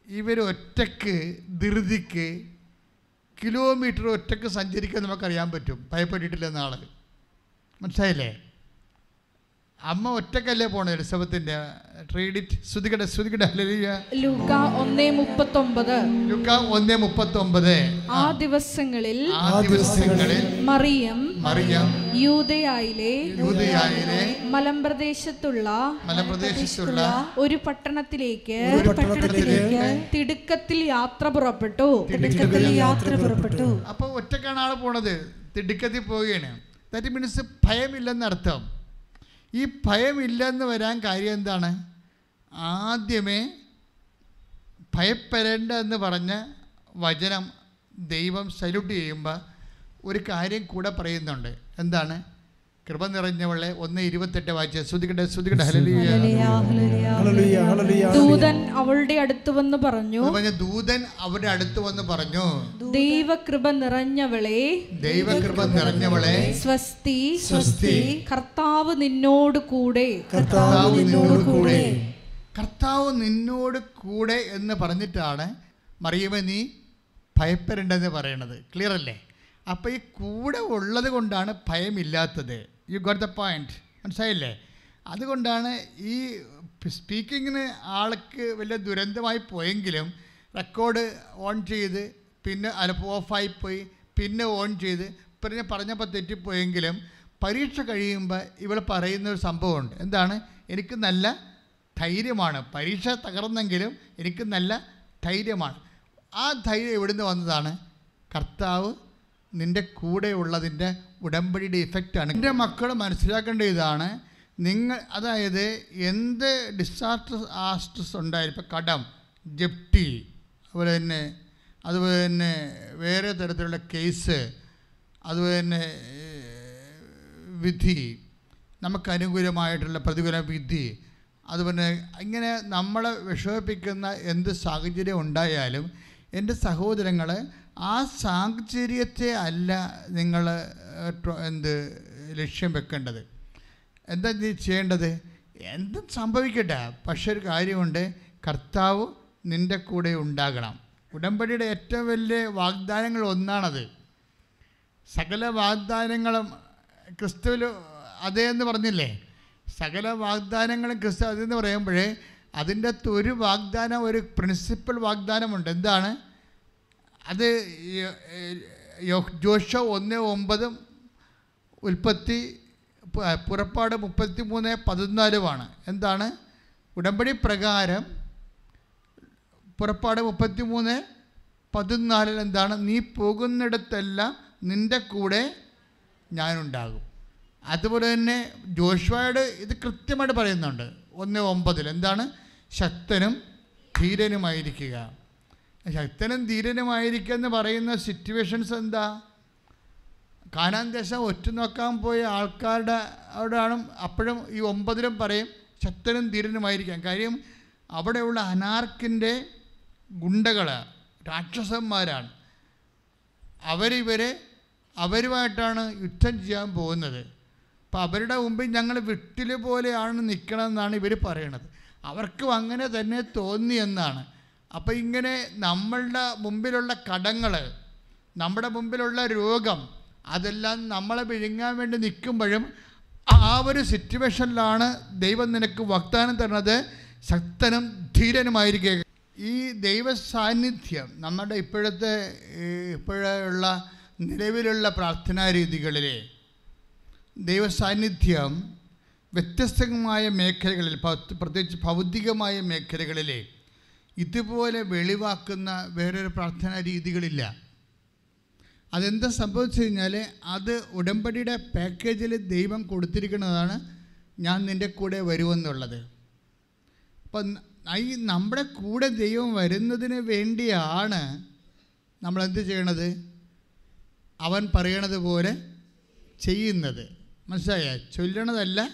ഇവർ ഒറ്റയ്ക്ക് ധൃതിക്ക് കിലോമീറ്റർ ഒറ്റയ്ക്ക് സഞ്ചരിക്കാൻ നമുക്കറിയാൻ പറ്റും. ഭയപ്പെട്ടിട്ടില്ല എന്ന ആൾ മനസ്സിലായില്ലേ? അമ്മ ഒറ്റക്കല്ലേ പോണേ എലിസബത്തിന്റെ? ട്രീഡിറ്റ്. ശ്രുതികട ശ്രുതികട ലൂക്ക ഒന്നേ മുപ്പത്തൊമ്പത്. ലുക്ക ഒന്ന് മുപ്പത്തൊമ്പത്. ആ. ദിവസങ്ങളിൽ ആ ദിവസങ്ങളിൽ മറിയം മറിയം യൂതയായിലെ യൂതയായിലെ മലമ്പ്രദേശത്തുള്ള മലമ്പ്രദേശത്തുള്ള ഒരു പട്ടണത്തിലേക്ക് ഒരു പട്ടണത്തിലേക്ക് തിടുക്കത്തിൽ യാത്ര പുറപ്പെട്ടു. തിടുക്കത്തിൽ യാത്ര പുറപ്പെട്ടു. അപ്പോൾ ഒറ്റക്കാണ് ആൾ പോണത്. തിടുക്കത്തിൽ പോവുകയാണ്. ദാറ്റ് മീൻസ് ഭയമില്ലെന്നർത്ഥം. ഈ ഭയമില്ലെന്ന് വരാൻ കാര്യം എന്താണ്? ആദ്യമേ ഭയപ്പെടേണ്ട എന്ന് പറഞ്ഞ വചനം ദൈവം സല്യൂട്ട് ചെയ്യുമ്പോൾ ഒരു കാര്യം കൂടെ പറയുന്നുണ്ട്. എന്താണ്? കൃപ നിറഞ്ഞവളെ ഒന്ന് ഇരുപത്തെട്ട് വായിച്ച് ശ്രുതികട്ടെ ശ്രുതികട്ടെ ഹല്ലേലൂയ. ഹല്ലേലൂയ, ഹല്ലേലൂയ. ഹല്ലേലൂയ ഹല്ലേലൂയ. ദൂതൻ അവളുടെ അടുത്ത് വന്ന് പറഞ്ഞു എന്ന് ദൂതൻ അവരുടെ അടുത്ത് വന്ന് പറഞ്ഞു ദൈവകൃപ നിറഞ്ഞവളെ ദൈവകൃപ നിറഞ്ഞവളെ. സ്വസ്തി സ്വസ്തി. കർത്താവ് നിന്നോട് കൂടെ. കർത്താവ് നിന്നോട് കൂടെ. കർത്താവ് നിന്നോട് കൂടെ എന്ന് പറഞ്ഞിട്ടാണ് മറിയമേ നീ ഭയപ്പെടേണ്ടതെന്ന് പറയണത്. ക്ലിയർ അല്ലേ? അപ്പോൾ ഈ കൂടെ ഉള്ളത് കൊണ്ടാണ് ഭയമില്ലാത്തത്. യു ഗോട്ട് ദ പോയിന്റ് മനസ്സിലായില്ലേ? അതുകൊണ്ടാണ് ഈ സ്പീക്കിങ്ങിന് ആൾക്ക് വലിയ ദുരന്തമായി പോയെങ്കിലും റെക്കോർഡ് ഓൺ ചെയ്ത് പിന്നെ അല്ല ഓഫായി പോയി പിന്നെ ഓൺ ചെയ്ത് പിന്നെ പറഞ്ഞപ്പോൾ തെറ്റിപ്പോയെങ്കിലും പരീക്ഷ കഴിയുമ്പോൾ ഇവൾ പറയുന്ന ഒരു സംഭവമുണ്ട്. എന്താണ്? എനിക്ക് നല്ല ധൈര്യമാണ്. പരീക്ഷ തകർന്നെങ്കിലും എനിക്ക് നല്ല ധൈര്യമാണ്. ആ ധൈര്യം എവിടുന്ന് വന്നതാണ്? കർത്താവ് നിന്റെ കൂടെ ഉള്ളതിന്റെ ഉടമ്പടിയുടെ ഇഫക്റ്റാണ് എന്റെ മക്കൾ മനസ്സിലാക്കേണ്ട ഇതാണ് നിങ്ങൾ അതായത് എന്ത് ഡിസാസ്റ്റർ ആസ്റ്റസ് ഉണ്ടായാലും ഇപ്പോൾ കടം ജപ്തി അതുപോലെ തന്നെ അതുപോലെ തന്നെ വേറെ തരത്തിലുള്ള കേസ് അതുപോലെ തന്നെ വിധി നമുക്ക് അനുകൂലമായിട്ടുള്ള പ്രതികൂല വിധി അതുപോലെ ഇങ്ങനെ നമ്മളെ വിഷമിപ്പിക്കുന്ന എന്ത് സാഹചര്യം ഉണ്ടായാലും എന്റെ സഹോദരങ്ങൾ ആ സാഹചര്യത്തെ അല്ല നിങ്ങൾ എന്ത് ലക്ഷ്യം വെക്കേണ്ടത്. എന്താ നീ ചെയ്യേണ്ടത്? എന്തും സംഭവിക്കട്ടെ. പക്ഷെ ഒരു കാര്യമുണ്ട്. കർത്താവ് നിന്റെ കൂടെ ഉണ്ടാകണം. ഉടമ്പടിയുടെ ഏറ്റവും വലിയ വാഗ്ദാനങ്ങൾ ഒന്നാണത്. സകല വാഗ്ദാനങ്ങളും ക്രിസ്തുവിൽ അതേ എന്ന് പറഞ്ഞില്ലേ? സകല വാഗ്ദാനങ്ങളും ക്രിസ്തു അതെന്ന് പറയുമ്പോഴേ അതിന്റെ അകത്ത് ഒരു വാഗ്ദാനം ഒരു പ്രിൻസിപ്പൽ വാഗ്ദാനമുണ്ട്. എന്താണ്? അത് ജോഷ ഒന്ന് ഒമ്പതും ഉൽപ്പത്തി പുറപ്പാട് മുപ്പത്തി മൂന്ന് പതിനാലുമാണ് എന്താണ്? ഉടമ്പടി പ്രകാരം പുറപ്പാട് മുപ്പത്തി മൂന്ന് പതിനാലിൽ എന്താണ്? നീ പോകുന്നിടത്തെല്ലാം നിന്റെ കൂടെ ഞാനുണ്ടാകും. അതുപോലെ തന്നെ ജോഷ്വയുടെ ഇത് കൃത്യമായിട്ട് പറയുന്നുണ്ട്. ഒന്ന് ഒമ്പതിൽ എന്താണ്? ശക്തനും ധീരനുമായിരിക്കുക. ശക്തനും ധീരനുമായിരിക്കുക എന്ന് പറയുന്ന സിറ്റുവേഷൻസ് എന്താ? കാനാൻ ദേശം ഒറ്റുനോക്കാൻ പോയ ആൾക്കാരുടെ അവിടെയാണ് അപ്പോഴും ഈ ഒമ്പതിലും പറയും ശക്തനും ധീരനുമായിരിക്കാം. കാര്യം അവിടെയുള്ള അനാർക്കിന്റെ ഗുണ്ടകൾ രാക്ഷസന്മാരാണ്. അവരിവരെ അവരുമായിട്ടാണ് യുദ്ധം ചെയ്യാൻ പോകുന്നത്. അപ്പോൾ അവരുടെ മുമ്പിൽ ഞങ്ങൾ വിട്ടിൽ പോലെയാണ് നിൽക്കണമെന്നാണ് ഇവർ പറയണത്. അവർക്കും അങ്ങനെ തന്നെ തോന്നിയെന്നാണ് അപ്പോൾ ഇങ്ങനെ നമ്മളുടെ മുമ്പിലുള്ള കടങ്ങൾ നമ്മുടെ മുമ്പിലുള്ള രോഗം അതെല്ലാം നമ്മളെ വിഴുങ്ങാൻ വേണ്ടി നിൽക്കുമ്പോഴും ആ ഒരു സിറ്റുവേഷനിലാണ് ദൈവം നിനക്ക് വാഗ്ദാനം തരുന്നത്. ശക്തനും ധീരനുമായിരിക്കുക ഈ ദൈവ സാന്നിധ്യം നമ്മുടെ ഇപ്പോഴത്തെ ഇപ്പോഴുള്ള നിലവിലുള്ള പ്രാർത്ഥനാ രീതികളിലെ ദൈവ സാന്നിധ്യം വ്യത്യസ്തമായ മേഖലകളിൽ പ്രത്യേകിച്ച് ഭൗതികമായ മേഖലകളിലെ ഇതുപോലെ വെളിവാക്കുന്ന വേറൊരു പ്രാർത്ഥനാ രീതികളില്ല. അതെന്താ സംഭവിച്ചു കഴിഞ്ഞാൽ അത് ഉടമ്പടിയുടെ പാക്കേജിൽ ദൈവം കൊടുത്തിരിക്കുന്നതാണ് ഞാൻ നിന്റെ കൂടെ വരുമെന്നുള്ളത്. അപ്പം ഈ നമ്മുടെ കൂടെ ദൈവം വരുന്നതിന് വേണ്ടിയാണ് നമ്മളെന്ത് ചെയ്യണത്? അവൻ പറയണത് പോലെ ചെയ്യുന്നത്. മനസ്സിലായ? ചൊല്ലണതല്ല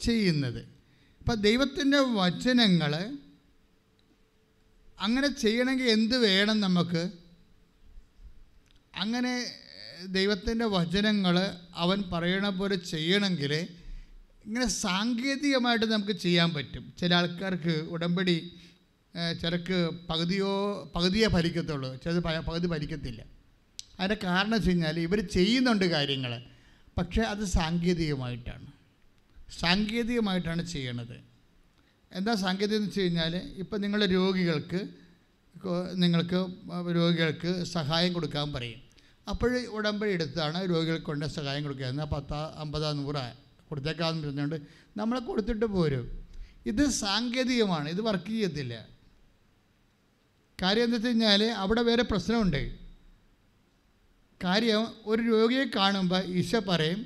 ചെയ്യുന്നത്. അപ്പം ദൈവത്തിന്റെ വചനങ്ങൾ അങ്ങനെ ചെയ്യണമെങ്കിൽ എന്ത് വേണം നമുക്ക്? അങ്ങനെ ദൈവത്തിന്റെ വചനങ്ങൾ അവൻ പറയണ പോലെ ചെയ്യണമെങ്കിൽ ഇങ്ങനെ സാങ്കേതികമായിട്ട് നമുക്ക് ചെയ്യാൻ പറ്റും. ചില ആൾക്കാർക്ക് ഉടമ്പടി ചിലക്ക് പകുതിയോ പകുതിയേ ഭരിക്കത്തുള്ളൂ. ചിലത് പകുതി ഭരിക്കത്തില്ല. അതിന്റെ കാരണം വെച്ച് കഴിഞ്ഞാൽ ഇവർ ചെയ്യുന്നുണ്ട് കാര്യങ്ങൾ പക്ഷേ അത് സാങ്കേതികമായിട്ടാണ്. സാങ്കേതികമായിട്ടാണ് ചെയ്യണത്. എന്താ സാങ്കേതികത എന്ന് വെച്ച് കഴിഞ്ഞാൽ ഇപ്പം നിങ്ങളുടെ രോഗികൾക്ക് നിങ്ങൾക്ക് രോഗികൾക്ക് സഹായം കൊടുക്കാൻ പറയും. അപ്പോൾ ഉടമ്പടി എടുത്താണ് രോഗികൾക്ക് കൊണ്ട് സഹായം കൊടുക്കുക. എന്നാൽ പത്താ അമ്പതാ നൂറാ കൊടുത്തേക്കാന്ന് പറഞ്ഞുകൊണ്ട് നമ്മളെ കൊടുത്തിട്ട് പോരും. ഇത് സാങ്കേതികമാണ് ഇത് വർക്ക് ചെയ്യത്തില്ല. കാര്യം എന്താ വെച്ച് കഴിഞ്ഞാൽ അവിടെ വേറെ പ്രശ്നമുണ്ട്. കാര്യം ഒരു രോഗിയെ കാണുമ്പോൾ ഈശ പറയും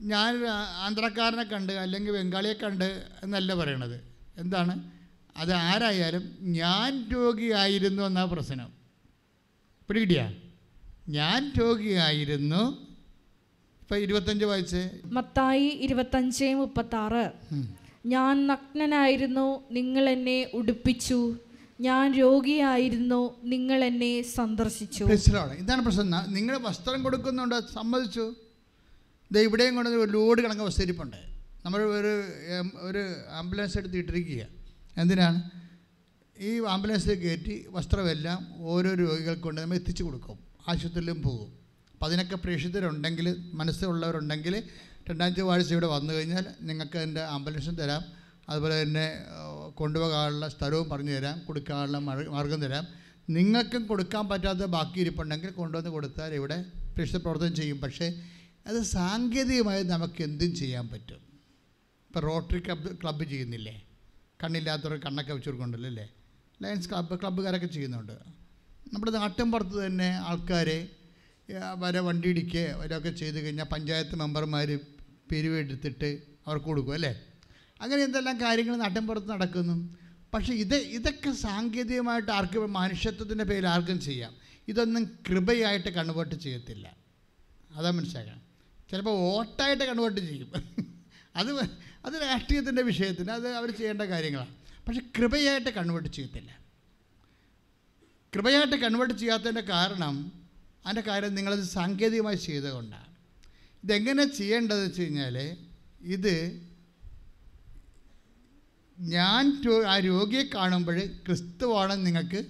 ഞാൻ ആന്ധ്രക്കാരനെ കണ്ട് അല്ലെങ്കിൽ ബംഗാളിയെ കണ്ട് എന്നല്ല പറയണത്. എന്താണ്? അത് ആരായാലും ഞാൻ രോഗിയായിരുന്നു എന്നാ പ്രശ്നം. പിടികിട്ടിയ? ഞാൻ രോഗിയായിരുന്നു. ഇപ്പം ഇരുപത്തഞ്ച് വയസ്സ് മത്തായി ഇരുപത്തഞ്ച് മുപ്പത്തി ആറ് ഞാൻ നഗ്നനായിരുന്നു നിങ്ങൾ എന്നെ ഉടുപ്പിച്ചു. ഞാൻ രോഗിയായിരുന്നു നിങ്ങൾ എന്നെ സന്ദർശിച്ചു. ഇതാണ് പ്രശ്നം. നിങ്ങൾ വസ്ത്രം കൊടുക്കുന്നുണ്ട് സമ്മതിച്ചു. ദേ ഇവിടെയും കൊണ്ട് ഒരു ലോഡ് കണക്ക് വസ്തിരിപ്പുണ്ട്. നമ്മൾ ഒരു ഒരു ആംബുലൻസ് എടുത്തിട്ടിരിക്കുക എന്തിനാണ്? ഈ ആംബുലൻസിൽ കയറ്റി വസ്ത്രമെല്ലാം ഓരോ രോഗികൾക്ക് കൊണ്ട് നമ്മൾ എത്തിച്ചു കൊടുക്കും. ആശുപത്രിയിലും പോകും. അപ്പം അതിനൊക്കെ പ്രേക്ഷിതരുണ്ടെങ്കിൽ മനസ്സിലുള്ളവരുണ്ടെങ്കിൽ രണ്ടാം ചൊവ്വാഴ്ച ഇവിടെ വന്നു കഴിഞ്ഞാൽ നിങ്ങൾക്ക് അതിന്റെ ആംബുലൻസും തരാം. അതുപോലെ തന്നെ കൊണ്ടുപോകാനുള്ള സ്ഥലവും പറഞ്ഞു തരാം. കൊടുക്കാനുള്ള മാർഗം തരാം. നിങ്ങൾക്കും കൊടുക്കാൻ പറ്റാത്ത ബാക്കി ഇരിപ്പുണ്ടെങ്കിൽ കൊണ്ടുവന്ന് കൊടുത്താൽ ഇവിടെ പ്രേക്ഷിത പ്രവർത്തനം ചെയ്യും. പക്ഷേ അത് സാങ്കേതികമായി നമുക്ക് എന്തും ചെയ്യാൻ പറ്റും. ഇപ്പോൾ റോട്ടറി ക്ലബ്ബ് ക്ലബ്ബ് ചെയ്യുന്നില്ലേ? കണ്ണില്ലാത്തവർ കണ്ണൊക്കെ വെച്ച് കൊടുക്കുന്നുണ്ടല്ലോ അല്ലേ? ലയൻസ് ക്ലബ്ബ് ക്ലബ്ബുകാരൊക്കെ ചെയ്യുന്നുണ്ട്. നമ്മുടെ നാട്ടിൻ പുറത്ത് തന്നെ ആൾക്കാരെ വരെ വണ്ടി ഇടിക്കുക വരൊക്കെ ചെയ്ത് കഴിഞ്ഞാൽ പഞ്ചായത്ത് മെമ്പർമാർ പിരിവെടുത്തിട്ട് അവർക്ക് കൊടുക്കും അല്ലേ? അങ്ങനെ എന്തെല്ലാം കാര്യങ്ങൾ നാട്ടിൻ പുറത്ത് നടക്കുന്നു. പക്ഷേ ഇത് ഇതൊക്കെ സാങ്കേതികമായിട്ട് ആർക്കും മനുഷ്യത്വത്തിന്റെ പേരിൽ ആർക്കും ചെയ്യാം. ഇതൊന്നും കൃപയായിട്ട് കൺവേർട്ട് ചെയ്യത്തില്ല. അതാ മനസ്സിലാക്കണം. ചിലപ്പോൾ വോട്ടായിട്ട് കൺവേർട്ട് ചെയ്യും അത് അത് രാഷ്ട്രീയത്തിന്റെ വിഷയത്തിന് അത് അവർ ചെയ്യേണ്ട കാര്യങ്ങളാണ്. പക്ഷെ കൃപയായിട്ട് കൺവേർട്ട് ചെയ്യത്തില്ല. കൃപയായിട്ട് കൺവേർട്ട് ചെയ്യാത്തതിന്റെ കാരണം അതിന്റെ കാര്യം നിങ്ങളത് സാങ്കേതികമായി ചെയ്തുകൊണ്ടാണ്. ഇതെങ്ങനെ ചെയ്യേണ്ടതെന്ന് വെച്ച് കഴിഞ്ഞാൽ ഇത് ഞാൻ ആ രോഗിയെ കാണുമ്പോൾ ക്രിസ്തുവാണെന്ന് നിങ്ങൾക്ക്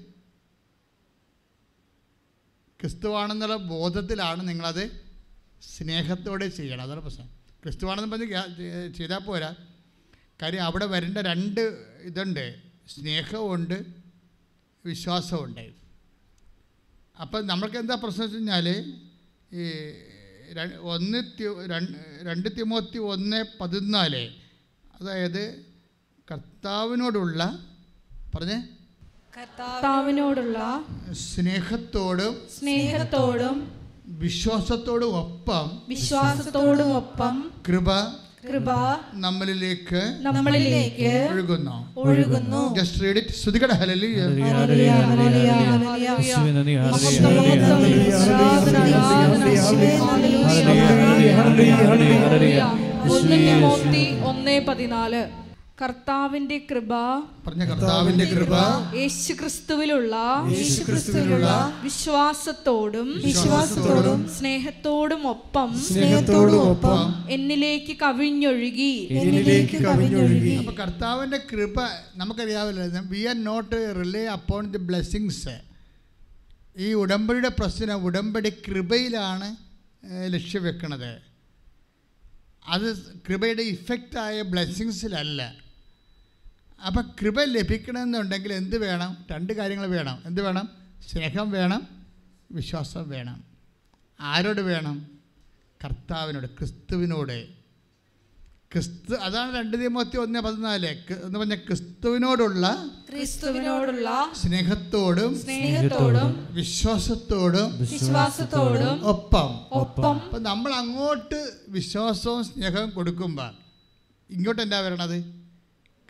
ക്രിസ്തുവാണെന്നുള്ള ബോധത്തിലാണ് നിങ്ങളത് സ്നേഹത്തോടെ ചെയ്യണം. അതാണ് പ്രശ്നം. ക്രിസ്തുവാണെന്ന് പറഞ്ഞ് ചെയ്താൽ പോരാ. കാര്യം അവിടെ വരേണ്ട രണ്ട് ഇതുണ്ട്. സ്നേഹമുണ്ട് വിശ്വാസമുണ്ട് അപ്പം നമ്മൾക്ക് എന്താ പ്രശ്നം വെച്ച് കഴിഞ്ഞാൽ ഈ ഒന്ന് രണ്ട് തിമോത്തി ഒന്ന് പതിനാല് അതായത് കർത്താവിനോടുള്ള പറഞ്ഞേ? കർത്താവിനോടുള്ള സ്നേഹത്തോടും സ്നേഹത്തോടും വിശ്വാസത്തോടും ഒപ്പം വിശ്വാസത്തോടും ഒപ്പം കൃപ കൃപ നമ്മളിലേക്ക് നമ്മളിലേക്ക് ഒഴുകുന്നു. ഒഴുകുന്നു. ജസ്റ്റ് റീഡ് ഇറ്റ് സ്തുതികട ഹലലി ഹല്ലേലൂയ, ഹല്ലേലൂയ, ഹല്ലേലൂയ, ഹല്ലേലൂയ. ഹല്ലേലൂയ, ഹല്ലേലൂയ, ഹല്ലേലൂയ. ഹല്ലേലൂയ, കർത്താവിന്റെ കൃപ പറഞ്ഞ കർത്താവിന്റെ കൃപ യേശു ക്രിസ്തുവിലുള്ള യേശുക്രിസ്തുവിലുള്ള വിശ്വാസത്തോടും വിശ്വാസത്തോടും സ്നേഹത്തോടും ഒപ്പം സ്നേഹത്തോടും ഒപ്പം എന്നിലേക്ക് കവിഞ്ഞൊഴുകി. എന്നിലേക്ക് കവിഞ്ഞൊഴുകി. അപ്പൊ കർത്താവിന്റെ കൃപ നമുക്കറിയാവില്ല we are not rely upon the blessings ഈ ഉടമ്പടിയുടെ പ്രശ്നം ഉടമ്പടി കൃപയിലാണ് ലക്ഷ്യം വെക്കുന്നത് അത് കൃപയുടെ ഇഫക്റ്റായ ബ്ലെസ്സിങ്സിലല്ല അപ്പം കൃപ ലഭിക്കണമെന്നുണ്ടെങ്കിൽ എന്ത് വേണം? രണ്ട് കാര്യങ്ങൾ വേണം. എന്ത് വേണം? സ്നേഹം വേണം വിശ്വാസം വേണം. ആരോട് വേണം? കർത്താവിനോട് ക്രിസ്തുവിനോട്. ക്രിസ്തു അതാണ് രണ്ട് തീമത്തി ഒന്ന് പതിനാല്. എന്ന് പറഞ്ഞ ക്രിസ്തുവിനോടുള്ള ക്രിസ്തുവിനോടുള്ള സ്നേഹത്തോടും സ്നേഹത്തോടും വിശ്വാസത്തോടും വിശ്വാസത്തോടും ഒപ്പം. ഒപ്പം. അപ്പം നമ്മൾ അങ്ങോട്ട് വിശ്വാസവും സ്നേഹവും കൊടുക്കുമ്പോൾ ഇങ്ങോട്ട് എന്താ വരണത്?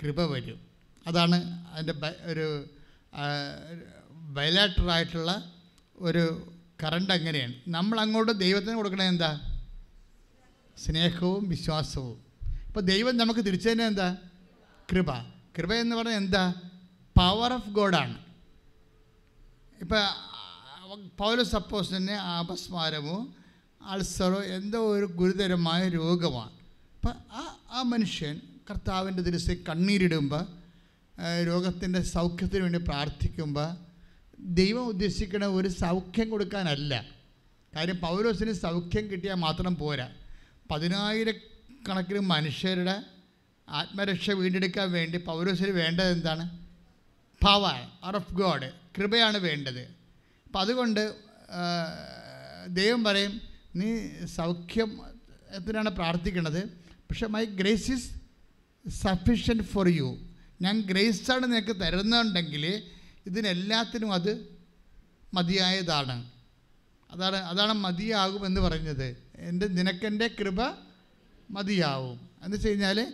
കൃപ വരും. അതാണ് അതിന്റെ ഒരു ബയലാറ്ററായിട്ടുള്ള ഒരു കറണ്ട് അങ്ങനെയാണ്. നമ്മൾ അങ്ങോട്ട് ദൈവത്തിന് കൊടുക്കണേ എന്താ? സ്നേഹവും വിശ്വാസവും. ഇപ്പോൾ ദൈവം നമുക്ക് തിരിച്ചു തന്നെ എന്താ? കൃപ. കൃപ എന്ന് പറഞ്ഞാൽ എന്താ? പവർ ഓഫ് ഗോഡാണ് ഇപ്പം പൗല സപ്പോസ് തന്നെ അപസ്മാരമോ അൾസറോ എന്തോ ഒരു ഗുരുതരമായ രോഗമാണ്. അപ്പം ആ ആ മനുഷ്യൻ കർത്താവിന്റെ ദിവസം കണ്ണീരിടുമ്പോൾ രോഗത്തിന്റെ സൗഖ്യത്തിന് വേണ്ടി പ്രാർത്ഥിക്കുമ്പോൾ ദൈവം ഉദ്ദേശിക്കുന്ന ഒരു സൗഖ്യം കൊടുക്കാനല്ല. കാര്യം പൗരോസിന് സൗഖ്യം കിട്ടിയാൽ മാത്രം പോരാ. പതിനായിരക്കണക്കിന് മനുഷ്യരുടെ ആത്മരക്ഷ വീണ്ടെടുക്കാൻ വേണ്ടി പൗരോസിന് വേണ്ടത് എന്താണ്? പവർ ഓഫ് ഗോഡ് കൃപയാണ് വേണ്ടത്. അപ്പം അതുകൊണ്ട് ദൈവം പറയും നീ സൗഖ്യത്തിനാണ് പ്രാർത്ഥിക്കുന്നത് പക്ഷേ my grace is sufficient for you ഞാൻ ഗ്രേസാണ് നിനക്ക് തരുന്നുണ്ടെങ്കിൽ ഇതിനെല്ലാത്തിനും അത് മതിയായതാണ്. അതാണ് അതാണ് മതിയാകുമെന്ന് പറഞ്ഞത് എന്റെ നിനക്കെന്റെ കൃപ മതിയാവും. എന്ന് വെച്ച് കഴിഞ്ഞാൽ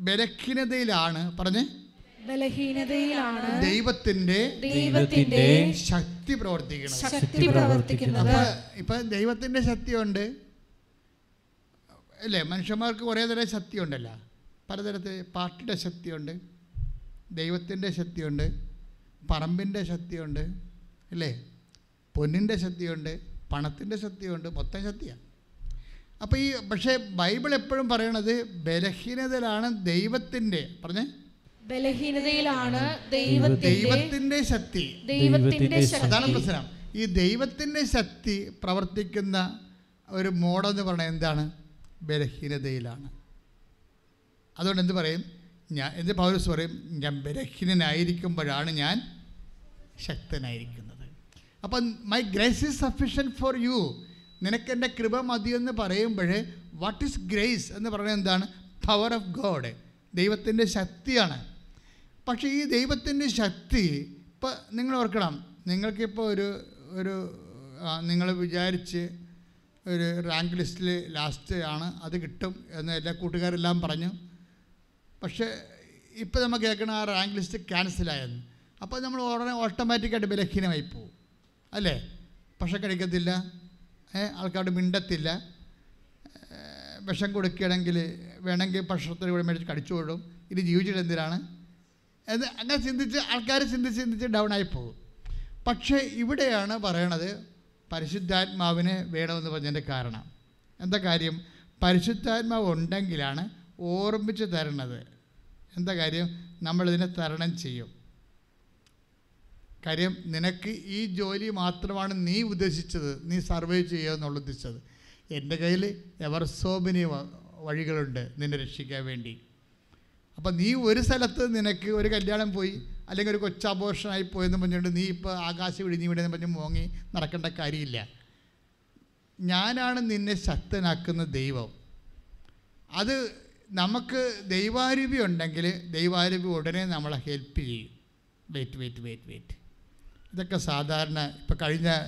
ബലഹീനതയിലാണ്. പറഞ്ഞ്. ബലഹീനതയിലാണ് ദൈവത്തിന്റെ ദൈവത്തിന്റെ ശക്തി പ്രവർത്തിക്കണം ശക്തി പ്രവർത്തിക്കുന്നത്. ഇപ്പൊ ദൈവത്തിന്റെ ദൈവത്തിന്റെ ശക്തിയുണ്ട്. അല്ലേ? മനുഷ്യന്മാർക്ക് കുറേ തരം ശക്തിയുണ്ടല്ലോ. പലതരത്തിൽ പാർട്ടിയുടെ ശക്തിയുണ്ട് ദൈവത്തിന്റെ ശക്തിയുണ്ട് പറമ്പിന്റെ ശക്തിയുണ്ട് അല്ലേ? പൊന്നിന്റെ ശക്തിയുണ്ട് പണത്തിന്റെ ശക്തിയുണ്ട് മൊത്തം ശക്തിയാണ് അപ്പോൾ ഈ പക്ഷേ ബൈബിൾ എപ്പോഴും പറയണത് ബലഹീനതയിലാണ് ദൈവത്തിന്റെ പറഞ്ഞേ? ബലഹീനതയിലാണ് ദൈവത്തിന്റെ ദൈവത്തിന്റെ ശക്തി. ദൈവത്തിന്റെ അതാണ് പ്രശ്നം. ഈ ദൈവത്തിന്റെ ശക്തി പ്രവർത്തിക്കുന്ന ഒരു മോഡെന്ന് പറഞ്ഞാൽ എന്താണ്? ബലഹീനതയിലാണ്. അതുകൊണ്ട് എന്ത് പറയും? ഞാൻ എന്ത് പൗരസ് പറയും? ഞാൻ ബലഹീനനായിരിക്കുമ്പോഴാണ് ഞാൻ ശക്തനായിരിക്കുന്നത്. അപ്പം my grace is sufficient for you നിനക്ക് എന്റെ കൃപ മതിയെന്ന് പറയുമ്പോൾ വാട്ട് ഈസ് ഗ്രേസ് എന്ന് പറയുന്നത് എന്താണ്? പവർ ഓഫ് ഗോഡ് ദൈവത്തിന്റെ ശക്തിയാണ്. പക്ഷേ ഈ ദൈവത്തിന്റെ ശക്തി ഇപ്പം നിങ്ങൾ ഓർക്കണം. നിങ്ങൾക്കിപ്പോൾ ഒരു ഒരു നിങ്ങൾ വിചാരിച്ച് ഒരു റാങ്ക് ലിസ്റ്റിൽ ലാസ്റ്റ് ആണ്. അത് കിട്ടും എന്ന് എല്ലാ കൂട്ടുകാരെല്ലാം പറഞ്ഞു. പക്ഷേ ഇപ്പോൾ നമ്മൾ കേൾക്കണ ആ റാങ്ക് ലിസ്റ്റ് ക്യാൻസലായെന്ന് അപ്പോൾ നമ്മൾ ഉടനെ ഓട്ടോമാറ്റിക്കായിട്ട് ബലഹീനമായി പോകും അല്ലേ? പക്ഷെ കഴിക്കത്തില്ല. ആൾക്കാരോട് മിണ്ടത്തില്ല. വിഷം കൊടുക്കുകയാണെങ്കിൽ വേണമെങ്കിൽ ഭക്ഷണത്തിന് കൂടെ മേടിച്ച് കടിച്ചു വിടും ഇത് ജീവിച്ചിട്ട് എന്തിനാണ്? എന്ന് അങ്ങനെ ചിന്തിച്ച് ആൾക്കാർ ചിന്തിച്ച് ചിന്തിച്ച് ഡൗൺ ആയി പോകും. പക്ഷേ ഇവിടെയാണ് പറയണത് പരിശുദ്ധാത്മാവിനെ വേണമെന്ന് പറഞ്ഞതിന്റെ കാരണം. എന്താ കാര്യം? പരിശുദ്ധാത്മാവ് ഉണ്ടെങ്കിലാണ് ഓർമ്മിച്ച് തരണത്. എന്താ കാര്യം? നമ്മളിതിനെ തരണം ചെയ്യും. കാര്യം നിനക്ക് ഈ ജോലി മാത്രമാണ് നീ ഉദ്ദേശിച്ചത്. നീ സർവേ ചെയ്യുക എന്നുള്ള ഉദ്ദേശിച്ചത്. എന്റെ കയ്യിൽ എവർസോബിനി വഴികളുണ്ട് നിന്നെ രക്ഷിക്കാൻ വേണ്ടി. അപ്പം നീ ഒരു സ്ഥലത്ത് നിനക്ക് ഒരു കല്യാണം പോയി അല്ലെങ്കിൽ ഒരു കൊച്ചാഘോഷമായി പോയെന്ന് പറഞ്ഞുകൊണ്ട് നീ ഇപ്പോൾ ആകാശം വിഴിഞ്ഞു വിടുന്ന പറഞ്ഞ് മോങ്ങി നടക്കേണ്ട കാര്യമില്ല. ഞാനാണ് നിന്നെ ശക്തനാക്കുന്ന ദൈവം. അത് നമുക്ക് ദൈവാരൂപി ഉണ്ടെങ്കിൽ ദൈവാരൂപി ഉടനെ നമ്മളെ ഹെൽപ്പ് ചെയ്യും. വെയിറ്റ് വെയിറ്റ് വെയിറ്റ് വെയിറ്റ് ഇതൊക്കെ സാധാരണ ഇപ്പോൾ കഴിഞ്ഞ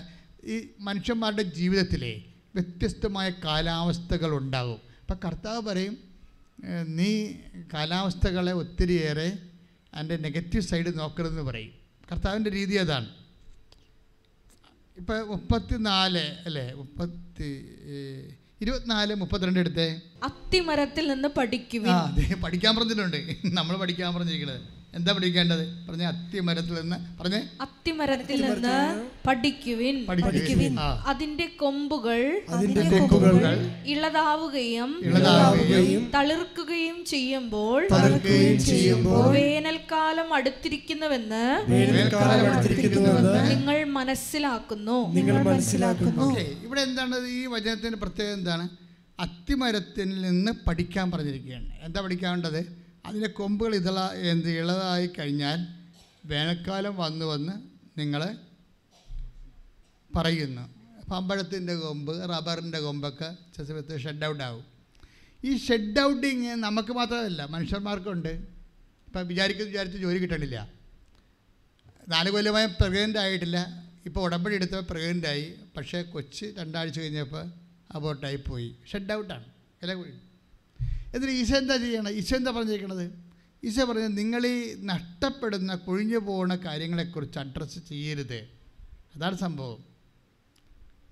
ഈ മനുഷ്യന്മാരുടെ ജീവിതത്തിലെ വ്യത്യസ്തമായ കാലാവസ്ഥകൾ ഉണ്ടാകും അപ്പം കർത്താവ് പറയും നീ കാലാവസ്ഥകളെ ഒത്തിരിയേറെ അതിന്റെ നെഗറ്റീവ് സൈഡ് നോക്കരുതെന്ന് പറയും. കർത്താവിന്റെ രീതി അതാണ്. ഇപ്പം മുപ്പത്തി നാല് അല്ലേ? മുപ്പത്തി ഇരുപത്തിനാല് മുപ്പത്തിരണ്ട് എടുത്തേ. അത്തിമരത്തിൽ നിന്ന് പഠിക്കുക അതെ പഠിക്കാൻ പറഞ്ഞിട്ടുണ്ട്. നമ്മൾ പഠിക്കാൻ പറഞ്ഞിരിക്കുന്നത് എന്താ പഠിക്കേണ്ടത്? പറഞ്ഞ അത്തിമരത്തിൽ നിന്ന് പറഞ്ഞേ? അത്തിമരത്തിൽ നിന്ന് പഠിക്കുവിൻ. പഠിക്കുവിൻ. അതിന്റെ കൊമ്പുകൾ അതിന്റെ കൊമ്പുകൾ ഇളതാവുകയും ഇളതാവുകയും തളിർക്കുകയും ചെയ്യുമ്പോൾ തളിർക്കുകയും ചെയ്യുമ്പോൾ വേനൽക്കാലം അടുത്തിരിക്കുന്നുവെന്ന് വേനൽക്കാലം അടുത്തിരിക്കുന്നുവെന്ന് നിങ്ങൾ മനസ്സിലാക്കുന്നു. നിങ്ങൾ മനസ്സിലാക്കുന്നു. ഓക്കേ ഇവിടെ എന്താണ്? ഈ വചനത്തിന്റെ പ്രത്യേകത എന്താണ്? അത്തിമരത്തിൽ നിന്ന് പഠിക്കാൻ പറഞ്ഞിരിക്കുകയാണ്. എന്താ പഠിക്കാനുള്ളത്? അതിന്റെ കൊമ്പുകൾ ഇതള എന്ത് ഇളതായി കഴിഞ്ഞാൽ വേനൽക്കാലം വന്നു വന്ന് നിങ്ങൾ പറയുന്നു. പമ്പഴത്തിന്റെ കൊമ്പ് റബ്ബറിന്റെ കൊമ്പൊക്കെ ചില ഷെഡ് ഔട്ട് ആവും. ഈ ഷെഡ് ഔട്ടിങ് നമുക്ക് മാത്രമല്ല മനുഷ്യന്മാർക്കുണ്ട്. ഇപ്പം വിചാരിക്കുന്ന വിചാരിച്ച് ജോലി കിട്ടണില്ല. നാല് കൊല്ലമായി പ്രഗ്നന്റ് ആയിട്ടില്ല. ഇപ്പോൾ ഉടമ്പടി എടുത്തപ്പോൾ പ്രഗ്നന്റ് ആയി. പക്ഷേ കൊച്ച് രണ്ടാഴ്ച കഴിഞ്ഞപ്പോൾ അബോട്ടായി പോയി. ഷെഡ് ഔട്ടാണ് ഇല പോയി എന്നിട്ട് ഈശോ എന്താ ചെയ്യണം? ഈശോ എന്താ പറഞ്ഞിരിക്കണത്? ഈശോ പറഞ്ഞത് നിങ്ങൾ ഈ നഷ്ടപ്പെടുന്ന കൊഴിഞ്ഞു പോകുന്ന കാര്യങ്ങളെക്കുറിച്ച് അഡ്രസ്സ് ചെയ്യരുത്. അതാണ് സംഭവം.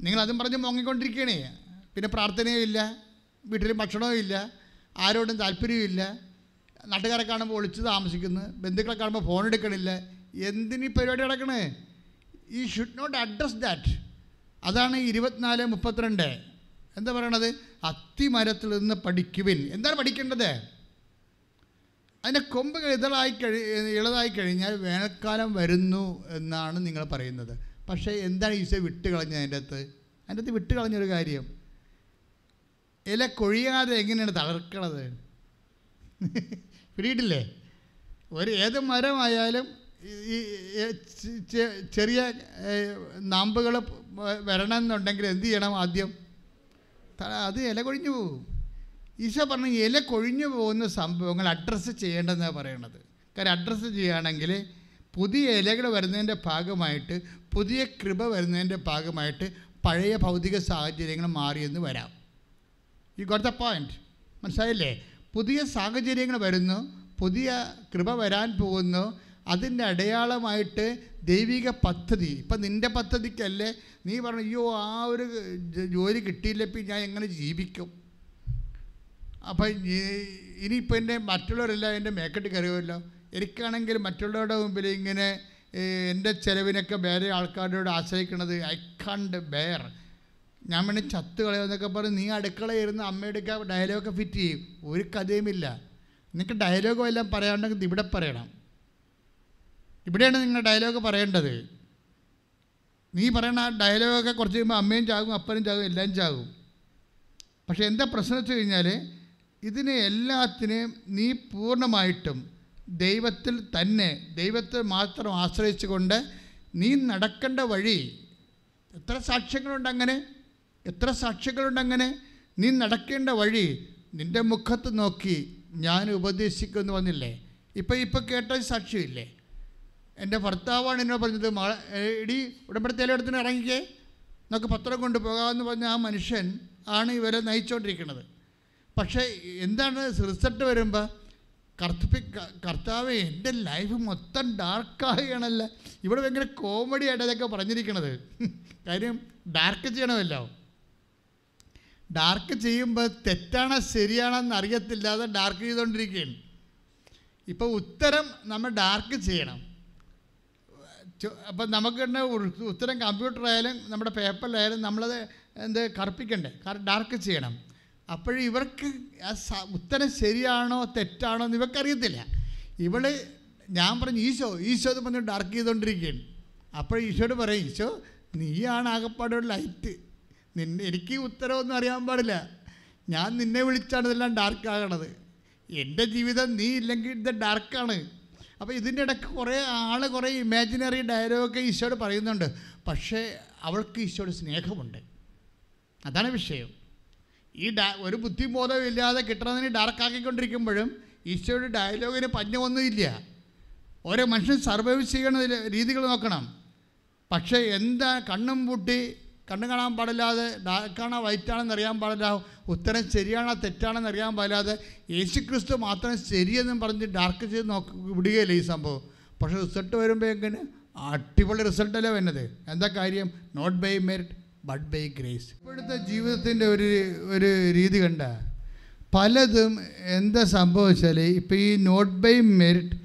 നിങ്ങളതും പറഞ്ഞ് മുങ്ങിക്കൊണ്ടിരിക്കണേ. പിന്നെ പ്രാർത്ഥനയും ഇല്ല വീട്ടിൽ ഭക്ഷണവും ഇല്ല ആരോടും താല്പര്യവും നാട്ടുകാരെ കാണുമ്പോൾ ഒളിച്ച് താമസിക്കുന്നു ബന്ധുക്കളെ കാണുമ്പോൾ ഫോൺ എടുക്കണില്ല. എന്തിനീ പരിപാടി നടക്കണേ? ഈ ഷുഡ് നോട്ട് അഡ്രസ് ദാറ്റ് അതാണ് ഇരുപത്തിനാല് മുപ്പത്തിരണ്ട്. എന്താ പറയണത്? അത്തിമരത്തിൽ നിന്ന് പഠിക്കുവിൻ. എന്താണ് പഠിക്കേണ്ടത്? അതിന്റെ കൊമ്പ് ഇതളായി കഴി ഇളതായി കഴിഞ്ഞാൽ വേനൽക്കാലം വരുന്നു എന്നാണ് നിങ്ങൾ പറയുന്നത്. പക്ഷേ എന്താണ് ഈശോ വിട്ട് കളഞ്ഞത് അതിന്റെ അകത്ത്? അതിന്റെ അകത്ത് വിട്ട് കളഞ്ഞൊരു കാര്യം. ഇല കൊഴിയാതെ എങ്ങനെയാണ് തളർക്കണത് പിടിയിട്ടില്ലേ? ഒരു ഏത് മരമായാലും ഈ- ചെറിയ നാമ്പുകൾ വരണമെന്നുണ്ടെങ്കിൽ എന്ത് ചെയ്യണം ആദ്യം? അത് ഇല കൊഴിഞ്ഞു പോകും. ഈശോ പറഞ്ഞ ഇല കൊഴിഞ്ഞു പോകുന്ന സംഭവങ്ങൾ അഡ്രസ്സ് ചെയ്യേണ്ടതെന്നാണ് പറയണത്. കാര്യം അഡ്രസ്സ് ചെയ്യുകയാണെങ്കിൽ പുതിയ ഇലകൾ വരുന്നതിന്റെ ഭാഗമായിട്ട് പുതിയ കൃപ വരുന്നതിന്റെ ഭാഗമായിട്ട് പഴയ ഭൗതിക സാഹചര്യങ്ങൾ മാറിയെന്ന് വരാം. ഈ ഗോട്ട് ദ പോയിന്റ് മനസ്സിലായില്ലേ? പുതിയ സാഹചര്യങ്ങൾ വരുന്നു പുതിയ കൃപ വരാൻ പോകുന്നു അതിന്റെ അടയാളമായിട്ട് ദൈവിക പദ്ധതി ഇപ്പം നിന്റെ പദ്ധതിക്കല്ലേ നീ പറഞ്ഞു അയ്യോ ആ ഒരു ജോലി കിട്ടിയില്ലപ്പോൾ ഞാൻ എങ്ങനെ ജീവിക്കും? അപ്പം ഇനിയിപ്പോൾ എന്റെ മറ്റുള്ളവരെല്ലാം എന്റെ മേക്കെട്ട് കയറുമല്ലോ എനിക്കാണെങ്കിൽ മറ്റുള്ളവരുടെ മുമ്പിൽ ഇങ്ങനെ എന്റെ ചിലവിനൊക്കെ വേറെ ആൾക്കാരോട് ആശ്രയിക്കുന്നത് ഐ കണ്ട് ബെയർ ഞാൻ വേണേൽ ചത്ത് കളയുമെന്നൊക്കെ പറഞ്ഞ് നീ അടുക്കളയിരുന്ന് അമ്മയെടുക്കുക ഡയലോഗൊക്കെ ഫിറ്റ് ചെയ്യും. ഒരു കഥയുമില്ല. നിങ്ങൾക്ക് ഡയലോഗോ എല്ലാം പറയാണ്ടെങ്കിൽ ഇവിടെ പറയണം. ഇവിടെയാണ് നിങ്ങൾ ഡയലോഗ് പറയേണ്ടത്. നീ പറയണ ആ ഡയലോഗൊക്കെ കുറച്ച് കഴിയുമ്പോൾ അമ്മയും ചാകും അപ്പനും ചാകും എല്ലാം ചാകും. പക്ഷേ എന്താ പ്രശ്നം വെച്ച് കഴിഞ്ഞാൽ ഇതിനെ എല്ലാത്തിനെയും നീ പൂർണമായിട്ടും ദൈവത്തിൽ തന്നെ ദൈവത്തെ മാത്രം ആശ്രയിച്ചുകൊണ്ട് നീ നടക്കേണ്ട വഴി എത്ര സാക്ഷ്യങ്ങളുണ്ട് അങ്ങനെ? എത്ര സാക്ഷ്യങ്ങളുണ്ട് അങ്ങനെ? നീ നടക്കേണ്ട വഴി നിന്റെ മുഖത്ത് നോക്കി ഞാൻ ഉപദേശിക്കുമെന്ന് വന്നില്ലേ ഇപ്പം ഇപ്പം കേട്ട സാക്ഷ്യമില്ലേ? എന്റെ ഭർത്താവാണ് എന്നോട് പറഞ്ഞത് മഴ ഇടി ഉടമ്പടിത്തേലെടുത്തിന് ഇറങ്ങിക്കേ. നമുക്ക് പത്രം കൊണ്ടുപോകാമെന്ന് പറഞ്ഞ ആ മനുഷ്യൻ ആണ് ഇവരെ നയിച്ചുകൊണ്ടിരിക്കുന്നത് പക്ഷേ എന്താണ് റിസൾട്ട് വരുമ്പോൾ കർത്തപ്പി കർത്താവ് എന്റെ ലൈഫ് മൊത്തം ഡാർക്കാകുകയാണല്ല ഇവിടെ ഭയങ്കര കോമഡി ആയിട്ട് അതൊക്കെ പറഞ്ഞിരിക്കണത്. കാര്യം ഡാർക്ക് ചെയ്യണമല്ലോ. ഡാർക്ക് ചെയ്യുമ്പോൾ തെറ്റാണോ ശരിയാണെന്ന് അറിയത്തില്ലാതെ ഡാർക്ക് ചെയ്തുകൊണ്ടിരിക്കുകയാണ് ഇപ്പോൾ ഉത്തരം നമ്മൾ ഡാർക്ക് ചെയ്യണം. അപ്പം നമുക്ക് തന്നെ ഉത്തരം കമ്പ്യൂട്ടർ ആയാലും നമ്മുടെ പേപ്പറിലായാലും നമ്മളത് എന്ത് കറുപ്പിക്കണ്ടേ? ഡാർക്ക് ചെയ്യണം. അപ്പോഴും ഇവർക്ക് ഉത്തരം ശരിയാണോ തെറ്റാണോ എന്ന് ഇവർക്കറിയത്തില്ല. ഇവൾ ഞാൻ പറഞ്ഞു ഈശോ ഈശോ എന്ന് പറഞ്ഞ് ഡാർക്ക് ചെയ്തുകൊണ്ടിരിക്കുകയാണ് അപ്പോൾ ഈശോട് പറയും ഈശോ നീയാണ് ആകപ്പാടെ ലൈറ്റ് നിന്നെ എനിക്ക് ഉത്തരവൊന്നും അറിയാൻ പാടില്ല. ഞാൻ നിന്നെ വിളിച്ചാണ് ഇതെല്ലാം ഡാർക്ക് ആകണത്. എന്റെ ജീവിതം നീ ഇല്ലെങ്കിൽ ഇത് ഡാർക്കാണ് അപ്പോൾ ഇതിന്റെ ഇടയ്ക്ക് കുറേ ആൾ കുറേ ഇമാജിനറി ഡയലോഗൊക്കെ ഈശോട് പറയുന്നുണ്ട്. പക്ഷേ അവൾക്ക് ഈശോട് സ്നേഹമുണ്ട്. അതാണ് വിഷയം. ഈ ഡാ ഒരു ബുദ്ധിബോധം ഇല്ലാതെ കിട്ടണതിന് ഡാർക്കാക്കിക്കൊണ്ടിരിക്കുമ്പോഴും ഈശോയുടെ ഡയലോഗിന് പഞ്ഞമൊന്നുമില്ല. ഓരോ മനുഷ്യൻ സർവൈവ് ചെയ്യണ രീതികൾ നോക്കണം. പക്ഷേ എന്താ കണ്ണും പൂട്ടി കണ്ണു കാണാൻ പാടില്ലാതെ ഡാർക്കാണോ വൈറ്റാണെന്ന് അറിയാൻ പാടില്ല. ഉത്തരം ശരിയാണോ തെറ്റാണെന്ന് അറിയാൻ പാടില്ലാതെ യേശു ക്രിസ്തു മാത്രം ശരിയെന്നും പറഞ്ഞ് ഡാർക്ക് ചെയ്ത് നോക്കി വിടുകയില്ല ഈ സംഭവം. പക്ഷേ റിസൾട്ട് വരുമ്പോൾ എങ്ങനെ? അടിപൊളി റിസൾട്ടല്ലേ വരുന്നത്? എന്താ കാര്യം? Not by merit but by grace ഇപ്പോഴത്തെ ജീവിതത്തിന്റെ ഒരു ഒരു രീതി കണ്ട. പലതും എന്താ സംഭവിച്ചാൽ ഇപ്പോൾ ഈ not by merit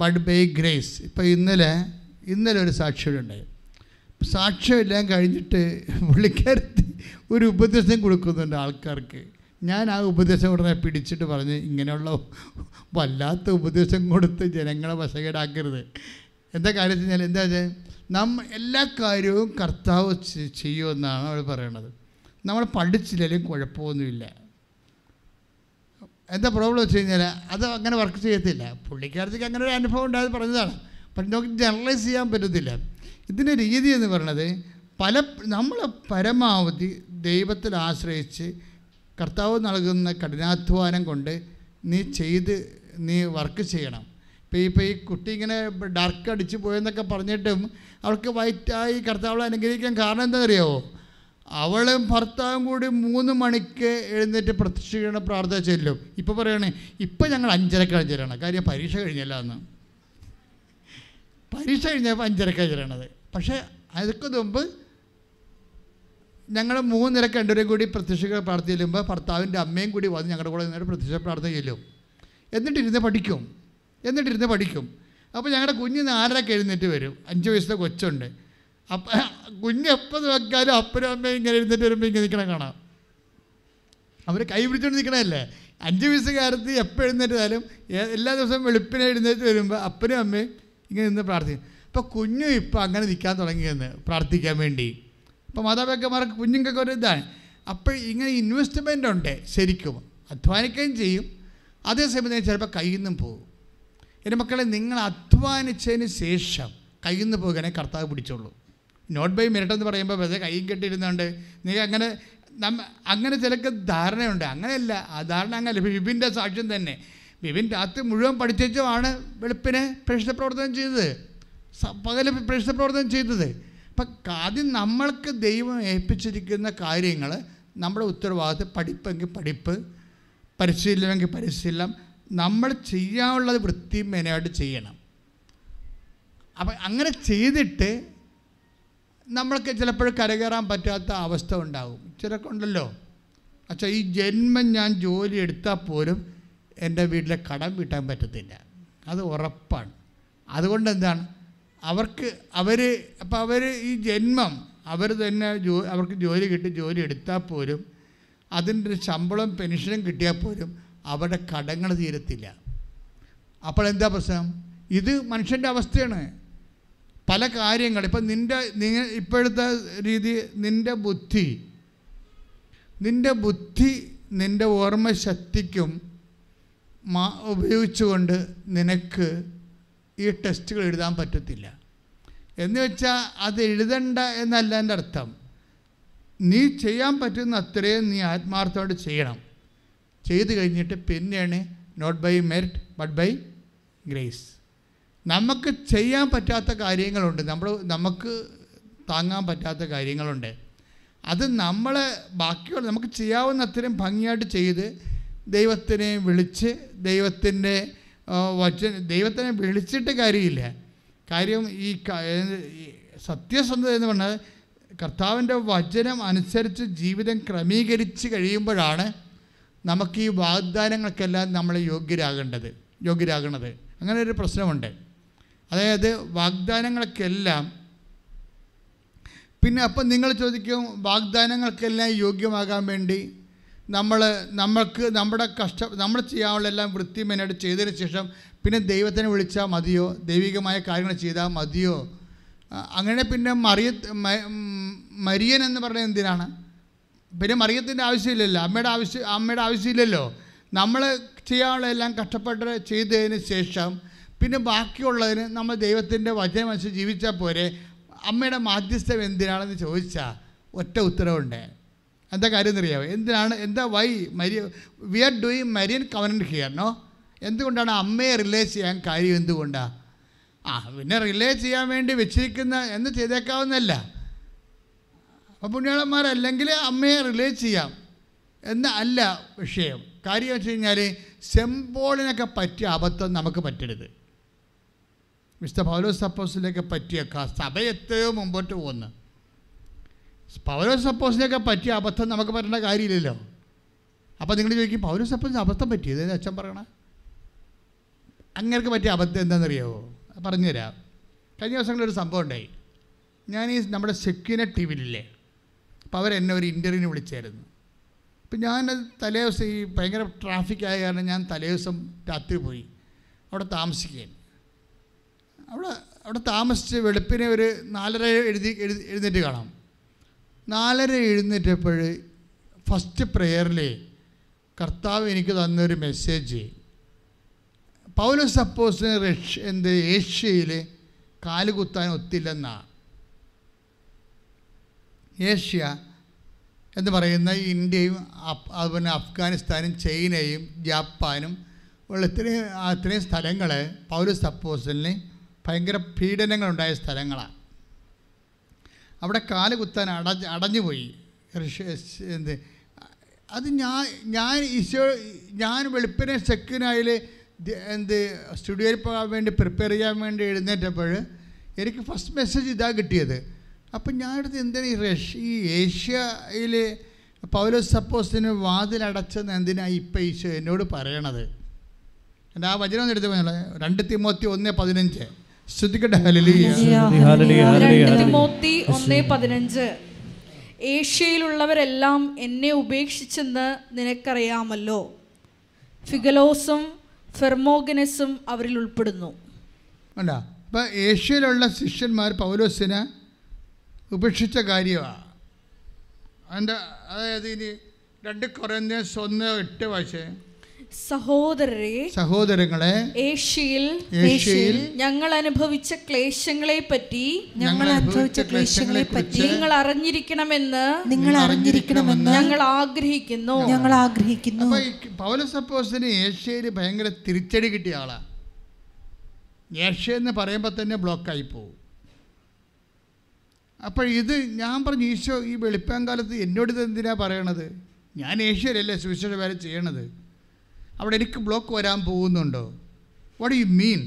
but by grace ഇപ്പോൾ ഇന്നലെ ഇന്നലെ ഒരു സാക്ഷ്യമുണ്ടായി സാക്ഷ്യമെല്ലാം കഴിഞ്ഞിട്ട് പുള്ളിക്കാരത്തി ഒരു ഉപദേശം കൊടുക്കുന്നുണ്ട് ആൾക്കാർക്ക്. ഞാൻ ആ ഉപദേശം ഉടനെ പിടിച്ചിട്ട് പറഞ്ഞ് ഇങ്ങനെയുള്ള വല്ലാത്ത ഉപദേശം കൊടുത്ത് ജനങ്ങളെ വശകേടാക്കരുത്. എന്താ കാര്യം വെച്ചാൽ എന്താ വെച്ചാൽ നമ്മ എല്ലാ കാര്യവും കർത്താവ് ചെയ്യുമെന്നാണ് അവർ പറയണത്. നമ്മൾ പഠിച്ചില്ലെങ്കിലും കുഴപ്പമൊന്നുമില്ല. എന്താ പ്രോബ്ലം വെച്ച് കഴിഞ്ഞാൽ അത് അങ്ങനെ വർക്ക് ചെയ്യത്തില്ല. പുള്ളിക്കാരത്തേക്ക് അങ്ങനെ ഒരു അനുഭവം ഉണ്ടായത് പറഞ്ഞതാണ്. പക്ഷെ നമുക്ക് ജനറലൈസ് ചെയ്യാൻ പറ്റത്തില്ല. ഇതിന്റെ രീതി എന്ന് പറയുന്നത് പല നമ്മൾ പരമാവധി ദൈവത്തിൽ ആശ്രയിച്ച് കർത്താവ് നൽകുന്ന കഠിനാധ്വാനം കൊണ്ട് നീ ചെയ്ത് നീ വർക്ക് ചെയ്യണം. ഇപ്പോൾ ഇപ്പോൾ ഈ കുട്ടി ഇങ്ങനെ ഡാർക്ക് അടിച്ച് പോയെന്നൊക്കെ പറഞ്ഞിട്ടും അവൾക്ക് വൈറ്റായി കർത്താവളെ അനുഗ്രഹിക്കാൻ കാരണം എന്താണെന്നറിയാവോ? അവളും ഭർത്താവും കൂടി മൂന്ന് മണിക്ക് എഴുന്നേറ്റ് പ്രത്യക്ഷീകരണ പ്രാർത്ഥന ചെല്ലും. ഇപ്പോൾ പറയണേ ഇപ്പം ഞങ്ങൾ അഞ്ചരക്കാണ് ചെല്ലണം കാര്യം പരീക്ഷ കഴിഞ്ഞല്ല അന്ന്. പരീക്ഷ കഴിഞ്ഞപ്പോൾ അഞ്ചരക്കാണ് ചെല്ലണത് പക്ഷേ അതിക്ക് മുമ്പ് ഞങ്ങൾ മൂന്നര രണ്ടുപേരും കൂടി പ്രത്യക്ഷ പ്രാർത്ഥന ചെല്ലുമ്പോൾ ഭർത്താവിന്റെ അമ്മയും കൂടി വന്ന് ഞങ്ങളുടെ കൂടെ നിന്നിട്ട് പ്രത്യക്ഷ പ്രാർത്ഥന ചെല്ലും എന്നിട്ടിരുന്ന് പഠിക്കും. എന്നിട്ടിരുന്ന് പഠിക്കും. അപ്പോൾ ഞങ്ങളുടെ കുഞ്ഞ് നാലരക്ക് എഴുന്നേറ്റ് വരും. അഞ്ച് വയസ്സിലെ കൊച്ചുണ്ട്. അപ്പം കുഞ്ഞ് എപ്പോൾ നോക്കിയാലും അപ്പനും അമ്മയും ഇങ്ങനെ എഴുന്നേറ്റ് വരുമ്പോൾ ഇങ്ങനെ നിൽക്കണം കാണാം. അവർ കൈ പിടിച്ചുകൊണ്ട് നിൽക്കണമല്ലേ അഞ്ച് വയസ്സുകാരത്ത് എപ്പോൾ എഴുന്നേറ്റാലും എല്ലാ ദിവസവും വെളുപ്പിനെ എഴുന്നേറ്റ് വരുമ്പോൾ അപ്പനും അമ്മയും ഇങ്ങനെ നിന്ന് പ്രാർത്ഥിക്കും. അപ്പോൾ കുഞ്ഞു ഇപ്പം അങ്ങനെ നിൽക്കാൻ തുടങ്ങിയെന്ന് പ്രാർത്ഥിക്കാൻ വേണ്ടി. ഇപ്പം മാതാപിതാക്കന്മാർക്ക് കുഞ്ഞുങ്ങൾക്ക് ഒരു ഇതാണ്. അപ്പോൾ ഇങ്ങനെ ഇൻവെസ്റ്റ്മെന്റ് ഉണ്ട് ശരിക്കും. അധ്വാനിക്കുകയും ചെയ്യും. അതേസമയം തന്നെ ചിലപ്പോൾ കയ്യിൽ നിന്നും പോകും. എന്റെ മക്കളെ നിങ്ങൾ അധ്വാനിച്ചതിന് ശേഷം കയ്യിൽ നിന്ന് പോകുകയാണെങ്കിൽ കർത്താവ് പിടിച്ചോളൂ നോട്ട് ബൈ മെറിറ്റ് എന്ന് പറയുമ്പോൾ വെറുതെ കൈ കെട്ടിയിരുന്നുകൊണ്ട് നിങ്ങൾ അങ്ങനെ നമ്മ അങ്ങനെ ചിലക്ക് ധാരണയുണ്ട്. അങ്ങനെയല്ല. ആ ധാരണ അങ്ങനെ ബിബിന്റെ സാക്ഷ്യം തന്നെ. വിപിൻ രാത്രി മുഴുവൻ പഠിച്ചുമാണ് വെളുപ്പിനെ പ്രശ്ന പ്രവർത്തനം ചെയ്തത്. പ്രേക്ഷിത പ്രവർത്തനം ചെയ്തത്. അപ്പം ആദ്യം നമ്മൾക്ക് ദൈവം ഏൽപ്പിച്ചിരിക്കുന്ന കാര്യങ്ങൾ നമ്മുടെ ഉത്തരവാദിത്വം പഠിപ്പെങ്കിൽ പഠിപ്പ് പരിശീലനമെങ്കിൽ പരിശീലനം നമ്മൾ ചെയ്യാനുള്ളത് വൃത്തിയും മെനയായിട്ട് ചെയ്യണം. അപ്പം അങ്ങനെ ചെയ്തിട്ട് നമ്മൾക്ക് ചിലപ്പോൾ കരകയറാൻ പറ്റാത്ത അവസ്ഥ ഉണ്ടാകും ചിലക്കുണ്ടല്ലോ അച്ഛാ ഈ ജന്മം ഞാൻ ജോലി എടുത്താൽ പോലും എന്റെ വീട്ടിലെ കടം വീട്ടാൻ പറ്റത്തില്ല. അത് ഉറപ്പാണ്. അതുകൊണ്ട് എന്താണ്? അവർക്ക് അവർ അപ്പോൾ അവർ ഈ ജന്മം അവർ തന്നെ ജോ അവർക്ക് ജോലി കിട്ടി ജോലി എടുത്താൽ പോലും അതിന്റെ ഒരു ശമ്പളം പെൻഷനും കിട്ടിയാൽ പോലും അവരുടെ കടങ്ങൾ തീരത്തില്ല. അപ്പോൾ എന്താ പ്രശ്നം? ഇത് മനുഷ്യന്റെ അവസ്ഥയാണ്. പല കാര്യങ്ങൾ ഇപ്പം നിന്റെ നിങ്ങൾ ഇപ്പോഴത്തെ രീതി നിന്റെ ബുദ്ധി നിന്റെ ബുദ്ധി നിന്റെ ഓർമ്മശക്തിക്കും മാ ഉപയോഗിച്ചുകൊണ്ട് നിനക്ക് ഈ ടെസ്റ്റുകൾ എഴുതാൻ പറ്റത്തില്ല. എന്ന് വെച്ചാൽ അത് എഴുതണ്ട എന്നല്ല എന്റെ അർത്ഥം. നീ ചെയ്യാൻ പറ്റുന്ന അത്രയും നീ ആത്മാർത്ഥമായിട്ട് ചെയ്യണം. ചെയ്തു കഴിഞ്ഞിട്ട് പിന്നെയാണ് not by merit but by grace നമുക്ക് ചെയ്യാൻ പറ്റാത്ത കാര്യങ്ങളുണ്ട്. നമ്മൾ നമുക്ക് താങ്ങാൻ പറ്റാത്ത കാര്യങ്ങളുണ്ട്. അത് നമ്മൾ ബാക്കിയുള്ള നമുക്ക് ചെയ്യാവുന്ന അത്രയും ഭംഗിയായിട്ട് ചെയ്ത് ദൈവത്തിനെ വിളിച്ച് ദൈവത്തിന്റെ വചന ദൈവത്തിനെ വിളിച്ചിട്ട് കാര്യമില്ല. കാര്യം ഈ സത്യസന്ധത എന്ന് പറഞ്ഞാൽ കർത്താവിന്റെ വചനം അനുസരിച്ച് ജീവിതം ക്രമീകരിച്ച് കഴിയുമ്പോഴാണ് നമുക്ക് ഈ വാഗ്ദാനങ്ങൾക്കെല്ലാം നമ്മൾ യോഗ്യരാകേണ്ടത് യോഗ്യരാകണത്. അങ്ങനെ ഒരു പ്രശ്നമുണ്ട്. അതായത് വാഗ്ദാനങ്ങൾക്കെല്ലാം പിന്നെ അപ്പം നിങ്ങൾ ചോദിക്കും വാഗ്ദാനങ്ങൾക്കെല്ലാം യോഗ്യമാകാൻ വേണ്ടി നമ്മൾ നമ്മൾക്ക് നമ്മുടെ കഷ്ട നമ്മൾ ചെയ്യാനുള്ള എല്ലാം വൃത്തിമേനായിട്ട് ചെയ്തതിന് ശേഷം പിന്നെ ദൈവത്തിനെ വിളിച്ചാൽ മതിയോ? ദൈവികമായ കാര്യങ്ങൾ ചെയ്താൽ മതിയോ? അങ്ങനെ പിന്നെ മറിയ മരിയൻ എന്ന് പറയുന്നത് എന്തിനാണ്? പിന്നെ മറിയത്തിന്റെ ആവശ്യമില്ലല്ലോ. അമ്മയുടെ ആവശ്യം അമ്മയുടെ ആവശ്യമില്ലല്ലോ. നമ്മൾ ചെയ്യാനുള്ള എല്ലാം കഷ്ടപ്പെട്ട് ചെയ്തതിന് ശേഷം പിന്നെ ബാക്കിയുള്ളതിന് നമ്മൾ ദൈവത്തിന്റെ വചനം അനുസരിച്ച് ജീവിച്ചാൽ പോരെ. അമ്മയുടെ മാധ്യസ്ഥം എന്തിനാണെന്ന് ചോദിച്ചാൽ ഒറ്റ ഉത്തരവുണ്ട്. എന്താ കാര്യം എന്നറിയാമോ എന്തിനാണ് എന്താ why Maria we are doing Marian covenant here no എന്തുകൊണ്ടാണ് അമ്മയെ റിലേറ്റ് ചെയ്യാൻ കാര്യം എന്തുകൊണ്ടാണ് ആ പിന്നെ റിലേറ്റ് ചെയ്യാൻ വേണ്ടി വെച്ചിരിക്കുന്ന എന്ന് ചെയ്തേക്കാവുന്നല്ല അപ്പോൾ പുണ്യാളന്മാരല്ലെങ്കിൽ അമ്മയെ റിലേറ്റ് ചെയ്യാം എന്ന അല്ല വിഷയം. കാര്യം വെച്ച് കഴിഞ്ഞാൽ സെമ്പോളിനൊക്കെ പറ്റിയ അബദ്ധം നമുക്ക് പറ്റരുത്. മിസ്റ്റർ പൗലോസ് സപ്പോസിലേക്ക് പറ്റിയ ക- സഭ മുമ്പോട്ട് പോകുന്നു. പൗലോസ് സപ്പോസിനൊക്കെ പറ്റിയ അബദ്ധം നമുക്ക് പറ്റേണ്ട കാര്യമില്ലല്ലോ. അപ്പോൾ നിങ്ങൾ ചോദിക്കും പൗലോസ് സപ്പോസിന് അബദ്ധം പറ്റിയത് അച്ഛൻ പറയണ? അങ്ങനെയൊക്കെ പറ്റിയ അബദ്ധം എന്താണെന്നറിയാവോ പറഞ്ഞുതരാം. കഴിഞ്ഞ ദിവസങ്ങളിൽ ഒരു സംഭവം ഉണ്ടായി. ഞാൻ ഈ നമ്മുടെ സെക്യൂന ടി വിയിലില്ലേ അപ്പോൾ അവരെന്നെ ഒരു ഇന്റർവ്യൂവിന് വിളിച്ചായിരുന്നു. അപ്പം ഞാൻ തലേ ദിവസം ഈ ഭയങ്കര ട്രാഫിക് ആയ കാരണം ഞാൻ തലേ ദിവസം രാത്രി പോയി. അവിടെ താമസിക്കാൻ. അവിടെ അവിടെ താമസിച്ച് വെളുപ്പിനെ ഒരു നാലര എഴുതി എഴുതി എഴുന്നേറ്റ് കാണാം. നാലര എഴുന്നേറ്റപ്പോൾ ഫസ്റ്റ് പ്രെയറിൽ കർത്താവ് എനിക്ക് തന്നൊരു മെസ്സേജ് പൗലോസ് സപ്പോസ് റഷ് എന്ത് ഏഷ്യയിൽ കാലുകുത്താൻ ഒത്തില്ലെന്നാണ് ഏഷ്യ എന്ന് പറയുന്ന ഇന്ത്യയും അതുപോലെ അഫ്ഗാനിസ്ഥാനും ചൈനയും ജപ്പാനും ഉള്ള ഇത്രയും അത്രയും സ്ഥലങ്ങൾ പൗലോസ് സപ്പോസിന് ഭയങ്കര പീഡനങ്ങളുണ്ടായ സ്ഥലങ്ങളാണ് അവിടെ കാൽ കുത്താൻ അടഞ്ഞ് അടഞ്ഞുപോയി. എന്ത്? അത് ഞാൻ ഞാൻ ഈശോ ഞാൻ വെളുപ്പിനെ സെക്കൻഡായിൽ എന്ത് സ്റ്റുഡിയോയിൽ പോകാൻ വേണ്ടി പ്രിപ്പയർ ചെയ്യാൻ വേണ്ടി എഴുന്നേറ്റപ്പോൾ എനിക്ക് ഫസ്റ്റ് മെസ്സേജ് ഇതാ കിട്ടിയത്. അപ്പം ഞാൻ എടുത്ത് എന്തിനാ ഈ റഷ്യ ഈ ഏഷ്യയിൽ പൗലോസ് സപ്പോസിന് വാതിലടച്ചെന്ന് എന്തിനാ ഇപ്പം ഈശോ എന്നോട് പറയണത്? എന്റെ ആ വചനം എടുത്ത് പോയാൽ രണ്ട് തിമോത്തി ഒന്ന് പതിനഞ്ച്. ഏഷ്യയിലുള്ളവരെല്ലാം എന്നെ ഉപേക്ഷിച്ചെന്ന് നിനക്കറിയാമല്ലോ. ഫിഗലോസും ഫെർമോഗനസും അവരിൽ ഉൾപ്പെടുന്നു. അല്ല അപ്പോൾ ഏഷ്യയിലുള്ള ശിഷ്യന്മാർ പൗലോസിനെ ഉപേക്ഷിച്ച കാര്യമാണ് അതിന്റെ അതായത് ഇനി രണ്ട് കുറേ ഒന്ന് എട്ട് വായിച്ചേ സഹോദരരെ സഹോദരങ്ങളെ ഏഷ്യയിൽ ഏഷ്യയിൽ ഞങ്ങൾ അനുഭവിച്ച ക്ലേശങ്ങളെ പറ്റി ഞങ്ങൾ അനുഭവിച്ച ക്ലേശങ്ങളെ പറ്റി നിങ്ങൾ അറിഞ്ഞിരിക്കണമെന്ന് നിങ്ങൾ അറിഞ്ഞിരിക്കണമെന്ന് ഞങ്ങൾ ആഗ്രഹിക്കുന്നു. ഞങ്ങൾ ആഗ്രഹിക്കുന്നു. പൗലസപ്പോസിന് പൗലോസ് സപ്പോസിന് ഏഷ്യയിൽ ഭയങ്കര തിരിച്ചടി കിട്ടിയ ആളാ. ഏഷ്യ എന്ന് പറയുമ്പോൾ തന്നെ ബ്ലോക്കായി പോകും അപ്പോൾ ഇത് ഞാൻ പറഞ്ഞു ഈശോ ഈ വെളുപ്പാങ്കാലത്ത് എന്നോട് ഇത് എന്തിനാ പറയണത്? ഞാൻ ഏഷ്യയിലല്ലേ സുവിശേഷ വേല ചെയ്യണത്? അവിടെ എനിക്ക് ബ്ലോക്ക് വരാൻ പോകുന്നുണ്ടോ? വാട്ട് യു മീൻ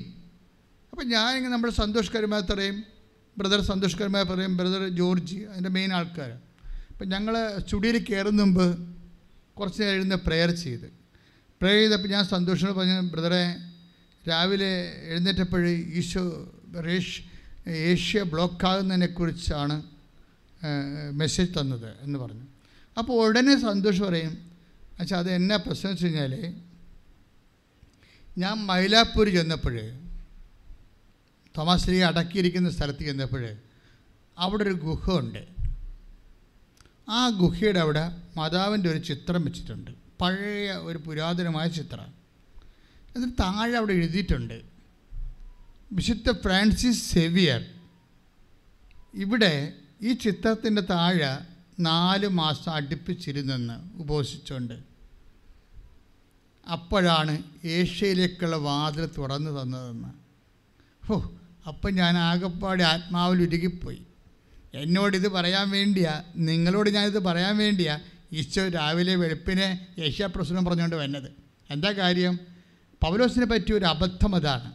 അപ്പം ഞാൻ ഇങ്ങനെ നമ്മുടെ സന്തോഷ് കരുമാ പറയും ബ്രദർ സന്തോഷ് കരുമാ പറയും ബ്രദർ ജോർജ് അതിന്റെ മെയിൻ ആൾക്കാർ അപ്പം ഞങ്ങൾ സ്റ്റുഡിയോയിൽ കയറുന്ന മുമ്പ് കുറച്ച് നേരം എഴുന്ന പ്രെയർ ചെയ്ത്. പ്രെയർ ചെയ്തപ്പോൾ ഞാൻ സന്തോഷം പറഞ്ഞു ബ്രദറെ രാവിലെ എഴുന്നേറ്റപ്പോൾ ഈശോ റേഷ് ഏഷ്യ ബ്ലോക്കാകുന്നതിനെക്കുറിച്ചാണ് മെസ്സേജ് തന്നത് എന്ന് പറഞ്ഞു. അപ്പോൾ ഉടനെ സന്തോഷം പറയും അച്ഛാ അത് എന്നാ പ്രശ്നം വെച്ച് കഴിഞ്ഞാൽ ഞാൻ മൈലാപ്പൂർ ചെന്നപ്പോഴേ തോമാശ്രീ അടക്കിയിരിക്കുന്ന സ്ഥലത്ത് ചെന്നപ്പോഴേ അവിടെ ഒരു ഗുഹ ഉണ്ട് ആ ഗുഹയുടെ അവിടെ മാതാവിന്റെ ഒരു ചിത്രം വെച്ചിട്ടുണ്ട്. പഴയ ഒരു പുരാതനമായ ചിത്രം. എന്നിട്ട് താഴെ അവിടെ എഴുതിയിട്ടുണ്ട് വിശുദ്ധ ഫ്രാൻസിസ് സെവിയർ. ഇവിടെ ഈ ചിത്രത്തിന്റെ താഴെ നാല് മാസം അടുപ്പിച്ചിരുന്നെന്ന് ഉപവസിച്ചുകൊണ്ട് അപ്പോഴാണ് ഏഷ്യയിലേക്കുള്ള വാതിൽ തുറന്നു തന്നതെന്ന്. ഓ അപ്പം ഞാൻ ആകെപ്പാടെ ആത്മാവിൽ ഉരുകിപ്പോയി. എന്നോടിത് പറയാൻ വേണ്ടിയാ നിങ്ങളോട് ഞാനിത് പറയാൻ വേണ്ടിയാ ഈശോ രാവിലെ വെളുപ്പിനെ ഏഷ്യ പ്രശ്നം പറഞ്ഞുകൊണ്ട് വന്നത്. എന്താ കാര്യം? പൗലോസിനെ പറ്റിയ ഒരു അബദ്ധം അതാണ്.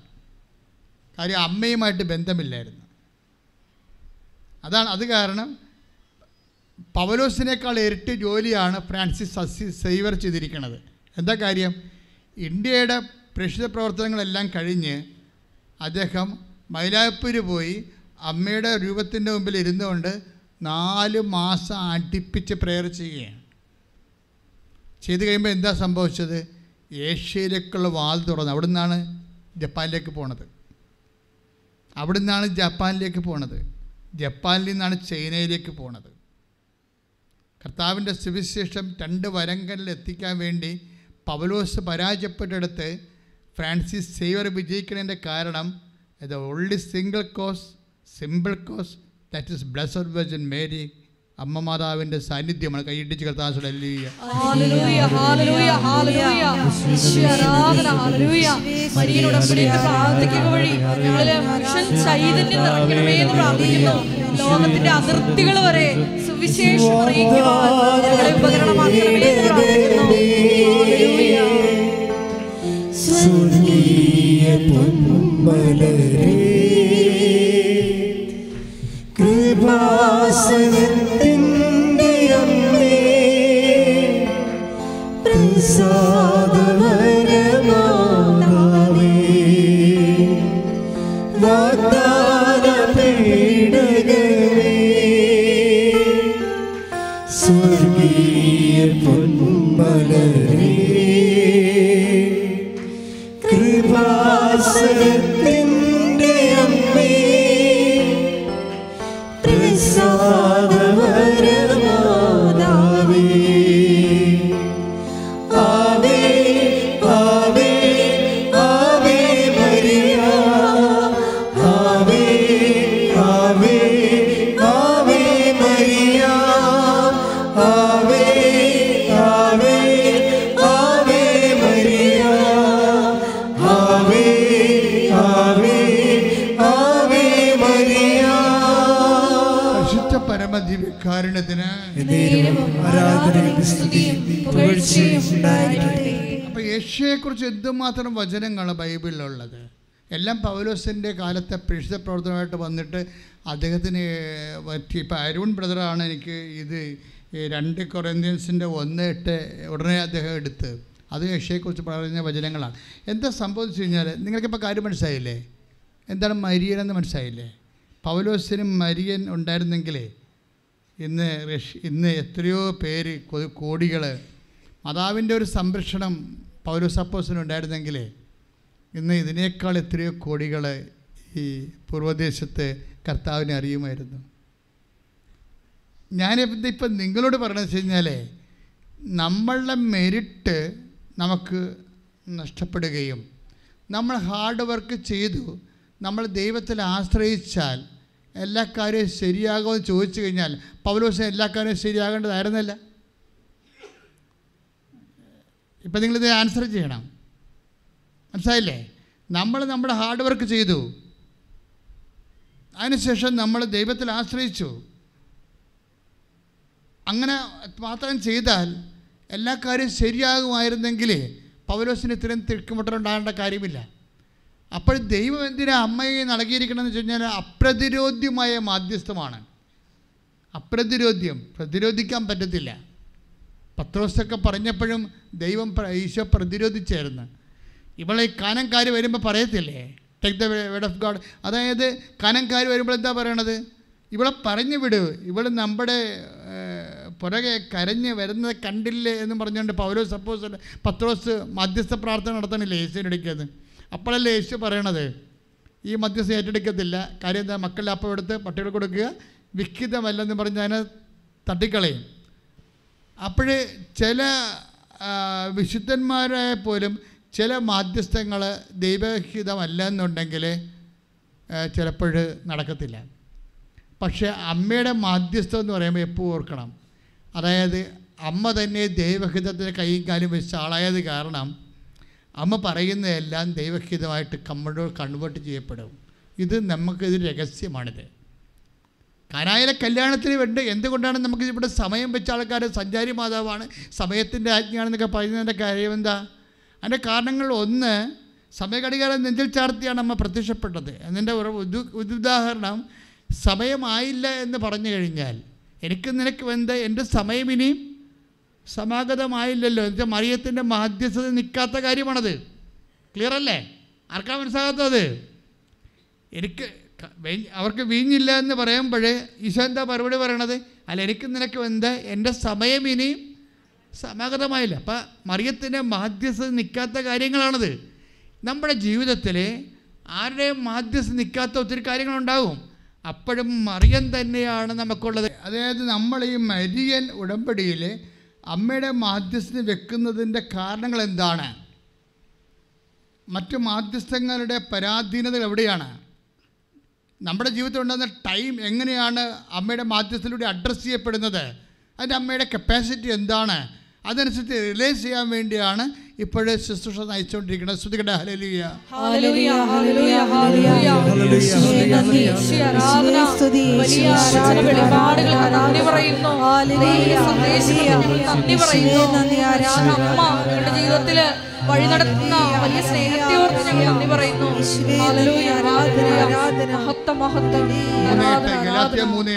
കാര്യം അമ്മയുമായിട്ട് ബന്ധമില്ലായിരുന്നു. അതാണ് അത് കാരണം പവലോസിനേക്കാൾ ഇരട്ടി ജോലിയാണ് ഫ്രാൻസിസ് സസി സേവർ ചെയ്തിരിക്കുന്നത്. എന്താ കാര്യം? ഇന്ത്യയുടെ പ്രേക്ഷിത പ്രവർത്തനങ്ങളെല്ലാം കഴിഞ്ഞ് അദ്ദേഹം മൈലാപ്പൂർ പോയി അമ്മയുടെ രൂപത്തിന്റെ മുമ്പിൽ ഇരുന്നുകൊണ്ട് നാല് മാസം അടുപ്പിച്ച് പ്രെയർ ചെയ്യുകയാണ്. ചെയ്ത് കഴിയുമ്പോൾ എന്താ സംഭവിച്ചത്? ഏഷ്യയിലേക്കുള്ള വാൽ തുറന്ന് അവിടെ നിന്നാണ് ജപ്പാനിലേക്ക് പോണത്. അവിടെ നിന്നാണ് ജപ്പാനിലേക്ക് പോണത്. ജപ്പാനിൽ നിന്നാണ് ചൈനയിലേക്ക് പോണത്. കർത്താവിന്റെ സുവിശേഷം രണ്ട് വരങ്കലിൽ എത്തിക്കാൻ വേണ്ടി പവലോസ് പരാജയപ്പെട്ടെടുത്ത് ഫ്രാൻസിസ് സേവർ വിജയിക്കുന്നതിന്റെ കാരണം the only single cause simple cause that is blessed virgin Mary അമ്മ മാതാവിന്റെ സാന്നിധ്യമാണ്. എന്ന് പ്രാർത്ഥിക്കുന്നു. ലോകത്തിന്റെ അതിർത്തികൾ വരെ സുവിശേഷം അറിയിക്കുവാൻ ഉപകരണമാക്കണമേ എന്ന് പ്രാർത്ഥിക്കുന്നു. സ്വർഗീയ പൊന്മലരേ. കൃപാസനത്തിന്റെ ആരാധനയും സ്തുതിയും കുറിച്ച് എന്തുമാത്രം വചനങ്ങൾ ബൈബിളിലുള്ളത്? എല്ലാം പൗലോസിന്റെ കാലത്തെ പ്രേക്ഷിത പ്രവർത്തനമായിട്ട് വന്നിട്ട് അദ്ദേഹത്തിന് പറ്റി ഇപ്പം അരുൺ ബ്രദറാണ് എനിക്ക് ഇത് രണ്ട് കൊറേന്ത്യൻസിന്റെ ഒന്ന് എട്ട് ഉടനെ അദ്ദേഹം എടുത്ത്. അത് യക്ഷയെക്കുറിച്ച് പറഞ്ഞ വചനങ്ങളാണ്. എന്താ സംഭവിച്ചു കഴിഞ്ഞാൽ നിങ്ങൾക്കിപ്പോൾ കാര്യം മനസ്സിലായില്ലേ? എന്താണ് മരിയൻ എന്ന് മനസ്സിലായില്ലേ? പൗലോസിനും മരിയൻ ഉണ്ടായിരുന്നെങ്കിലേ ഇന്ന് റഷ്യ ഇന്ന് എത്രയോ പേര് കോടികൾ മാതാവിന്റെ ഒരു സംരക്ഷണം പൗരസപ്പോസിനുണ്ടായിരുന്നെങ്കിൽ ഇന്ന് ഇതിനേക്കാൾ എത്രയോ കോടികൾ ഈ പൂർവദേശത്ത് കർത്താവിനെ അറിയുമായിരുന്നു. ഞാൻ ഇപ്പം നിങ്ങളോട് പറഞ്ഞതെന്ന് വെച്ച് കഴിഞ്ഞാൽ നമ്മളുടെ മെരിറ്റ് നമുക്ക് നഷ്ടപ്പെടുകയും നമ്മൾ ഹാർഡ് വർക്ക് ചെയ്തു നമ്മൾ ദൈവത്തിൽ ആശ്രയിച്ചാൽ എല്ലാ കാര്യവും ശരിയാകുമെന്ന് ചോദിച്ചു കഴിഞ്ഞാൽ പൗലോസ് എല്ലാ കാര്യവും ശരിയാകേണ്ടതായിരുന്നില്ല. ഇപ്പം നിങ്ങളിത് ആൻസർ ചെയ്യണം. മനസ്സിലായില്ലേ? നമ്മൾ നമ്മുടെ ഹാർഡ് വർക്ക് ചെയ്തു. അതിനുശേഷം നമ്മൾ ദൈവത്തിൽ ആശ്രയിച്ചു. അങ്ങനെ മാത്രം ചെയ്താൽ എല്ലാ കാര്യവും ശരിയാകുമായിരുന്നെങ്കിൽ പൗലോസിന് ഇത്രയും തിക്കുമുട്ടലുണ്ടാകേണ്ട കാര്യമില്ല. അപ്പോൾ ദൈവം എന്തിനാ അമ്മയെ നൽകിയിരിക്കണമെന്ന് വെച്ച് കഴിഞ്ഞാൽ അപ്രതിരോധ്യമായ മാധ്യസ്ഥമാണ്. അപ്രതിരോധ്യം പ്രതിരോധിക്കാൻ പറ്റത്തില്ല. പത്രോസൊക്കെ പറഞ്ഞപ്പോഴും ദൈവം ഈശോ പ്രതിരോധിച്ചായിരുന്നു. ഇവളെ കാനംകാർ വരുമ്പോൾ പറയത്തില്ലേ? Take the word of God അതായത് കാനംകാർ വരുമ്പോൾ എന്താ പറയണത്? ഇവളെ പറഞ്ഞു വിട്. ഇവൾ നമ്മുടെ പുറകെ കരഞ്ഞ് വരുന്നത് കണ്ടില്ലേ എന്ന് പറഞ്ഞുകൊണ്ട് പൗരോ സപ്പോസ് പത്രോസ് മധ്യസ്ഥ പ്രാർത്ഥന നടത്തണില്ലേ യേശുവിന്റെ ഇടയ്ക്കത് അപ്പോഴല്ലേ യേശു പറയണത്? ഈ മധ്യസ്ഥ ഏറ്റെടുക്കത്തില്ല. കാര്യം എന്താ? മക്കളുടെ അപ്പം എടുത്ത് പട്ടികൾ കൊടുക്കുക വിഖിതമല്ലെന്ന് പറഞ്ഞ് അതിനെ തട്ടിക്കളയും. അപ്പോൾ ചില വിശുദ്ധന്മാരായ പോലും ചില മാധ്യസ്ഥങ്ങൾ ദൈവഹിതമല്ല എന്നുണ്ടെങ്കിൽ ചിലപ്പോൾ നടക്കത്തില്ല. പക്ഷേ അമ്മയുടെ മാധ്യസ്ഥം എന്ന് പറയുമ്പോൾ എപ്പോൾ ഓർക്കണം. അതായത് അമ്മ തന്നെ ദൈവഹിതത്തിന് കൈയും കാലും വെച്ച ആളായത് കാരണം അമ്മ പറയുന്നതെല്ലാം ദൈവഹിതമായിട്ട് കമ്മഴോ കൺവേർട്ട് ചെയ്യപ്പെടും. ഇത് നമുക്കിത് രഹസ്യമാണിത്. കാനായിലെ കല്യാണത്തിന് വേണ്ട എന്തുകൊണ്ടാണ് നമുക്ക് ഇവിടെ സമയം വെച്ച ആൾക്കാർ സഞ്ചാരി മാതാവാണ് സമയത്തിന്റെ ആജ്ഞയാണെന്നൊക്കെ പറയുന്നതിന്റെ കാര്യം എന്താ? അതിന്റെ കാരണങ്ങൾ ഒന്ന് സമയഘടികാരം നെഞ്ചിൽ ചാർത്തിയാണ് അമ്മ പ്രത്യക്ഷപ്പെട്ടത്. അതിന്റെ ഒരു ഉദു- ഉദാഹരണം സമയമായില്ല എന്ന് പറഞ്ഞു കഴിഞ്ഞാൽ എനിക്ക് നിനക്ക് എന്ത്? എന്റെ സമയം ഇനിയും സമാഗതമായില്ലല്ലോ. എന്നുവെച്ചാൽ മറിയത്തിന്റെ മാധ്യസ്ഥത നിൽക്കാത്ത കാര്യമാണത്. ക്ലിയർ അല്ലേ? ആർക്കാ മനസ്സിലാകാത്തത്? എനിക്ക് അവർക്ക് വീഞ്ഞില്ല എന്ന് പറയുമ്പോഴേ ഈശോ എന്താ മറുപടി പറയണത്? അല്ല എനിക്ക് നിനക്ക് എന്താ? എന്റെ സമയം ഇനിയും സമാഗതമായില്ല. അപ്പം മറിയത്തിന്റെ മാധ്യസ്ഥത നിൽക്കാത്ത കാര്യങ്ങളാണത്. നമ്മുടെ ജീവിതത്തിൽ ആരുടെയും മാധ്യസ്ഥ നിൽക്കാത്ത ഒത്തിരി കാര്യങ്ങളുണ്ടാകും അപ്പോഴും മറിയൻ തന്നെയാണ് നമുക്കുള്ളത്. അതായത് നമ്മൾ ഈ മരിയൻ ഉടമ്പടിയിൽ അമ്മയുടെ മാധ്യസ്ഥന് വെക്കുന്നതിന്റെ കാരണങ്ങൾ എന്താണ്? മറ്റു മാധ്യസ്ഥങ്ങളുടെ പരാധീനതകൾ എവിടെയാണ്? നമ്മുടെ ജീവിതത്തിൽ ഉണ്ടാകുന്ന ടൈം എങ്ങനെയാണ് അമ്മയുടെ മാധ്യസ്ഥത്തിലൂടെ അഡ്രസ്സ് ചെയ്യപ്പെടുന്നത്? അതിന്റെ അമ്മയുടെ കപ്പാസിറ്റി എന്താണ്? അതനുസരിച്ച് റിലൈസ് ചെയ്യാൻ വേണ്ടിയാണ് ഇപ്പോഴേ ശുശ്രൂഷ നയിച്ചുകൊണ്ടിരിക്കുന്നത്. ശ്രുതികട ഹലലിയ ജീവിതത്തിൽ വഴി നടത്തുന്ന വലിയ സ്നേഹത്തെ ഓർത്ത് ഞങ്ങൾ നന്ദി പറയുന്നു. മഹത്വം മഹത്വം. ആരാധന ആരാധന. മൂന്ന്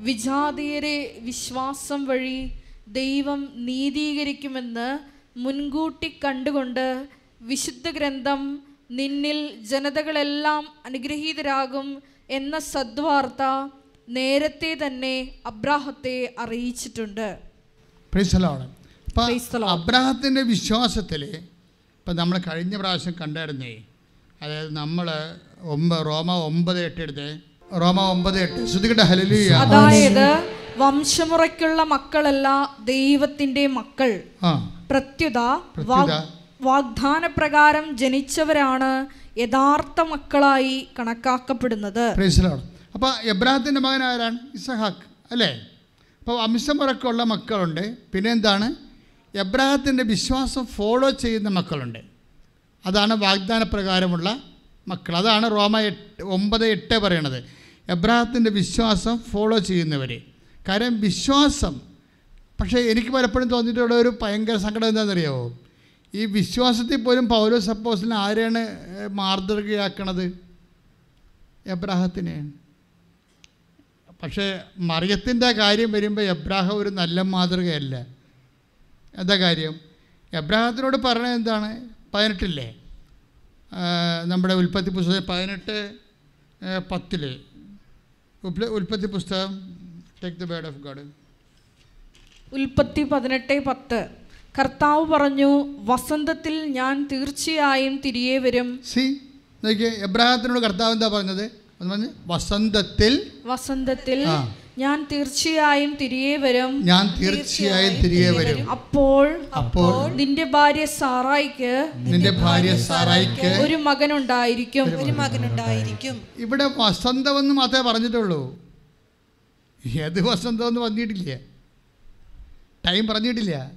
വിജാതീയരെ വിശ്വാസം വഴി ദൈവം നീതീകരിക്കുമെന്ന് മുൻകൂട്ടി കണ്ടുകൊണ്ട് വിശുദ്ധ ഗ്രന്ഥം നിന്നിൽ ജനതകളെല്ലാം അനുഗ്രഹീതരാകും എന്ന സദ്വാർത്ത നേരത്തെ തന്നെ അബ്രാഹത്തെ അറിയിച്ചിട്ടുണ്ട്. അബ്രാഹത്തിന്റെ വിശ്വാസത്തിൽ ഇപ്പം നമ്മൾ കഴിഞ്ഞ പ്രാവശ്യം കണ്ടായിരുന്നേ അതായത് നമ്മൾ ഒമ്പ റോമ ഒമ്പത് എട്ട് എടുത്തേ റോമ ഒമ്പത് എട്ട്. ശ്രുതികട ഹലലിയ അതായത് വംശമുറയ്ക്കുള്ള മക്കളല്ല ദൈവത്തിന്റെ മക്കൾ. പ്രത്യുത. വാഗ്ദാന പ്രകാരം ജനിച്ചവരാണ് യഥാർത്ഥ മക്കളായി കണക്കാക്കപ്പെടുന്നത്. അപ്പൊ അപ്പോൾ എബ്രാഹത്തിന്റെ മകൻ ആരാണ്? ഇസഹാക്ക് അല്ലേ? അപ്പോൾ വംശമുറക്കുള്ള മക്കളുണ്ട്. പിന്നെ എന്താണ്? എബ്രാഹത്തിന്റെ വിശ്വാസം ഫോളോ ചെയ്യുന്ന മക്കളുണ്ട്. അതാണ് വാഗ്ദാന പ്രകാരമുള്ള മക്കൾ. അതാണ് റോമ എട്ട് ഒമ്പത് എട്ട് പറയണത്. എബ്രാഹത്തിന്റെ വിശ്വാസം ഫോളോ ചെയ്യുന്നവർ കാര്യം വിശ്വാസം. പക്ഷേ എനിക്ക് പലപ്പോഴും തോന്നിയിട്ടുള്ള ഒരു ഭയങ്കര സങ്കടം എന്താണെന്നറിയാമോ ഈ വിശ്വാസത്തിൽ പോലും പൗലോ സപ്പോസിന് ആരെയാണ് മാർദ്ദർഗയാക്കണത്? എബ്രാഹത്തിനെയാണ് പക്ഷേ മറിയത്തിന്റെ കാര്യം വരുമ്പോൾ എബ്രാഹം ഒരു നല്ല മാതൃകയല്ല. എന്താ കാര്യം? എബ്രാഹത്തിനോട് പറഞ്ഞത് എന്താണ്? പതിനെട്ടില്ലേ? നമ്മുടെ ഉൽപ്പത്തി പുസ്തകം പതിനെട്ട് പത്തിൽ ഉൽപ്പത്തി പുസ്തകം ബേഡ് ഓഫ് ഗോഡ് ഉൽപ്പത്തി പതിനെട്ട് പത്ത്. കർത്താവ് പറഞ്ഞു വസന്തത്തിൽ ഞാൻ തീർച്ചയായും തിരികെ വരും. സി നോക്കിയേ എബ്രാഹത്തിനോട് കർത്താവ് എന്താ പറഞ്ഞത്? പറഞ്ഞ് വസന്തത്തിൽ വസന്തത്തിൽ. ഞാൻ തീർച്ചയായും തിരികെ വരും. ഞാൻ തീർച്ചയായും തിരികെ വരും. അപ്പോൾ അപ്പോൾ നിന്റെ ഭാര്യ സാറായിക്ക് നിന്റെ ഭാര്യ സാറായിക്ക് ഒരു മകനുണ്ടായിരിക്കും. ഒരു മകനുണ്ടായിരിക്കും. ഇവിടെ വസന്തമെന്ന് മാത്രമേ പറഞ്ഞിട്ടുള്ളൂ. ഏത് വസന്തമെന്ന് വന്നിട്ടില്ല ടൈം പറഞ്ഞിട്ടില്ല.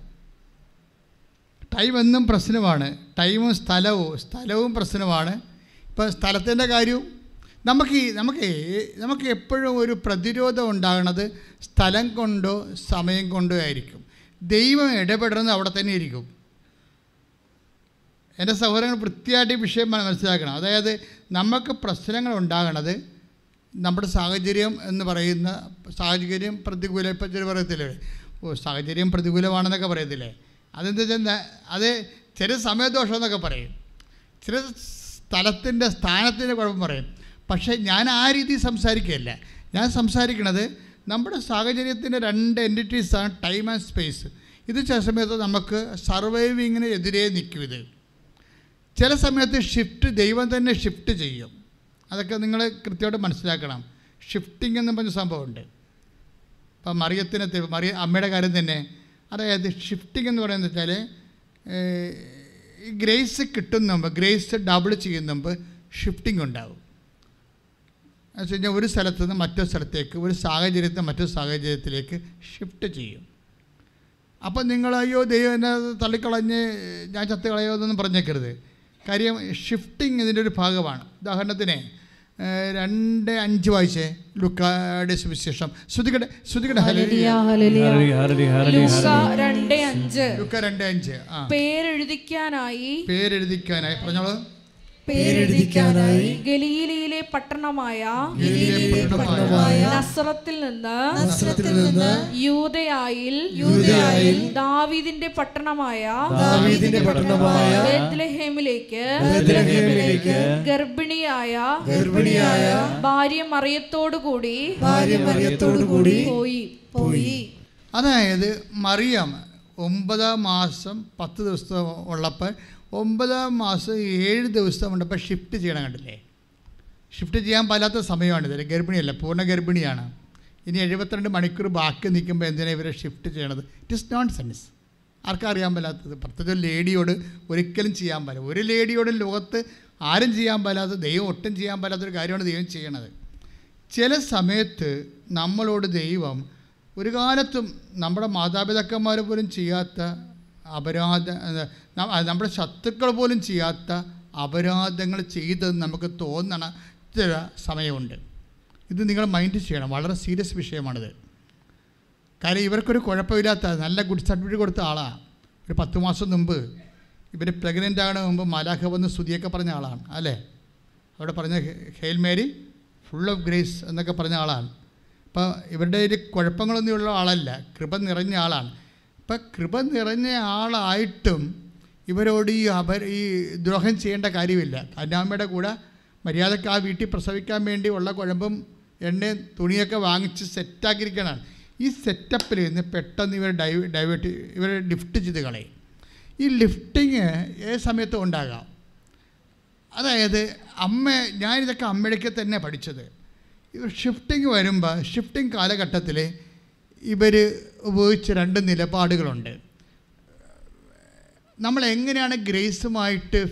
ടൈം എന്നും പ്രശ്നമാണ്. ടൈമും സ്ഥലവും സ്ഥലവും പ്രശ്നമാണ്. ഇപ്പം സ്ഥലത്തിന്റെ കാര്യവും നമുക്ക് നമുക്ക് നമുക്ക് എപ്പോഴും ഒരു പ്രതിരോധം ഉണ്ടാകുന്നത് സ്ഥലം കൊണ്ടോ സമയം കൊണ്ടോ ആയിരിക്കും. ദൈവം ഇടപെടുന്നത് അവിടെ തന്നെ ഇരിക്കും. എന്റെ സഹോദരങ്ങൾ വൃത്തിയായിട്ട് ഈ വിഷയം മനസ്സിലാക്കണം. അതായത് നമുക്ക് പ്രശ്നങ്ങൾ ഉണ്ടാകണത് നമ്മുടെ സാഹചര്യം എന്ന് പറയുന്ന സാഹചര്യം പ്രതികൂല ഇപ്പം ചില പറയത്തില്ലേ? ഓ സാഹചര്യം പ്രതികൂലമാണെന്നൊക്കെ പറയത്തില്ലേ? അതെന്താ വെച്ചാൽ അത് ചില സമയദോഷം എന്നൊക്കെ പറയും. ചില സ്ഥലത്തിന്റെ സ്ഥാനത്തിന്റെ കുഴപ്പം പറയും. പക്ഷേ ഞാൻ ആ രീതി സംസാരിക്കുകയല്ല. ഞാൻ സംസാരിക്കുന്നത് നമ്മുടെ സാഹചര്യത്തിന്റെ രണ്ട് എന്റിറ്റീസാണ് ടൈം ആൻഡ് സ്പേസ് ഇത് ചില സമയത്ത് നമുക്ക് സർവൈവിങ്ങിന് എതിരെ നിൽക്കും ഇത്. ചില സമയത്ത് ഷിഫ്റ്റ് ദൈവം തന്നെ ഷിഫ്റ്റ് ചെയ്യും. അതൊക്കെ നിങ്ങൾ കൃത്യമായിട്ട് മനസ്സിലാക്കണം. ഷിഫ്റ്റിംഗ് എന്ന് പറഞ്ഞ സംഭവമുണ്ട്. ഇപ്പം മറിയത്തിനെ മറിയ അമ്മയുടെ കാര്യം തന്നെ. അതായത് ഷിഫ്റ്റിംഗ് എന്ന് പറയുന്നത് വെച്ചാൽ ഗ്രേസ് കിട്ടുന്ന മുമ്പ് ഗ്രേസ് ഡബിൾ ചെയ്യുന്ന മുമ്പ് ഷിഫ്റ്റിംഗ് ഉണ്ടാവും. എന്ന് വെച്ച് കഴിഞ്ഞാൽ ഒരു സ്ഥലത്തു നിന്ന് മറ്റൊരു സ്ഥലത്തേക്ക് ഒരു സാഹചര്യത്തിൽ മറ്റൊരു സാഹചര്യത്തിലേക്ക് ഷിഫ്റ്റ് ചെയ്യും. അപ്പം നിങ്ങൾ അയ്യോ ദൈവം എന്നെ തള്ളിക്കളഞ്ഞ് ഞാൻ ചത്തുകളയോ എന്നൊന്നും പറഞ്ഞേക്കരുത്. കാര്യം ഷിഫ്റ്റിംഗ് ഇതിന്റെ ഒരു ഭാഗമാണ്. ഉദാഹരണത്തിന് രണ്ട് അഞ്ച് വായിച്ചേ. ലുക്കാടെ സുവിശേഷം. ശ്രുതികടെ ശ്രുതികടെ പേരെഴുതിക്കാനായി പേരെഴുതിക്കാനായി. പറഞ്ഞോളൂ. പേരെഴുതിക്കാനായി ഗലീലയിലെ പട്ടണമായ ഗലീലയിലെ പട്ടണമായ നസ്രത്തിൽ നിന്ന് നസ്രത്തിൽ നിന്ന് യൂതയായിൽ യൂദയായിൽ ദാവീദിന്റെ പട്ടണമായ ദാവീദിന്റെ പട്ടണമായ ബേത്ലഹേമിലേക്ക് ബേത്ലഹേമിലേക്ക് ഗർഭിണിയായ ഗർഭിണിയായ ഭാര്യ മറിയത്തോടുകൂടി ഭാര്യ മറിയത്തോടുകൂടി പോയി. പോയി. അതായത് മറിയാമ ഒമ്പതാം മാസം പത്ത് ദിവസം ഉള്ളപ്പോൾ ഒമ്പതാം മാസം ഏഴ് ദിവസം ഉണ്ടപ്പോൾ ഷിഫ്റ്റ് ചെയ്യണം കണ്ടില്ലേ? ഷിഫ്റ്റ് ചെയ്യാൻ പാലാത്ത സമയമാണിത്. ഗർഭിണിയല്ല പൂർണ ഗർഭിണിയാണ്. ഇനി എഴുപത്തിരണ്ട് മണിക്കൂർ ബാക്കി നിൽക്കുമ്പോൾ എന്തിനാണ് ഇവരെ ഷിഫ്റ്റ് ചെയ്യണത്? ഇറ്റ് ഇസ് നോൺ സെൻസ് ആർക്കും അറിയാൻ പറ്റാത്തത് പ്രത്യേകിച്ച് ഒരു ലേഡിയോട് ഒരിക്കലും ചെയ്യാൻ പറ്റില്ല ഒരു ലേഡിയോടും ലോകത്ത് ആരും ചെയ്യാൻ പറ്റാത്ത ദൈവം ഒട്ടും ചെയ്യാൻ പറ്റാത്തൊരു കാര്യമാണ് ദൈവം ചെയ്യണത്. ചില സമയത്ത് നമ്മളോട് ദൈവം ഒരു കാലത്തും നമ്മുടെ മാതാപിതാക്കന്മാർ പോലും ചെയ്യാത്ത അപരാധ നമ്മുടെ ശത്രുക്കൾ പോലും ചെയ്യാത്ത അപരാധങ്ങൾ ചെയ്തത് നമുക്ക് തോന്നണ ചില സമയമുണ്ട്. ഇത് നിങ്ങൾ മൈൻഡ് ചെയ്യണം. വളരെ സീരിയസ് വിഷയമാണിത്. കാര്യം ഇവർക്കൊരു കുഴപ്പമില്ലാത്ത നല്ല ഗുഡ് സർട്ടിഫിക്കറ്റ് കൊടുത്ത ആളാണ് ഒരു പത്ത് മാസം മുമ്പ് ഇവർ പ്രഗ്നന്റ് ആകണ മുമ്പ് മലാഖ വന്ന് സ്തുതിയൊക്കെ പറഞ്ഞ ആളാണ് അല്ലേ? അവിടെ പറഞ്ഞ hail Mary full of grace എന്നൊക്കെ പറഞ്ഞ ആളാണ്. അപ്പോൾ ഇവരുടെ ഒരു കുഴപ്പങ്ങളൊന്നും ഉള്ള ആളല്ല. കൃപ നിറഞ്ഞ ആളാണ്. അപ്പം കൃപ നിറഞ്ഞ ആളായിട്ടും ഇവരോട് ഈ അപര ഈ ദ്രോഹം ചെയ്യേണ്ട കാര്യമില്ല. കന്യാമ്മയുടെ കൂടെ മര്യാദയ്ക്ക് ആ വീട്ടിൽ പ്രസവിക്കാൻ വേണ്ടി ഉള്ള കുഴമ്പും എണ്ണയും തുണിയൊക്കെ വാങ്ങിച്ച് സെറ്റാക്കിയിരിക്കണം ഈ സെറ്റപ്പിൽ നിന്ന് പെട്ടെന്ന് ഇവർ ഡൈവ് ഡൈവേർട്ട് ഇവർ ലിഫ്റ്റ് ചെയ്ത് കളയും. ഈ ലിഫ്റ്റിങ് ഏത് സമയത്തും ഉണ്ടാകാം. അതായത് അമ്മ ഞാനിതൊക്കെ അമ്മയ്ക്ക് തന്നെ പഠിച്ചത്. ഇവർ ഷിഫ്റ്റിംഗ് വരുമ്പോൾ ഷിഫ്റ്റിംഗ് കാലഘട്ടത്തിൽ ഇവർ ഉപയോഗിച്ച രണ്ട് നിലപാടുകളുണ്ട്. നമ്മൾ എങ്ങനെയാണ് ഗ്രേസുമായിട്ട്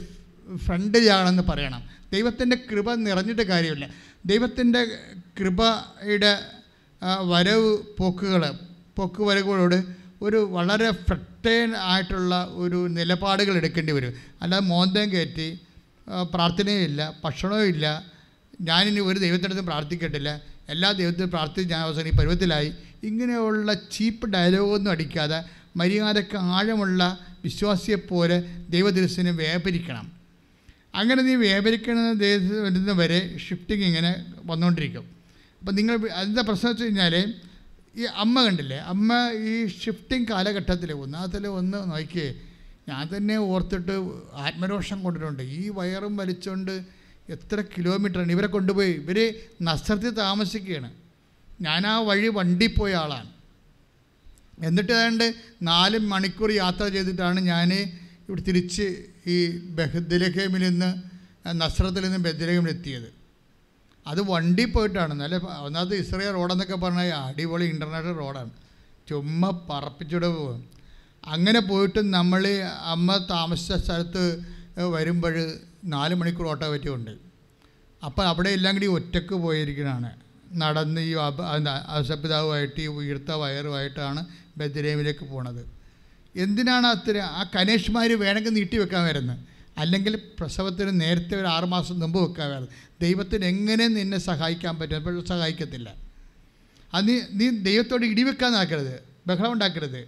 ഫ്രണ്ടിലാണെന്ന് പറയണം? ദൈവത്തിന്റെ കൃപ നിറഞ്ഞിട്ട് കാര്യമില്ല. ദൈവത്തിന്റെ കൃപയുടെ വരവ് പോക്കുകൾ പോക്ക് വരവുകളോട് ഒരു വളരെ ഫ്രട്ടേൺ ആയിട്ടുള്ള ഒരു നിലപാടുകൾ എടുക്കേണ്ടി വരും. അല്ലാതെ മോന്തം കയറ്റി പ്രാർത്ഥനയില്ല ഭക്ഷണവും ഇല്ല. ഞാനിനി ഒരു ദൈവത്തിനടുത്തും പ്രാർത്ഥിക്കട്ടില്ല. എല്ലാ ദൈവത്തിനും പ്രാർത്ഥിച്ച് ഞാൻ അവസാനം ഈ പരുവത്തിലായി. ഇങ്ങനെയുള്ള ചീപ്പ് ഡയലോഗൊന്നും അടിക്കാതെ മര്യാദയ്ക്ക് ആഴമുള്ള വിശ്വാസിയെപ്പോലെ ദൈവദിവസനെ വ്യാപരിക്കണം. അങ്ങനെ നീ വ്യാപരിക്കണമെന്ന് ദൈവം വരുന്ന വരെ ഷിഫ്റ്റിംഗ് ഇങ്ങനെ വന്നുകൊണ്ടിരിക്കും അപ്പം നിങ്ങൾ അതിന്റെ പ്രശ്നം വെച്ച് കഴിഞ്ഞാൽ ഈ അമ്മ കണ്ടില്ലേ? അമ്മ ഈ ഷിഫ്റ്റിംഗ് കാലഘട്ടത്തിൽ ഒന്നാമത്തിൽ ഒന്ന് നോക്കിയേ ഞാൻ തന്നെ ഓർത്തിട്ട് ആത്മരോഷം കൊണ്ടിട്ടുണ്ട് ഈ വയറും വലിച്ചുകൊണ്ട് എത്ര കിലോമീറ്ററാണ്? ഇവരെ കൊണ്ടുപോയി. ഇവർ നസ്രത്തിൽ താമസിക്കുകയാണ്. ഞാൻ ആ വഴി വണ്ടി പോയ ആളാണ്. എന്നിട്ട് ഏതാണ്ട് നാല് മണിക്കൂർ യാത്ര ചെയ്തിട്ടാണ് ഞാൻ ഇവിടെ തിരിച്ച് ഈ ബഹദ്ലഹേമിൽ നിന്ന് നസ്രത്തിൽ നിന്ന് ബദ്ലഹേമിൽ എത്തിയത്. അത് വണ്ടി പോയിട്ടാണ്. നല്ല ഒന്നാമത് ഇസ്രയേൽ റോഡെന്നൊക്കെ പറഞ്ഞാൽ അടിപൊളി ഇന്റർനാഷണൽ റോഡാണ്. ചുമ്മാ പറപ്പിച്ചൂടെ പോകും അങ്ങനെ പോയിട്ട് നമ്മൾ അമ്മ താമസിച്ച സ്ഥലത്ത് വരുമ്പോൾ നാല് മണിക്കൂർ ഓട്ടോ പറ്റിയുണ്ട് അപ്പോൾ അവിടെ എല്ലാം കൂടി ഒറ്റയ്ക്ക് പോയിരിക്കുന്നതാണ് നടന്ന് ഈ അസപിതാവുമായിട്ട് ഈ ഉയർത്ത വയറുമായിട്ടാണ് ബദ്രേമിലേക്ക് പോണത്. എന്തിനാണ് അത്ര ആ കനേഷ്മാർ വേണമെങ്കിൽ നീട്ടി വെക്കാൻ വരുന്നത്? അല്ലെങ്കിൽ പ്രസവത്തിന് നേരത്തെ ഒരു ആറുമാസം മുമ്പ് വെക്കാൻ വരുന്നത്? ദൈവത്തിന് എങ്ങനെ നിന്നെ സഹായിക്കാൻ പറ്റും? അപ്പോൾ സഹായിക്കത്തില്ല. അത് നീ നീ ദൈവത്തോട് ഇടിവെക്കാൻ ആക്കരുത് ബഹളം ഉണ്ടാക്കരുത്.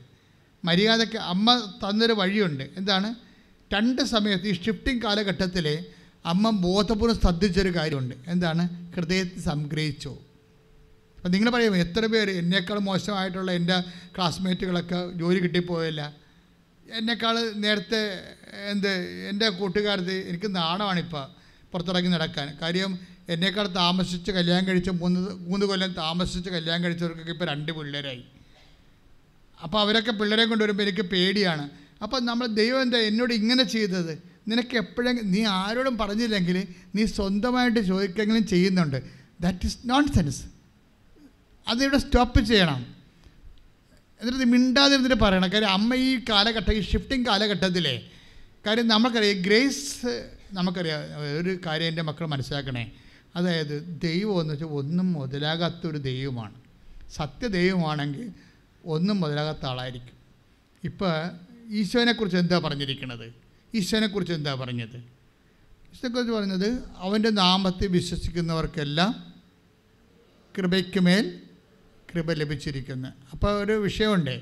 മര്യാദയ്ക്ക് അമ്മ തന്നൊരു വഴിയുണ്ട്. എന്താണ്? രണ്ട് സമയത്ത് ഈ ഷിഫ്റ്റിംഗ് കാലഘട്ടത്തിൽ അമ്മ ബോധപൂർവം ശ്രദ്ധിച്ചൊരു കാര്യമുണ്ട്. എന്താണ്? ഹൃദയത്തിൽ സംഗ്രഹിച്ചു. അപ്പം നിങ്ങൾ പറയും എത്ര പേര്? എന്നേക്കാൾ മോശമായിട്ടുള്ള എന്റെ ക്ലാസ്മേറ്റുകളൊക്കെ ജോലി കിട്ടിപ്പോയില്ല. എന്നേക്കാൾ നേരത്തെ എന്ത്? എന്റെ കൂട്ടുകാരത്ത് എനിക്ക് നാണമാണിപ്പോൾ പുറത്തിറങ്ങി നടക്കാൻ. കാര്യം എന്നേക്കാൾ താമസിച്ച് കല്യാണം കഴിച്ച മൂന്ന് മൂന്ന് കൊല്ലം താമസിച്ച് കല്യാണം കഴിച്ചവർക്കൊക്കെ ഇപ്പോൾ രണ്ട് പിള്ളേരായി. അപ്പോൾ അവരൊക്കെ പിള്ളേരെ കൊണ്ടുവരുമ്പോൾ എനിക്ക് പേടിയാണ്. അപ്പോൾ നമ്മൾ ദൈവം എന്താ എന്നോട് ഇങ്ങനെ ചെയ്തത്? നിനക്ക് എപ്പോഴെങ്കിലും നീ ആരോടും പറഞ്ഞില്ലെങ്കിൽ നീ സ്വന്തമായിട്ട് ചോദിക്കെങ്കിലും ചെയ്യുന്നുണ്ട്. ദാറ്റ് ഇസ് നോൺ സെൻസ് അതിവിടെ സ്റ്റോപ്പ് ചെയ്യണം. എന്നിട്ട് മിണ്ടാതിരുന്നിട്ട് പറയണം. കാര്യം അമ്മ ഈ കാലഘട്ടം ഈ ഷിഫ്റ്റിംഗ് കാലഘട്ടത്തിലെ കാര്യം നമുക്കറിയാം ഗ്രേസ് നമുക്കറിയാം ഒരു കാര്യം എന്റെ മക്കൾ മനസ്സിലാക്കണേ. അതായത് ദൈവം എന്ന് വെച്ചാൽ ഒന്നും മുതലാകാത്തൊരു ദൈവമാണ്. സത്യദൈവമാണെങ്കിൽ ഒന്നും മുതലാകാത്ത ആളായിരിക്കും. ഇപ്പോൾ ഈശോനെക്കുറിച്ച് എന്താ പറഞ്ഞിരിക്കുന്നത് ഈശോനെക്കുറിച്ച് എന്താ പറഞ്ഞത്? ഈശോനെക്കുറിച്ച് പറഞ്ഞത് അവന്റെ നാമത്തെ വിശ്വസിക്കുന്നവർക്കെല്ലാം കൃപയ്ക്കുമേൽ കൃപ ലഭിച്ചിരിക്കുന്നു. അപ്പോൾ ഒരു വിഷയമുണ്ട്.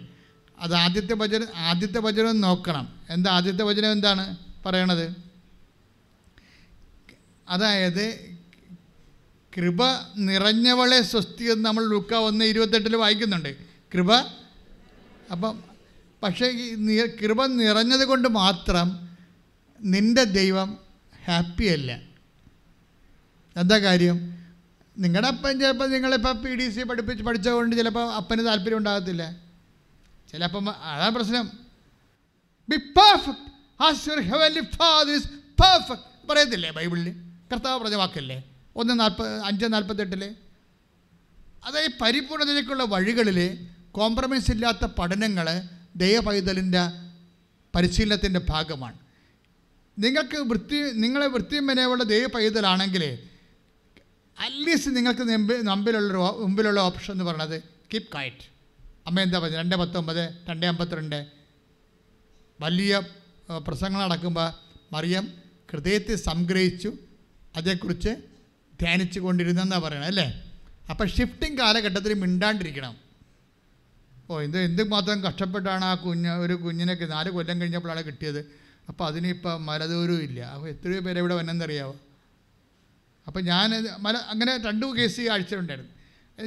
അത് ആദ്യത്തെ വചനം ആദ്യത്തെ വചനം നോക്കണം. എന്താ ആദ്യത്തെ വചനം എന്താണ് പറയണത്? അതായത് കൃപ നിറഞ്ഞവളെ സ്വസ്തി എന്ന് നമ്മൾ ലുക്ക ഒന്ന് ഇരുപത്തെട്ടിൽ വായിക്കുന്നുണ്ട്. കൃപ അപ്പം പക്ഷേ ഈ കൃപ നിറഞ്ഞത് കൊണ്ട് മാത്രം നിന്റെ ദൈവം ഹാപ്പിയല്ല എന്താ കാര്യം? നിങ്ങളുടെ അപ്പൻ ചിലപ്പോൾ നിങ്ങളിപ്പോൾ പി ഡി സി പഠിപ്പിച്ച് പഠിച്ചതുകൊണ്ട് ചിലപ്പോൾ അപ്പന് താല്പര്യം ഉണ്ടാകത്തില്ല. ചിലപ്പം അതാണ് പ്രശ്നം. ബി പെർഫെക്റ്റ് ഫാദർ പറയത്തില്ലേ ബൈബിളിൽ കർത്താവ് പറഞ്ഞ വാക്കല്ലേ? ഒന്ന് നാൽപ്പത് അഞ്ച് നാൽപ്പത്തെട്ടിൽ അതായത് പരിപൂർണതയിലേക്കുള്ള വഴികളിൽ കോംപ്രമൈസ് ഇല്ലാത്ത പഠനങ്ങൾ ദൈവപൈതലിന്റെ പരിശീലനത്തിന്റെ ഭാഗമാണ്. നിങ്ങൾക്ക് വൃത്തി നിങ്ങളെ വൃത്തിയും മേനയുള്ള ദൈവ പൈതലാണെങ്കിൽ അറ്റ്ലീസ്റ്റ് നിങ്ങൾക്ക് മുമ്പിലുള്ള മുമ്പിലുള്ള ഓപ്ഷൻ എന്ന് പറയുന്നത് കീപ് കയറ്റ് അമ്മ എന്താ പറഞ്ഞത് രണ്ട് പത്തൊമ്പത് രണ്ട് അമ്പത്തിരണ്ട്. വലിയ പ്രസംഗങ്ങൾ നടക്കുമ്പോൾ മറിയം ഹൃദയത്തെ സംഗ്രഹിച്ചു അതേക്കുറിച്ച് ധ്യാനിച്ചു കൊണ്ടിരുന്നെന്നാണ് പറയണത് അല്ലേ? അപ്പോൾ ഷിഫ്റ്റിംഗ് കാലഘട്ടത്തിൽ മിണ്ടാണ്ടിരിക്കണം. ഓ എന്ത് മാത്രം കഷ്ടപ്പെട്ടാണ് ആ കുഞ്ഞ് ഒരു കുഞ്ഞിനൊക്കെ നാല് കൊല്ലം കഴിഞ്ഞപ്പോഴാണ് കിട്ടിയത്. അപ്പോൾ അതിനിപ്പോൾ മലദൂരവും ഇല്ല. അപ്പോൾ എത്രയോ പേരെ ഇവിടെ വന്നെന്നറിയാവോ? അപ്പോൾ ഞാൻ മല അങ്ങനെ രണ്ടു കേസ് ഈ ആഴ്ചയിലുണ്ടായിരുന്നു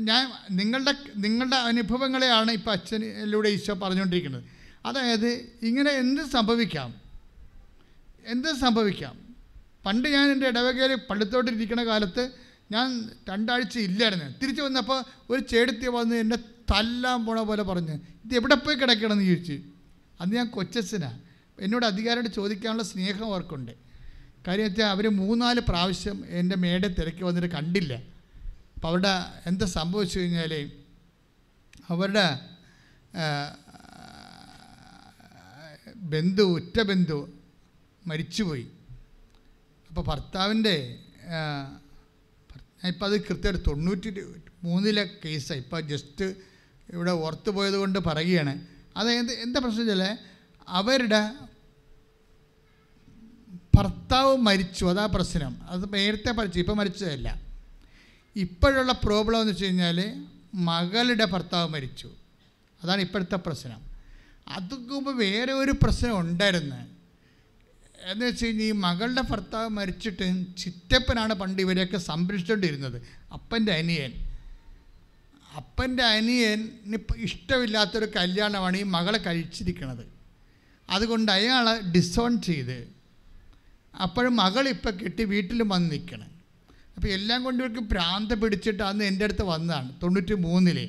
ഞാൻ നിങ്ങളുടെ നിങ്ങളുടെ അനുഭവങ്ങളെയാണ് ഇപ്പോൾ അച്ഛനിലൂടെ ഈശോ പറഞ്ഞുകൊണ്ടിരിക്കുന്നത്. അതായത് ഇങ്ങനെ എന്ത് സംഭവിക്കാം? എന്ത് സംഭവിക്കാം? പണ്ട് ഞാൻ എന്റെ ഇടവകയിൽ പള്ളിത്തോട്ടിരിക്കുന്ന കാലത്ത് ഞാൻ രണ്ടാഴ്ച ഇല്ലായിരുന്നു. തിരിച്ചു വന്നപ്പോൾ ഒരു ചേടത്തി വന്ന് തല്ലാൻ പോണ പോലെ പറഞ്ഞ് ഇത് എവിടെ പോയി കിടക്കണമെന്ന് ചോദിച്ചു? അന്ന് ഞാൻ കൊച്ചച്ഛനാണ് എന്നോട് അധികാരമായിട്ട് ചോദിക്കാനുള്ള സ്നേഹം അവർക്കുണ്ട്. കാര്യം വെച്ചാൽ അവർ മൂന്നാൽ പ്രാവശ്യം എന്റെ മേടെ തിരക്കി വന്നിട്ട് കണ്ടില്ല. അപ്പോൾ അവരുടെ എന്താ സംഭവിച്ചു കഴിഞ്ഞാൽ അവരുടെ ബന്ധു ഉറ്റ ബന്ധു മരിച്ചുപോയി. അപ്പോൾ ഭർത്താവിന്റെ ഇപ്പം അത് കൃത്യമായിട്ട് തൊണ്ണൂറ്റി മൂന്നിലെ കേസാണ് ഇപ്പോൾ ജസ്റ്റ് ഇവിടെ ഓർത്തു പോയത് കൊണ്ട് പറയുകയാണ് എന്ത് എന്താ പ്രശ്നം വെച്ചാൽ അവരുടെ ഭർത്താവ് മരിച്ചു. അതാ പ്രശ്നം. അത് നേരത്തെ മരിച്ചു ഇപ്പം മരിച്ചതല്ല. ഇപ്പോഴുള്ള പ്രോബ്ലം എന്ന് വെച്ച് കഴിഞ്ഞാൽ മകളുടെ ഭർത്താവ് മരിച്ചു. അതാണ് ഇപ്പോഴത്തെ പ്രശ്നം. അതൊക്കെ വേറെ ഒരു പ്രശ്നം ഉണ്ടായിരുന്നു. എന്ന് വെച്ച് കഴിഞ്ഞാൽ ഈ മകളുടെ ഭർത്താവ് മരിച്ചിട്ട് ചിറ്റപ്പനാണ് പണ്ട് ഇവരെയൊക്കെ സംരക്ഷിച്ചുകൊണ്ടിരുന്നത് അപ്പന്റെ അനിയൻ. അപ്പന്റെ അനിയന് ഇഷ്ടമില്ലാത്തൊരു കല്യാണമാണ് ഈ മകളെ കഴിച്ചിരിക്കുന്നത് അതുകൊണ്ട് അയാളെ ഡിസോൺ ചെയ്ത് അപ്പോഴും മകൾ ഇപ്പം കിട്ടി വീട്ടിൽ വന്ന് നിൽക്കണം അപ്പോൾ എല്ലാം കൊണ്ട് ഇവർക്ക് ഭ്രാന്ത് പിടിച്ചിട്ട് അന്ന് എന്റെ അടുത്ത് വന്നതാണ് തൊണ്ണൂറ്റി മൂന്നിലെ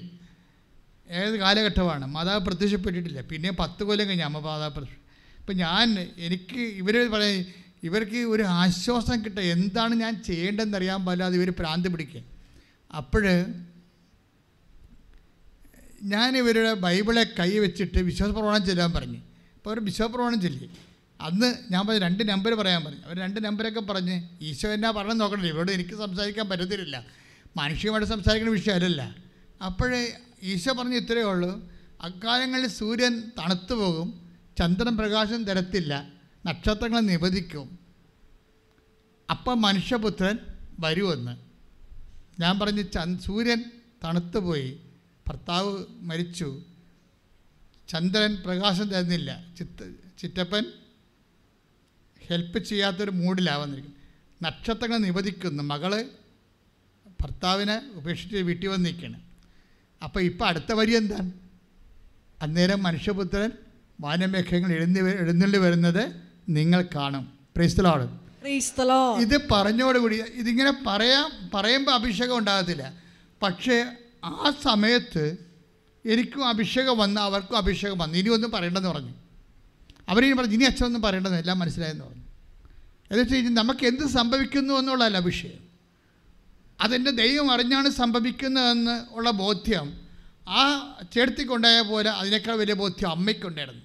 ഏത് കാലഘട്ടമാണ്? മാതാവ് പ്രത്യക്ഷപ്പെട്ടിട്ടില്ല. പിന്നെ പത്ത് കൊല്ലം കഴിഞ്ഞ അമ്മ മാതാവ് പ്രത്യക്ഷ ഇപ്പം ഞാൻ എനിക്ക് ഇവർ പറയും ഇവർക്ക് ഒരു ആശ്വാസം കിട്ടുക എന്താണ് ഞാൻ ചെയ്യേണ്ടതെന്ന് അറിയാൻ പാടില്ലാതെ ഇവർ ഭ്രാന്ത് പിടിക്കുക. അപ്പോൾ ഞാൻ ഇവരുടെ ബൈബിളെ കൈ വെച്ചിട്ട് വിശ്വാസപ്രമാണം ചെല്ലാൻ പറഞ്ഞു. അപ്പോൾ അവർ വിശ്വാസപ്രമാണം ചൊല്ലി. അന്ന് ഞാൻ പറഞ്ഞു രണ്ട് നമ്പർ പറയാൻ പറഞ്ഞു. അവർ രണ്ട് നമ്പരൊക്കെ പറഞ്ഞ് ഈശോ എന്നാ പറഞ്ഞു നോക്കണ്ടേ ഇവരോട് എനിക്ക് സംസാരിക്കാൻ പറ്റത്തില്ല മനുഷ്യമായിട്ട് സംസാരിക്കുന്ന വിഷയമല്ലല്ല. അപ്പോഴേ ഈശോ പറഞ്ഞ് ഇത്രയേ ഉള്ളൂ അക്കാലങ്ങളിൽ സൂര്യൻ തണുത്തു പോകും ചന്ദ്രൻ പ്രകാശം തരത്തില്ല നക്ഷത്രങ്ങൾ നിബദിക്കും അപ്പം മനുഷ്യപുത്രൻ വരുമെന്ന്. ഞാൻ പറഞ്ഞ് ചന്ദ് സൂര്യൻ തണുത്തുപോയി ഭർത്താവ് മരിച്ചു. ചന്ദ്രൻ പ്രകാശം തരുന്നില്ല. ചിത്ത ചിറ്റപ്പൻ ഹെൽപ്പ് ചെയ്യാത്തൊരു മൂഡിലാവുന്നിരിക്കും നക്ഷത്രങ്ങൾ നിവധിക്കുന്നു. മകൾ ഭർത്താവിനെ ഉപേക്ഷിച്ച് വീട്ടിൽ വന്ന് നിൽക്കണം അപ്പോൾ ഇപ്പോൾ അടുത്ത വരി എന്താണ്? അന്നേരം മനുഷ്യപുത്രൻ വാനമേഘങ്ങൾ എഴുന്നി എഴുന്നള്ളി വരുന്നത് നിങ്ങൾ കാണും. പ്രീസ്തലോട്. ഇത് പറഞ്ഞോടുകൂടി ഇതിങ്ങനെ പറയാം പറയുമ്പോൾ അഭിഷേകം ഉണ്ടാകത്തില്ല. പക്ഷേ ആ സമയത്ത് എനിക്കും അഭിഷേകം വന്ന് അവർക്കും അഭിഷേകം വന്നു. ഇനി ഒന്നും പറയണ്ടെന്ന് പറഞ്ഞു. അവരിനി പറഞ്ഞു ഇനി അച്ഛനൊന്നും പറയേണ്ടെന്ന് എല്ലാം മനസ്സിലായെന്ന് പറഞ്ഞു. എന്ന് വെച്ച് കഴിഞ്ഞാൽ നമുക്ക് എന്ത് സംഭവിക്കുന്നു എന്നുള്ളതല്ല വിഷയം അതെന്റെ ദൈവം അറിഞ്ഞാണ് സംഭവിക്കുന്നതെന്ന് ഉള്ള ബോധ്യം ആ ചേർത്തിക്കൊണ്ടായ പോലെ അതിനേക്കാൾ വലിയ ബോധ്യം അമ്മയ്ക്കുണ്ടായിരുന്നു.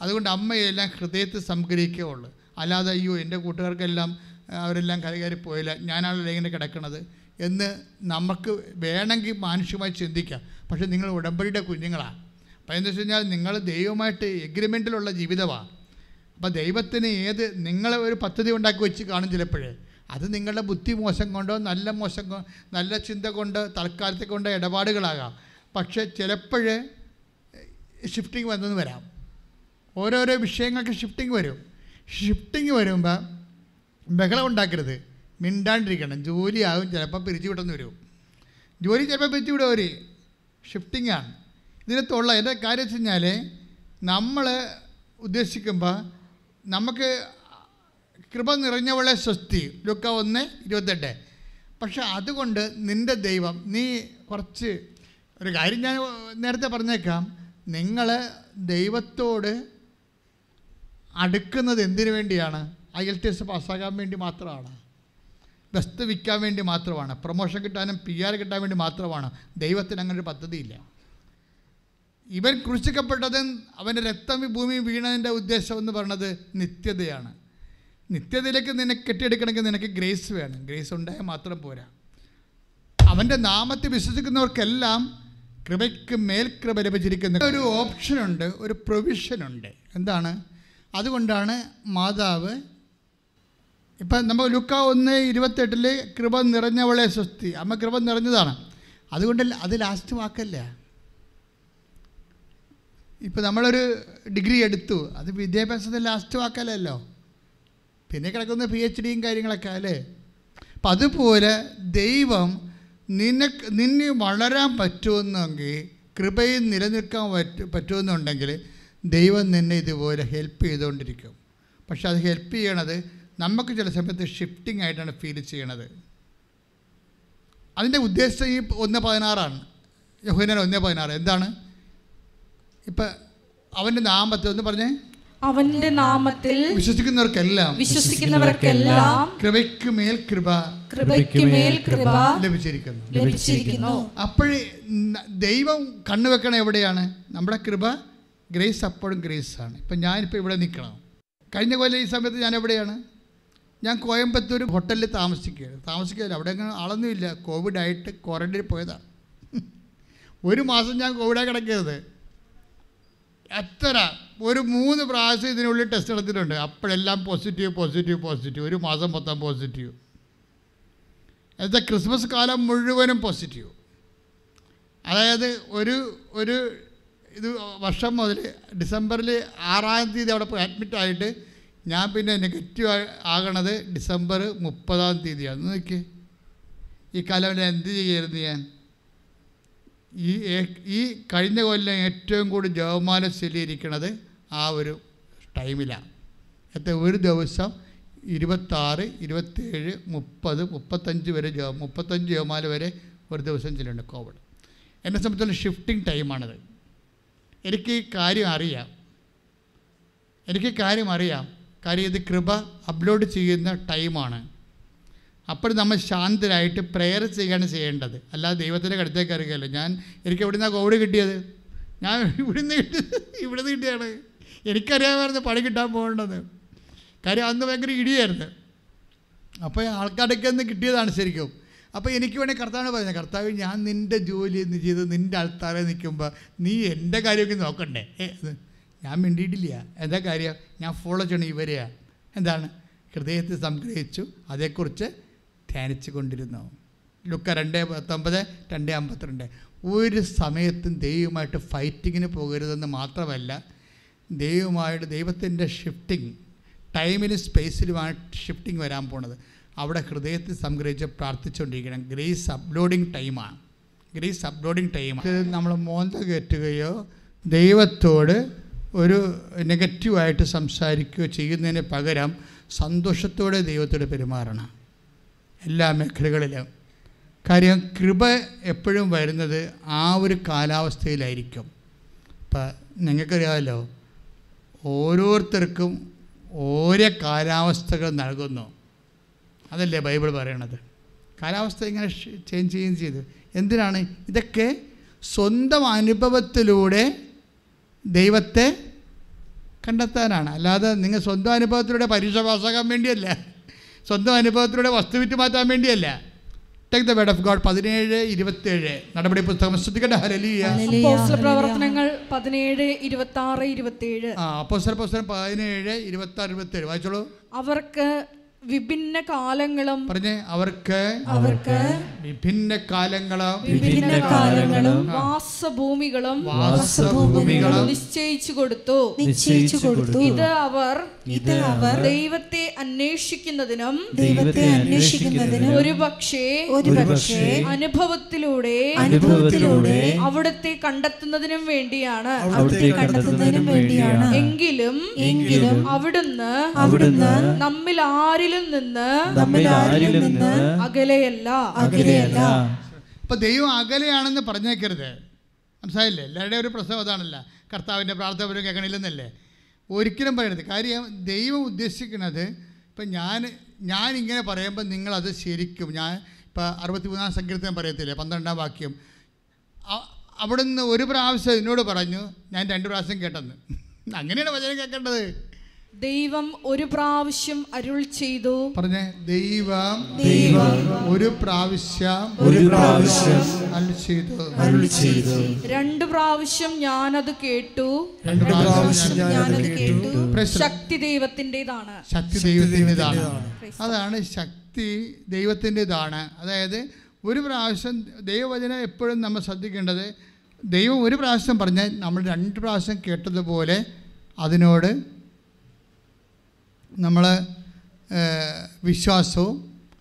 അതുകൊണ്ട് അമ്മയെല്ലാം ഹൃദയത്തിൽ സംഗ്രഹിക്കുകയുള്ളൂ. അല്ലാതെ അയ്യോ എന്റെ കൂട്ടുകാർക്കെല്ലാം അവരെല്ലാം കരകയറി പോയില്ല ഞാനാണല്ലോ ഇങ്ങനെ കിടക്കണത്. എന്ന് നമുക്ക് വേണമെങ്കിൽ മാനുഷികമായി ചിന്തിക്കാം. പക്ഷേ നിങ്ങൾ ഉടമ്പടിയുടെ കുഞ്ഞുങ്ങളാണ് അപ്പോൾ എന്താ വെച്ച് കഴിഞ്ഞാൽ നിങ്ങൾ ദൈവമായിട്ട് എഗ്രിമെന്റിലുള്ള ജീവിതമാണ് അപ്പോൾ ദൈവത്തിന് ഏത് നിങ്ങളെ ഒരു പദ്ധതി ഉണ്ടാക്കി വെച്ച് കാണും ചിലപ്പോഴേ. അത് നിങ്ങളുടെ ബുദ്ധി മോശം കൊണ്ടോ നല്ല മോശം നല്ല ചിന്ത കൊണ്ട് തൽക്കാലത്തെ കൊണ്ട് ഇടപാടുകളാകാം. പക്ഷേ ചിലപ്പോഴേ ഷിഫ്റ്റിംഗ് വന്നെന്ന് വരാം. ഓരോരോ വിഷയങ്ങൾക്ക് ഷിഫ്റ്റിംഗ് വരും. ഷിഫ്റ്റിംഗ് വരുമ്പോൾ ബഹളം ഉണ്ടാക്കരുത്. മിണ്ടാണ്ടിരിക്കണം. ജോലിയാകും ചിലപ്പോൾ പിരിച്ചു വിട്ടെന്ന് വരും. ജോലി ചിലപ്പോൾ പിരിച്ചു വിടും അവർ ഷിഫ്റ്റിങ്ങാണ് ഇതിനകത്തുള്ള എന്റെ കാര്യം വെച്ച് കഴിഞ്ഞാൽ നമ്മൾ ഉദ്ദേശിക്കുമ്പോൾ നമുക്ക് കൃപ നിറഞ്ഞവളെ സ്വസ്തി ലുക്ക ഒന്ന് ഇരുപത്തെട്ട്. പക്ഷെ അതുകൊണ്ട് നിന്റെ ദൈവം നീ കുറച്ച് ഒരു കാര്യം ഞാൻ നേരത്തെ പറഞ്ഞേക്കാം. നിങ്ങൾ ദൈവത്തോട് അടുക്കുന്നത് എന്തിനു വേണ്ടിയാണ്? ഐ എൽ ടി എസ് പാസ്സാകാൻ വേണ്ടി മാത്രമാണ്. ബസ് വിൽക്കാൻ വേണ്ടി മാത്രമാണ്. പ്രൊമോഷൻ കിട്ടാനും പി ആർ കിട്ടാൻ വേണ്ടി മാത്രമാണ്. ദൈവത്തിന് അങ്ങനെ ഒരു പദ്ധതിയില്ല. ഇവൻ ക്രൂശിക്കപ്പെട്ടതും അവന്റെ രക്തം ഭൂമി വീണതിന്റെ ഉദ്ദേശം എന്ന് പറയുന്നത് നിത്യതയാണ്. നിത്യതയിലേക്ക് നിനക്ക് കെട്ടിയെടുക്കണമെങ്കിൽ നിനക്ക് ഗ്രേസ് വേണം. ഗ്രേസ് ഉണ്ടായാൽ മാത്രം പോരാ. അവന്റെ നാമത്തെ വിശ്വസിക്കുന്നവർക്കെല്ലാം കൃപയ്ക്ക് മേൽ കൃപ ലഭിച്ചിരിക്കുന്ന. ഒരു ഓപ്ഷനുണ്ട് ഒരു പ്രൊവിഷനുണ്ട് എന്താണ്? അതുകൊണ്ടാണ് മാതാവ് ഇപ്പം നമ്മൾ ലുക്ക ഒന്ന് ഇരുപത്തെട്ടിൽ കൃപ നിറഞ്ഞവളെ സ്വസ്തി. അമ്മ കൃപ നിറഞ്ഞതാണ്. അതുകൊണ്ട് അത് ലാസ്റ്റ് വാക്കല്ല? ഇപ്പം നമ്മളൊരു ഡിഗ്രി എടുത്തു. അത് വിദ്യാഭ്യാസത്തിൽ ലാസ്റ്റ് വാക്കല്ലല്ലോ. പിന്നെ കിടക്കുന്ന പി എച്ച് ഡിയും കാര്യങ്ങളൊക്കെ അല്ലേ? അപ്പം അതുപോലെ ദൈവം നിന്നെ നിന്നെ വളരാൻ പറ്റുമെന്നെങ്കിൽ കൃപയിൽ നിലനിൽക്കാൻ പറ്റ പറ്റുമെന്നുണ്ടെങ്കിൽ ദൈവം നിന്നെ ഇതുപോലെ ഹെൽപ്പ് ചെയ്തുകൊണ്ടിരിക്കും. പക്ഷെ അത് ഹെൽപ്പ് ചെയ്യണത് നമുക്ക് ചില സമയത്ത് ഷിഫ്റ്റിംഗ് ആയിട്ടാണ് ഫീൽ ചെയ്യണത്. അതിന്റെ ഉദ്ദേശം ഈ ഒന്ന് പതിനാറാണ്. യഹൂനൻ ഒന്ന് പതിനാറ്. എന്താണ്? ഇപ്പം അവന്റെ നാമത്തെ ഒന്ന് പറഞ്ഞേ. അവന്റെ നാമത്തിൽ വിശ്വസിക്കുന്നവർക്കെല്ലാം വിശ്വസിക്കുന്നവർക്കെല്ലാം കൃപയ്ക്ക് മേൽ കൃപ കൃപയ്ക്ക് മേൽ കൃപ ലഭിച്ചിരിക്കുന്നു. ലഭിച്ചിരിക്കുന്നു. അപ്പോഴേ ദൈവം കണ്ണുവെക്കണ എവിടെയാണ്? നമ്മുടെ കൃപ ഗ്രേസ് അപ്പോഴും ഗ്രേസ് ആണ് ഇപ്പം ഞാനിപ്പോൾ ഇവിടെ നിൽക്കണം കഴിഞ്ഞ കൊല്ലം ഈ സമയത്ത് ഞാൻ എവിടെയാണ്? ഞാൻ കോയമ്പത്തൂർ ഹോട്ടലിൽ താമസിക്കുകയാണ് താമസിക്കുകയില്ല അവിടെ അങ്ങനെ ആളൊന്നുമില്ല കോവിഡായിട്ട് ക്വാറന്റൈനിൽ പോയതാണ് ഒരു മാസം ഞാൻ കോവിഡായി കിടക്കരുത്. എത്ര? ഒരു മൂന്ന് പ്രാവശ്യം ഇതിനുള്ളിൽ ടെസ്റ്റ് നടത്തിയിട്ടുണ്ട് അപ്പോഴെല്ലാം പോസിറ്റീവ് പോസിറ്റീവ് പോസിറ്റീവ് ഒരു മാസം മൊത്തം പോസിറ്റീവ് എന്നുവെച്ചാൽ ക്രിസ്മസ് കാലം മുഴുവനും പോസിറ്റീവ് അതായത് ഒരു ഒരു ഇത് വർഷം മുതൽ ഡിസംബറിൽ ആറാം തീയതി അവിടെ പോയി അഡ്മിറ്റ് ആയിട്ട് ഞാൻ പിന്നെ നെഗറ്റീവ് ആകണത് ഡിസംബർ മുപ്പതാം തീയതിയാണ്. നോക്കി ഈ കാലം എന്ത് ചെയ്യായിരുന്നു ഞാൻ? ഈ ഈ കഴിഞ്ഞ കൊല്ലം ഏറ്റവും കൂടുതൽ ജവമാല ചൊല്ലിയിരിക്കണത് ആ ഒരു ടൈമിലാണ് എത്ര ഒരു ദിവസം ഇരുപത്താറ് ഇരുപത്തേഴ് മുപ്പത് മുപ്പത്തഞ്ച് വരെ ജോ മുപ്പത്തഞ്ച് ജവമാല വരെ ഒരു ദിവസം ചെല്ലുന്നുണ്ട് കോവിഡ്. എന്നെ സംബന്ധിച്ചുള്ള ഷിഫ്റ്റിംഗ് ടൈമാണത് എനിക്ക് കാര്യം അറിയാം. എനിക്ക് കാര്യം അറിയാം. കാര്യം ഇത് കൃപ അപ്ലോഡ് ചെയ്യുന്ന ടൈമാണ് അപ്പോൾ നമ്മൾ ശാന്തരായിട്ട് പ്രെയർ ചെയ്യാണ് ചെയ്യേണ്ടത്. അല്ലാതെ ദൈവത്തിന്റെ അടുത്തേക്ക് കയറുകയല്ല ഞാൻ എനിക്ക് എവിടെ നിന്നാണ് കോവിഡ് കിട്ടിയത്? ഞാൻ ഇവിടുന്ന് കിട്ടിയത് ഇവിടുന്ന് കിട്ടിയാണ്. എനിക്കറിയാമായിരുന്നു പണി കിട്ടാൻ പോകേണ്ടത്. കാര്യം അന്ന് ഭയങ്കര ഇടിയായിരുന്നു. അപ്പോൾ ആൾക്കാരൊക്കെ ഒന്ന് കിട്ടിയതാണ് ശരിക്കും. അപ്പോൾ എനിക്ക് വേണേൽ കർത്താവിനെ പറയുന്നത് കർത്താവ് ഞാൻ നിന്റെ ജോലി ചെയ്ത് നിന്റെ ആൾക്കാരെ നിൽക്കുമ്പോൾ നീ എന്റെ കാര്യമൊക്കെ നോക്കണ്ടേ? ഞാൻ മിണ്ടിയിട്ടില്ല. എന്താ കാര്യം? ഞാൻ ഫോളോ ചെയ്യണം ഇവരെയാ. എന്താണ്? ഹൃദയത്തെ സംഗ്രഹിച്ചു അതേക്കുറിച്ച് ധ്യാനിച്ചു കൊണ്ടിരുന്നു ലുക്ക രണ്ട് പത്തൊമ്പത് രണ്ട് അമ്പത്തിരണ്ട്. ഒരു സമയത്തും ദൈവമായിട്ട് ഫൈറ്റിങ്ങിന് പോകരുതെന്ന് മാത്രമല്ല ദൈവമായിട്ട് ദൈവത്തിന്റെ ഷിഫ്റ്റിംഗ് ടൈമിലും സ്പേസിലുമാണ് ഷിഫ്റ്റിംഗ് വരാൻ പോണത്. അവിടെ ഹൃദയത്തിൽ സംഗ്രഹിച്ച് പ്രാർത്ഥിച്ചുകൊണ്ടിരിക്കണം. ഗ്രേസ് അപ്ലോഡിങ് ടൈമാണ് ഗ്രേസ് അപ്ലോഡിങ് ടൈമാണ് നമ്മൾ മോന്ത കയറ്റുകയോ ദൈവത്തോട് ഒരു നെഗറ്റീവായിട്ട് സംസാരിക്കുകയോ ചെയ്യുന്നതിന് പകരം സന്തോഷത്തോടെ ദൈവത്തോട് പെരുമാറണം. എല്ലാ മേഖലകളിലും. കാര്യം കൃപ എപ്പോഴും വരുന്നത് ആ ഒരു കാലാവസ്ഥയിലായിരിക്കും. ഇപ്പം നിങ്ങൾക്കറിയാമല്ലോ ഓരോരുത്തർക്കും ഓരോ കാലാവസ്ഥകൾ നൽകുന്നു. അതല്ലേ ബൈബിൾ പറയണത്? കാലാവസ്ഥ ഇങ്ങനെ ചേഞ്ച് ചെയ്യുകയും ചെയ്തു. എന്തിനാണ്? ഇതൊക്കെ സ്വന്തം അനുഭവത്തിലൂടെ ദൈവത്തെ കണ്ടെത്താനാണ്. അല്ലാതെ നിങ്ങൾ സ്വന്തം അനുഭവത്തിലൂടെ പരീക്ഷ പാസ്സാക്കാൻ വേണ്ടിയല്ല. സ്വന്തം അനുഭവത്തിലൂടെ വസ്തു വിറ്റ് മാറ്റാൻ വേണ്ടിയല്ല. Take the word of God പതിനേഴ് ഇരുപത്തേഴ്. നടപടി പുസ്തകം ശ്രദ്ധിക്കട്ടെ. ഹരലിയ പ്രവർത്തനങ്ങൾ പതിനേഴ് ഇരുപത്തി ആറ് ഇരുപത്തി ഏഴ് ആ അപ്പോസ്തല പുസ്തകം പതിനേഴ് ഇരുപത്തി ആറ് ഇരുപത്തേഴ്. വായിച്ചോളൂ. അവർക്ക് വിഭിന്ന കാലങ്ങളും പറഞ്ഞേ അവർക്ക് അവർക്ക് വിഭിന്ന കാലങ്ങളും വിഭിന്ന കാലങ്ങളും വാസഭൂമികളും വാസഭൂമികളും നിശ്ചയിച്ചു കൊടുത്തു. നിശ്ചയിച്ചു കൊടുത്തു. ഇത് അവർ ഇത് അവർ ദൈവത്തെ അന്വേഷിക്കുന്നതിനും ദൈവത്തെ അന്വേഷിക്കുന്നതിനും ഒരു പക്ഷേ ഒരുപക്ഷേ അനുഭവത്തിലൂടെ അനുഭവത്തിലൂടെ അവിടുത്തെ കണ്ടെത്തുന്നതിനും വേണ്ടിയാണ്. അവിടുത്തെ കണ്ടെത്തുന്നതിനും വേണ്ടിയാണ്. എങ്കിലും എങ്കിലും അവിടുന്ന് അവിടുന്ന് നമ്മിൽ ആരിലും നിന്ന് നമ്മിൽ ആരിലും നിന്ന് അകലെയല്ല. അകലെയല്ല. അപ്പൊ ദൈവം അകലെയാണെന്ന് പറഞ്ഞേക്കരുത്. മനസ്സിലായില്ലേ? എല്ലാവരുടെയും ഒരു പ്രശ്നം അതാണല്ല. കർത്താവിന്റെ പ്രാർത്ഥന പോലും കേൾക്കണില്ലെന്നല്ലേ? ഒരിക്കലും പറയരുത്. കാര്യം ദൈവം ഉദ്ദേശിക്കുന്നത് ഇപ്പം ഞാൻ ഞാൻ ഇങ്ങനെ പറയുമ്പോൾ നിങ്ങളത് ശരിക്കും ഞാൻ ഇപ്പം അറുപത്തി മൂന്നാം സങ്കീർത്തനം പറയത്തില്ലേ? പന്ത്രണ്ടാം വാക്യം. അവിടുന്ന് ഒരു പ്രാവശ്യം എന്നോട് പറഞ്ഞു ഞാൻ രണ്ട് പ്രാവശ്യം കേട്ടെന്ന്. [laughs] അങ്ങനെയാണ് വചനം കേൾക്കേണ്ടത്. ദൈവം ഒരു പ്രാവശ്യം അരുൾ ചെയ്തു. പറഞ്ഞേ ദൈവം ദൈവം ഒരു പ്രാവശ്യം ഒരു പ്രാവശ്യം അരുൾ ചെയ്തു. അരുൾ ചെയ്തു. രണ്ട് പ്രാവശ്യം ഞാനത് കേട്ടു. രണ്ട് പ്രാവശ്യം ഞാനത് കേട്ടു. ശക്തി ദൈവത്തിന്റെതാണ്. ശക്തി ദൈവത്തിന്റെതാണ്. അതാണ് ശക്തി ദൈവത്തിന്റെതാണ്. അതായത് ഒരു പ്രാവശ്യം ദൈവവചനം എപ്പോഴും നമ്മൾ ശ്രദ്ധിക്കേണ്ടത് ദൈവം ഒരു പ്രാവശ്യം പറഞ്ഞാൽ നമ്മൾ രണ്ട് പ്രാവശ്യം കേട്ടതുപോലെ അതിനോട് നമ്മൾ വിശ്വാസവും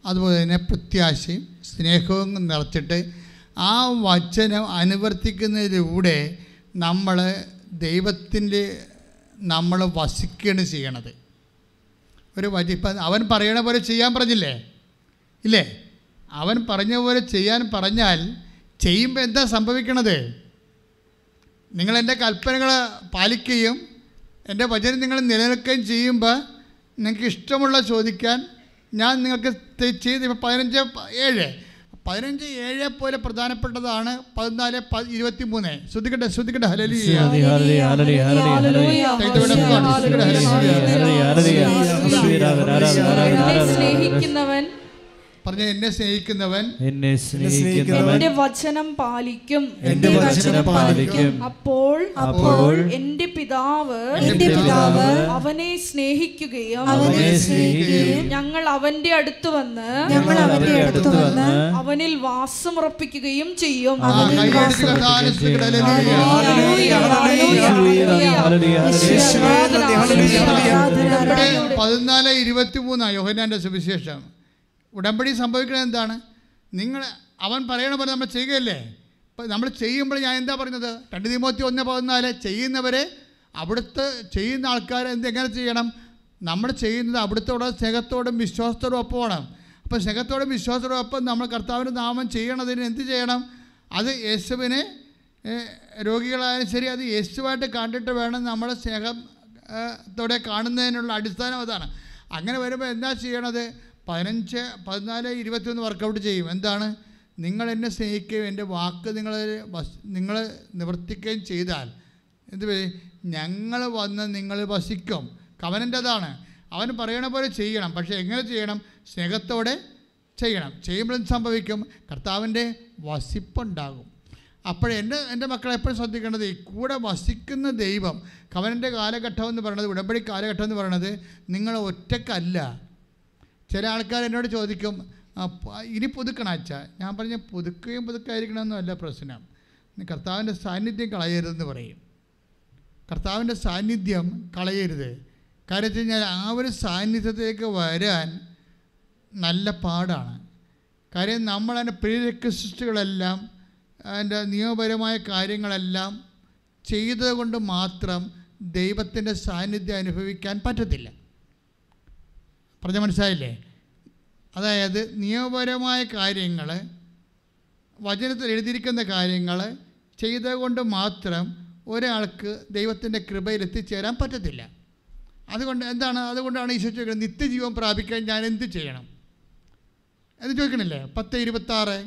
അതുപോലെ തന്നെ പ്രത്യാശയും സ്നേഹവും നിറച്ചിട്ട് ആ വചനം അനുവർത്തിക്കുന്നതിലൂടെ നമ്മൾ ദൈവത്തിന്റെ നമ്മൾ വസിക്കുകയാണ് ചെയ്യണത്. ഒരു വചി ഇപ്പം അവൻ പറയണ പോലെ ചെയ്യാൻ പറഞ്ഞില്ലേ? ഇല്ലേ? അവൻ പറഞ്ഞ പോലെ ചെയ്യാൻ പറഞ്ഞാൽ ചെയ്യുമ്പോൾ എന്താ സംഭവിക്കണത്? നിങ്ങൾ എന്റെ കൽപ്പനകൾ പാലിക്കുകയും എന്റെ വചനം നിങ്ങൾ നിലനിൽക്കുകയും ചെയ്യുമ്പോൾ നിങ്ങൾക്ക് ഇഷ്ടമുള്ള ചോദിക്കാൻ ഞാൻ നിങ്ങൾക്ക് ചെയ്ത് ഇപ്പോൾ പതിനഞ്ച് ഏഴ്. പതിനഞ്ച് ഏഴ് പോലെ പ്രധാനപ്പെട്ടതാണ് പതിനാല് ഇരുപത്തി മൂന്ന് ശ്രദ്ധിക്കട്ടെ ശ്രദ്ധിക്കട്ടെ. ഹലലിയ ആരാധന. സ്നേഹിക്കുന്നവൻ പറഞ്ഞ എന്നെ സ്നേഹിക്കുന്നവൻ എന്നെ സ്നേഹിക്കുന്നവൻ എന്റെ വചനം പാലിക്കും. എന്റെ വചനം പാലിക്കും. അപ്പോൾ അപ്പോൾ എന്റെ പിതാവ് എന്റെ പിതാവ് അവനെ സ്നേഹിക്കുകയും അവനെ സ്നേഹിക്കുകയും ഞങ്ങൾ അവന്റെ അടുത്ത് വന്ന് ഞങ്ങൾ അവന്റെ അടുത്ത് വന്ന് അവനിൽ വാസം ഉറപ്പിക്കുകയും ചെയ്യും. പതിനാല് ഇരുപത്തി മൂന്നാണ് യോഹനാന്റെ സുവിശേഷം. ഉടമ്പടി സംഭവിക്കുന്നത് എന്താണ്? നിങ്ങൾ അവൻ പറയണ പോലെ നമ്മൾ ചെയ്യുകയല്ലേ? ഇപ്പം നമ്മൾ ചെയ്യുമ്പോൾ ഞാൻ എന്താ പറഞ്ഞത് രണ്ട് തീമോത്തി ഒന്ന് പതിനാല് ചെയ്യുന്നവരെ അവിടുത്തെ ചെയ്യുന്ന ആൾക്കാർ എന്ത് ചെയ്യണം? നമ്മൾ ചെയ്യുന്നത് അവിടുത്തോടെ സ്നേഹത്തോടും വിശ്വാസത്തോടും ഒപ്പമാണ്. അപ്പോൾ സ്നേഹത്തോടും വിശ്വാസത്തോടും ഒപ്പം നമ്മൾ കർത്താവിന്റെ നാമം ചെയ്യണതിന് എന്ത് ചെയ്യണം? അത് യേശുവിനെ രോഗികളായാലും ശരി അത് യേശുവായിട്ട് കണ്ടിട്ട് വേണം നമ്മളെ സ്നേഹത്തോടെ കാണുന്നതിനുള്ള അടിസ്ഥാനം അതാണ്. അങ്ങനെ വരുമ്പോൾ എന്താ ചെയ്യണത്? പതിനഞ്ച് പതിനാല് ഇരുപത്തിയൊന്ന് വർക്കൗട്ട് ചെയ്യും. എന്താണ്? നിങ്ങൾ എന്നെ സ്നേഹിക്കുകയും എന്റെ വാക്ക് നിങ്ങൾ നിങ്ങൾ നിവർത്തിക്കുകയും ചെയ്താൽ എന്ത് ഞങ്ങൾ വന്ന് നിങ്ങൾ വസിക്കും. കവനന്റെ അതാണ്. അവൻ പറയണ പോലെ ചെയ്യണം. പക്ഷേ എങ്ങനെ ചെയ്യണം? സ്നേഹത്തോടെ ചെയ്യണം. ചെയ്യുമ്പോഴും സംഭവിക്കും? കർത്താവിന്റെ വസിപ്പുണ്ടാകും. അപ്പോൾ എന്റെ എന്റെ മക്കളെ എപ്പോഴും ശ്രദ്ധിക്കേണ്ടത് ഈ കൂടെ വസിക്കുന്ന ദൈവം കവനന്റെ കാലഘട്ടം എന്ന് പറയുന്നത് ഉടമ്പടി കാലഘട്ടം എന്ന് പറയുന്നത് നിങ്ങൾ ഒറ്റക്കല്ല ചില ആൾക്കാർ എന്നോട് ചോദിക്കും "ആ, പ- ഇനി പുതുക്കണം അച്ഛ. ഞാൻ പറഞ്ഞ പുതുക്കുകയും പുതുക്കായിരിക്കണമെന്നല്ല പ്രശ്നം. കർത്താവിന്റെ സാന്നിധ്യം കളയരുതെന്ന് പറയും. കർത്താവിന്റെ സാന്നിധ്യം കളയരുത്. കാര്യം വെച്ച് കഴിഞ്ഞാൽ ആ ഒരു സാന്നിധ്യത്തിലേക്ക് വരാൻ നല്ല പാടാണ്. കാര്യം നമ്മൾ അതിന്റെ പ്രീരക്വസ്റ്റുകളെല്ലാം അതിന്റെ നിയമപരമായ കാര്യങ്ങളെല്ലാം ചെയ്തതുകൊണ്ട് മാത്രം ദൈവത്തിന്റെ സാന്നിധ്യം അനുഭവിക്കാൻ പറ്റത്തില്ല. പറഞ്ഞ മനസ്സിലായില്ലേ? അതായത് നിയമപരമായ കാര്യങ്ങൾ വചനത്തിൽ എഴുതിയിരിക്കുന്ന കാര്യങ്ങൾ ചെയ്തുകൊണ്ട് മാത്രം ഒരാൾക്ക് ദൈവത്തിന്റെ കൃപയിൽ എത്തിച്ചേരാൻ പറ്റത്തില്ല. അതുകൊണ്ട് എന്താണ്? അതുകൊണ്ടാണ് ഈശോ ചോദിക്കുന്നത് നിത്യജീവൻ പ്രാപിക്കാൻ ഞാൻ എന്ത് ചെയ്യണം? എന്ന് ചോദിക്കണില്ലേ? പത്ത് ഇരുപത്താറ്.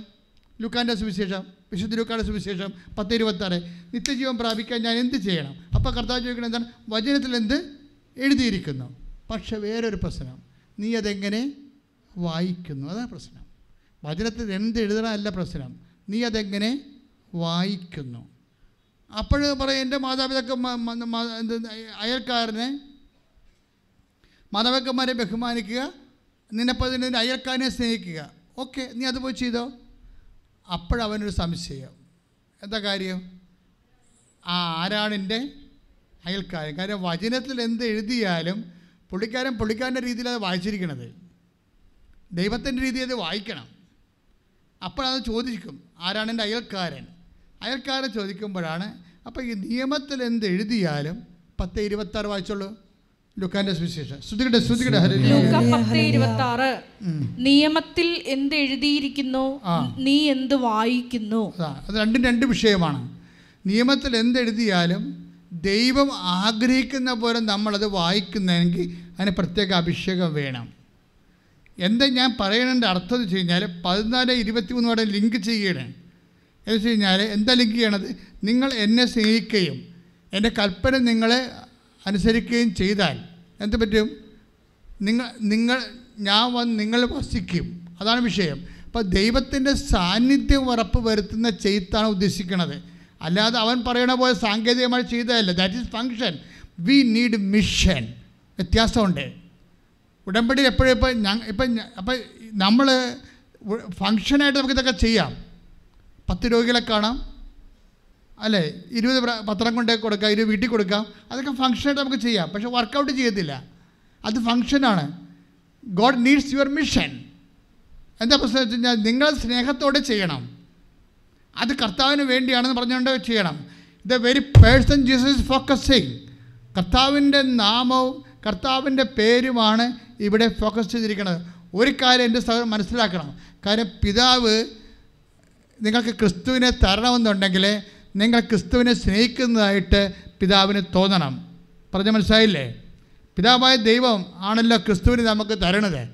ലുക്കാന്റെ സുവിശേഷം വിശുദ്ധ ലുക്കാന്റെ സുവിശേഷം പത്ത് ഇരുപത്താറ്. നിത്യജീവൻ പ്രാപിക്കാൻ ഞാൻ എന്ത് ചെയ്യണം? അപ്പോൾ കർത്താവ് ചോദിക്കുന്നത് എന്താണ്? വചനത്തിൽ എന്ത് എഴുതിയിരിക്കുന്നു? പക്ഷേ വേറൊരു പ്രശ്നം. നീ അതെങ്ങനെ വായിക്കുന്നു? അതാണ് പ്രശ്നം. വചനത്തിൽ എന്ത് എഴുതണമല്ല പ്രശ്നം. നീ അതെങ്ങനെ വായിക്കുന്നു? അപ്പോൾ പറയും എന്റെ മാതാപിതാക്കൾ അയൽക്കാരനെ മാതാപിതാക്കന്മാരെ ബഹുമാനിക്കുക നിന്നെപ്പോൾ നിന്റെ അയൽക്കാരനെ സ്നേഹിക്കുക. ഓക്കെ നീ അത് പോയി ചെയ്തോ? അപ്പോഴവനൊരു സംശയം. എന്താ കാര്യം? ആ ആരാണ് എന്റെ അയൽക്കാരൻ? കാര്യം വചനത്തിൽ എന്ത് എഴുതിയാലും പുള്ളിക്കാരൻ പുള്ളിക്കാരന്റെ രീതിയിൽ അത് വായിച്ചിരിക്കണത്. ദൈവത്തിന്റെ രീതിയിൽ അത് വായിക്കണം. അപ്പോഴത് ചോദിക്കും ആരാണ് എന്റെ അയൽക്കാരൻ? അയൽക്കാരൻ ചോദിക്കുമ്പോഴാണ് അപ്പോൾ ഈ നിയമത്തിൽ എന്ത് എഴുതിയാലും പത്ത് ഇരുപത്താറ് വായിച്ചോളൂ. സുവിശേഷം. നിയമത്തിൽ എന്ത് എഴുതിയിരിക്കുന്നു? നീ എന്ത് വായിക്കുന്നു? അത് രണ്ടും രണ്ട് വിഷയമാണ്. നിയമത്തിൽ എന്തെഴുതിയാലും ദൈവം ആഗ്രഹിക്കുന്ന പോലെ നമ്മളത് വായിക്കുന്നതെങ്കിൽ അതിന് പ്രത്യേക അഭിഷേകം വേണം. എന്താ ഞാൻ പറയണതിന്റെ അർത്ഥം എന്ന് വെച്ച് കഴിഞ്ഞാൽ പതിനാല് ഇരുപത്തി മൂന്ന് വരെ ലിങ്ക് ചെയ്യണം. എന്ന് വെച്ച് കഴിഞ്ഞാൽ എന്താ ലിങ്ക് ചെയ്യണത്? നിങ്ങൾ എന്നെ സ്നേഹിക്കുകയും എന്റെ കൽപ്പന നിങ്ങളെ അനുസരിക്കുകയും ചെയ്താൽ എന്ത് പറ്റും? നിങ്ങൾ നിങ്ങൾ ഞാൻ വന്ന് നിങ്ങൾ വസിക്കും. അതാണ് വിഷയം. അപ്പോൾ ദൈവത്തിന്റെ സാന്നിധ്യം ഉറപ്പ് വരുത്തുന്ന ചെയ്ത്താണ് ഉദ്ദേശിക്കുന്നത് അല്ലാതെ അവൻ പറയണ പോലെ സാങ്കേതികമായി ചെയ്തതല്ല. That is function we need mission വ്യത്യാസമുണ്ട്. ഉടമ്പടി എപ്പോഴും ഇപ്പം ഞാൻ ഇപ്പം അപ്പം നമ്മൾ ഫങ്ഷനായിട്ട് നമുക്ക് ഇതൊക്കെ ചെയ്യാം. പത്ത് രോഗികളെ കാണാം. അല്ലേ? ഇരുപത് പത്രം കൊണ്ടേ കൊടുക്കാം. ഇരുപത് വീട്ടിൽ കൊടുക്കാം. അതൊക്കെ ഫങ്ഷനായിട്ട് നമുക്ക് ചെയ്യാം. പക്ഷെ വർക്കൗട്ട് ചെയ്യത്തില്ല. അത് ഫങ്ഷനാണ് ഗോഡ് നീഡ്സ് യുവർ മിഷൻ എന്താ പ്രശ്നം വെച്ച് കഴിഞ്ഞാൽ നിങ്ങൾ സ്നേഹത്തോടെ ചെയ്യണം. അത് കർത്താവിന് വേണ്ടിയാണെന്ന് പറഞ്ഞുകൊണ്ട് ചെയ്യണം. The very person Jesus focusing കർത്താവിന്റെ നാമവും കർത്താവിന്റെ പേരുമാണ് ഇവിടെ ഫോക്കസ് ചെയ്തിരിക്കുന്നത്. ഒരു കാര്യം എന്റെ സഹോദരൻ മനസ്സിലാക്കണം. കാര്യം പിതാവ് നിങ്ങൾക്ക് ക്രിസ്തുവിനെ തരണമെന്നുണ്ടെങ്കിൽ നിങ്ങൾ ക്രിസ്തുവിനെ സ്നേഹിക്കുന്നതായിട്ട് പിതാവിന് തോന്നണം. പറഞ്ഞ മനസ്സിലായില്ലേ? പിതാവായ ദൈവം ആണല്ലോ ക്രിസ്തുവിന് നമുക്ക് തരണത്.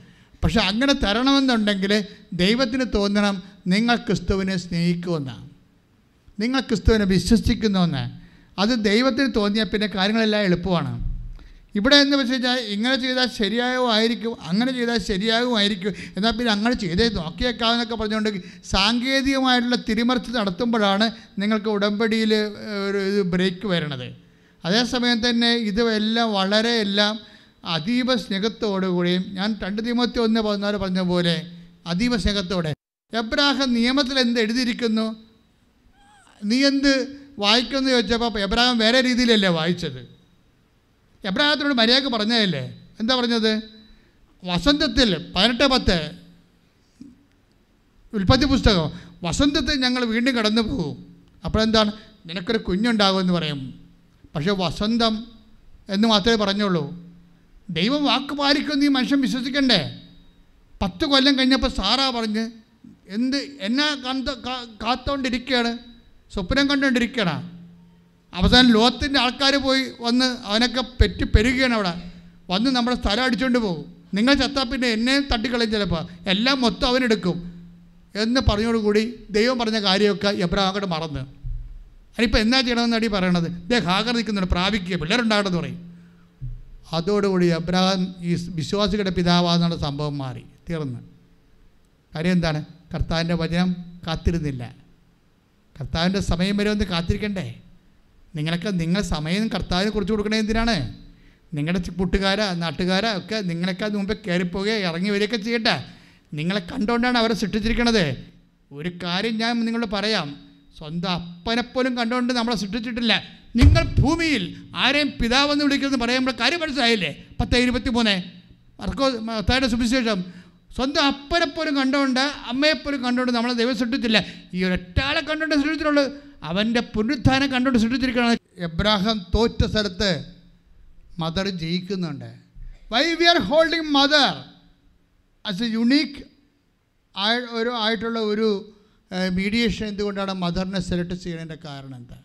പക്ഷെ അങ്ങനെ തരണമെന്നുണ്ടെങ്കിൽ ദൈവത്തിന് തോന്നണം നിങ്ങൾ ക്രിസ്തുവിനെ സ്നേഹിക്കുമെന്ന് നിങ്ങൾ ക്രിസ്തുവിനെ വിശ്വസിക്കുന്നുവെന്ന് അത് ദൈവത്തിന് തോന്നിയാൽ പിന്നെ കാര്യങ്ങളെല്ലാം എളുപ്പമാണ്. ഇവിടെ എന്ന് വെച്ച് കഴിഞ്ഞാൽ ഇങ്ങനെ ചെയ്താൽ ശരിയാകുമായിരിക്കും അങ്ങനെ ചെയ്താൽ ശരിയാകുമായിരിക്കും എന്നാൽ പിന്നെ അങ്ങനെ ചെയ്തേ നോക്കിയേക്കാമെന്നൊക്കെ പറഞ്ഞുകൊണ്ട് സാങ്കേതികമായിട്ടുള്ള തിരിമറിച്ച് നടത്തുമ്പോഴാണ് നിങ്ങൾക്ക് ഉടമ്പടിയിൽ ഒരു ഇത് ബ്രേക്ക് വരണത് അതേസമയം തന്നെ ഇതെല്ലാം വളരെ എല്ലാം അതീവ സ്നേഹത്തോടുകൂടിയും ഞാൻ രണ്ട് തീമത്തി ഒന്ന് പതിനാല് പറഞ്ഞ പോലെ അതീവ സ്നേഹത്തോടെ എബ്രാഹം നിയമത്തിൽ എന്ത് എഴുതിയിരിക്കുന്നു? നീ എന്ത് വായിക്കുമെന്ന് ചോദിച്ചപ്പോൾ എബ്രാഹിം വേറെ രീതിയിലല്ലേ വായിച്ചത്? എബ്രാഹത്തിനോട് മര്യാദയ്ക്ക് പറഞ്ഞതല്ലേ? എന്താ പറഞ്ഞത്? വസന്തത്തിൽ പതിനെട്ട് പത്ത് ഉൽപ്പത്തി പുസ്തകം. വസന്തത്തിൽ ഞങ്ങൾ വീണ്ടും കടന്നു പോകും. അപ്പോഴെന്താണ് നിനക്കൊരു കുഞ്ഞുണ്ടാകുമെന്ന് പറയും. പക്ഷേ വസന്തം എന്ന് മാത്രമേ പറഞ്ഞുള്ളൂ. ദൈവം വാക്ക് പാലിക്കുമെന്ന് ഈ മനുഷ്യൻ വിശ്വസിക്കണ്ടേ? പത്ത് കൊല്ലം കഴിഞ്ഞപ്പോൾ സാറാ പറഞ്ഞ് എന്ത് എന്നെ കണ്ട കാത്തോണ്ടിരിക്കുകയാണ് സ്വപ്നം കണ്ടുകൊണ്ടിരിക്കുകയാണ് അവസാനം ലോകത്തിന്റെ ആൾക്കാർ പോയി വന്ന് അവനൊക്കെ പെറ്റി പെരുകയാണ് അവിടെ. വന്ന് നമ്മുടെ സ്ഥലം അടിച്ചുകൊണ്ട് പോകും. നിങ്ങൾ ചത്താൽ പിന്നെ എന്നെയും തട്ടിക്കളയും ചിലപ്പോൾ എല്ലാം മൊത്തം അവനെടുക്കും എന്ന് പറഞ്ഞോടുകൂടി ദൈവം പറഞ്ഞ കാര്യമൊക്കെ അങ്ങോട്ട് മറന്ന്. അതിനിപ്പോൾ എന്നാ ചെയ്യണമെന്ന് അടി പറയണത്? ദേ ഹാഗർ നിൽക്കുന്നുണ്ട് പ്രാപിക്കുക. പിള്ളേരുണ്ടാകണമെന്ന് പറയും. അതോടുകൂടി അബ്രഹാം ഈ വിശ്വാസികളുടെ പിതാവാന്നുള്ള സംഭവം മാറി തീർന്ന്. കാര്യം എന്താണ്? കർത്താവിന്റെ വചനം കാത്തിരുന്നില്ല. കർത്താവിന്റെ സമയം വരെ ഒന്ന് കാത്തിരിക്കണ്ടേ? നിങ്ങളൊക്കെ നിങ്ങൾ സമയം കർത്താവിനെ കുറിച്ച് കൊടുക്കണേ എന്തിനാണ്? നിങ്ങളുടെ കൂട്ടുകാരാ നാട്ടുകാരാ ഒക്കെ നിങ്ങളൊക്കെ അത് മുമ്പേ കയറിപ്പോവുകയോ ഇറങ്ങി വരികയൊക്കെ ചെയ്യട്ടെ. നിങ്ങളെ കണ്ടുകൊണ്ടാണ് അവരെ സൃഷ്ടിച്ചിരിക്കണത്. ഒരു കാര്യം ഞാൻ നിങ്ങളോട് പറയാം. സ്വന്തം അപ്പനെപ്പോലും കണ്ടുകൊണ്ട് നമ്മളെ സൃഷ്ടിച്ചിട്ടില്ല. നിങ്ങൾ ഭൂമിയിൽ ആരെയും പിതാവെന്ന് വിളിക്കുന്നത് പറയുമ്പോൾ കാര്യം മനസ്സിലായില്ലേ? പത്ത് ഇരുപത്തി മൂന്ന് മർക്കോ മത്തായുടെ സുവിശേഷം. സ്വന്തം അപ്പനെപ്പോലും കണ്ടുകൊണ്ട് അമ്മയെപ്പോലും കണ്ടുകൊണ്ട് നമ്മളെ ദൈവം സൃഷ്ടിച്ചില്ല ഈ ഒരൊറ്റാളെ കണ്ടുകൊണ്ട് സൃഷ്ടിച്ചിട്ടുള്ളൂ. അവന്റെ പുനരുദ്ധാനം കണ്ടുകൊണ്ട് സൃഷ്ടിച്ചിരിക്കണം എബ്രാഹാം തോറ്റ സ്ഥലത്ത് mother ജയിക്കുന്നുണ്ട്. Why we are holding mother as a unique ആയ ഒരു ആയിട്ടുള്ള ഒരു മീഡിയേഷൻ എന്തുകൊണ്ടാണ് മദറിനെ സെലക്ട് ചെയ്യുന്നതിന്റെ കാരണം എന്താ?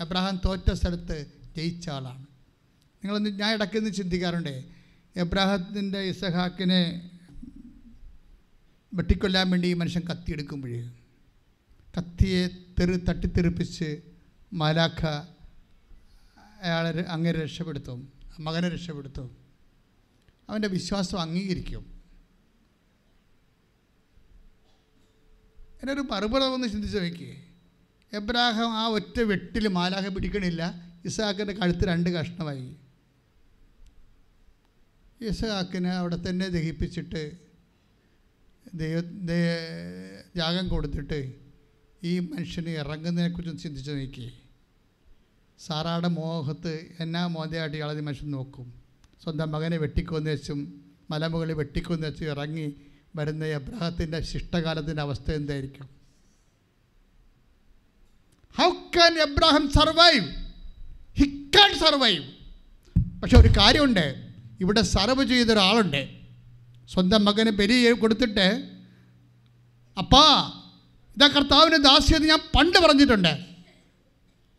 എബ്രാഹാം തോറ്റ സ്ഥലത്ത് ജയിച്ച ആളാണ്. നിങ്ങളൊന്ന് ഞാൻ ഇടയ്ക്കൊന്ന് ചിന്തിക്കാറുണ്ട്. എബ്രാഹത്തിന്റെ ഇസഹാക്കിനെ വെട്ടിക്കൊല്ലാൻ വേണ്ടി ഈ മനുഷ്യൻ കത്തിയെടുക്കുമ്പോഴേ കത്തിയെ തെറി തട്ടിത്തെറിപ്പിച്ച് മാലാഖ അയാളെ അങ്ങനെ രക്ഷപ്പെടുത്തും മകനെ രക്ഷപ്പെടുത്തും. അവന്റെ വിശ്വാസം അംഗീകരിക്കും. എന്നൊരു മറുപടി ഒന്ന് ചിന്തിച്ച് നോക്കിയേ. എബ്രാഹാം ആ ഒറ്റ വെട്ടിൽ മാലാഖ പിടിക്കണില്ല. ഇസാക്കിന്റെ കഴുത്ത് രണ്ട് കഷ്ണമായി. ഇസഹാക്കിനെ അവിടെ തന്നെ ദഹിപ്പിച്ചിട്ട് ദൈവ യാഗം കൊടുത്തിട്ട് ഈ മനുഷ്യന് ഇറങ്ങുന്നതിനെക്കുറിച്ച് ചിന്തിച്ച് നോക്കി സാറാടെ മോഹത്ത് എന്നാ മോതയായിട്ട് ഇയാളെ മനുഷ്യൻ നോക്കും. സ്വന്തം മകനെ വെട്ടിക്കൊന്ന് വെച്ചും മലമുകളിൽ വെട്ടിക്കൊന്ന് വെച്ചും ഇറങ്ങി വരുന്ന അബ്രഹത്തിന്റെ ശിഷ്ടകാലത്തിന്റെ അവസ്ഥ എന്തായിരിക്കും? How can Abraham survive he can survive പക്ഷെ ഒരു കാര്യമുണ്ട്. ഇവിടെ സർവ് ചെയ്ത ഒരാളുണ്ട് സ്വന്തം മകന് ബലി കൊടുത്തിട്ട് അപ്പാ ഇതാ കർത്താവിന്റെ ദാസ്യെന്ന് ഞാൻ പണ്ട് പറഞ്ഞിട്ടുണ്ട്.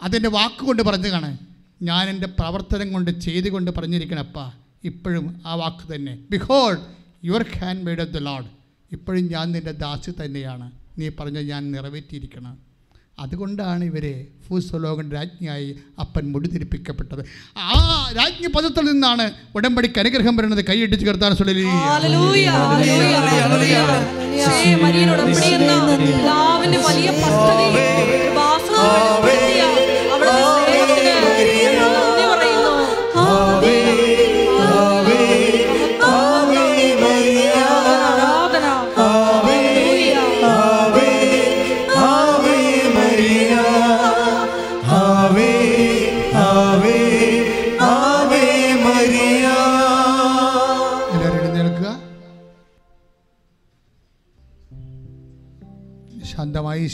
അതിന്റെ വാക്കുകൊണ്ട് പറഞ്ഞു കാണേ. ഞാൻ എന്റെ പ്രവർത്തനം കൊണ്ട് ചെയ്തുകൊണ്ട് പറഞ്ഞിരിക്കണം അപ്പാ ഇപ്പോഴും ആ വാക്ക് തന്നെ. Behold your handmaid of the Lord ഇപ്പോഴും ഞാൻ നിന്റെ ദാസി തന്നെയാണ്. നീ പറഞ്ഞ ഞാൻ നിറവേറ്റിയിരിക്കണം. അതുകൊണ്ടാണ് ഇവരെ ഭൂസ്വലോകൻ രാജ്ഞിയായി അപ്പൻ മുടിതിരിപ്പിക്കപ്പെട്ടത്. ആ രാജ്ഞി പദത്തിൽ നിന്നാണ് ഉടമ്പടിക്ക് അനുഗ്രഹം വരുന്നത്. കൈയിടിച്ച് കർത്താൻ പിതാവിന്റെ വലിയ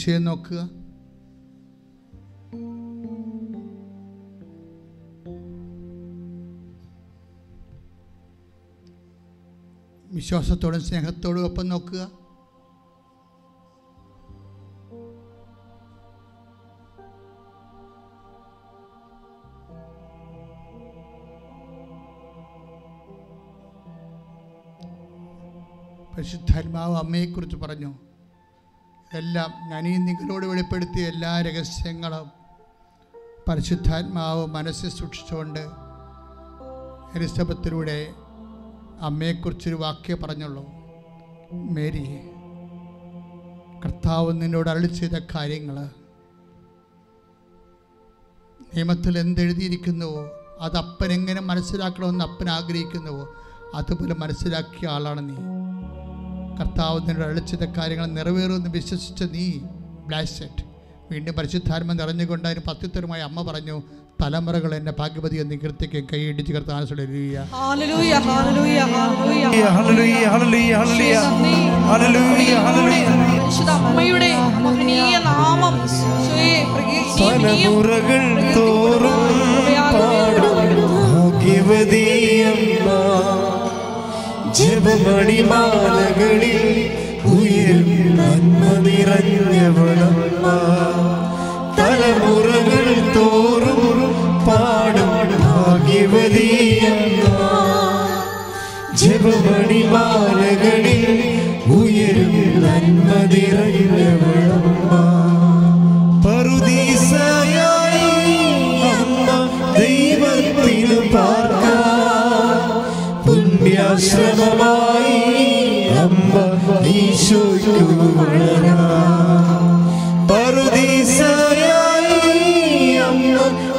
ഈശോയെ നോക്കുക. വിശ്വാസത്തോടും സ്നേഹത്തോടും ഒപ്പം നോക്കുക. പരിശുദ്ധാത്മാവ് അമ്മയെക്കുറിച്ച് പറഞ്ഞു. എല്ലാം ഞാൻ ഈ നിങ്ങളോട് വെളിപ്പെടുത്തിയ എല്ലാ രഹസ്യങ്ങളും പരിശുദ്ധാത്മാവ് മനസ്സിൽ സൂക്ഷിച്ചുകൊണ്ട് എലിസബത്തിലൂടെ അമ്മയെക്കുറിച്ചൊരു വാക്യം പറഞ്ഞുള്ളൂ. മേരി കർത്താവ് നിന്നോട് അരളി ചെയ്ത കാര്യങ്ങൾ നിയമത്തിൽ എന്തെഴുതിയിരിക്കുന്നുവോ? അത് അപ്പൻ എങ്ങനെ മനസ്സിലാക്കണമെന്ന് അപ്പൻ ആഗ്രഹിക്കുന്നുവോ? അതുപോലെ മനസ്സിലാക്കിയ ആളാണ് നീ. കർത്താവ് നിന്നോട് അളിച്ചത് കാര്യങ്ങൾ നിറവേറുമെന്ന് വിശ്വസിച്ച നീ ബ്ലാസ്റ്റ് വീണ്ടും പരിശുദ്ധാത്മ നിറഞ്ഞുകൊണ്ട് അതിന് പത്യുത്തരമായി അമ്മ പറഞ്ഞു തലമുറകൾ എന്റെ ഭാഗ്യപതി എന്ന് കീർത്തിക്ക് കൈയിടിച്ച് അമ്മയുടെ നാമം. തലമുറകൾ തോറും ജപമണിമാലകളിൽ ഉയരും നന്മ നിറഞ്ഞവളമ്മ. തലമുറകൾ തോറും പാടും ഭാഗ്യവതിയമ്മ. ജപമണിമാലകളിൽ നന്മ നിറഞ്ഞവളമ്മ. പുണ്യാശ്രമമായി അമ്മ ഈശോയ്ക്കു പറുദീസയായി അമ്മ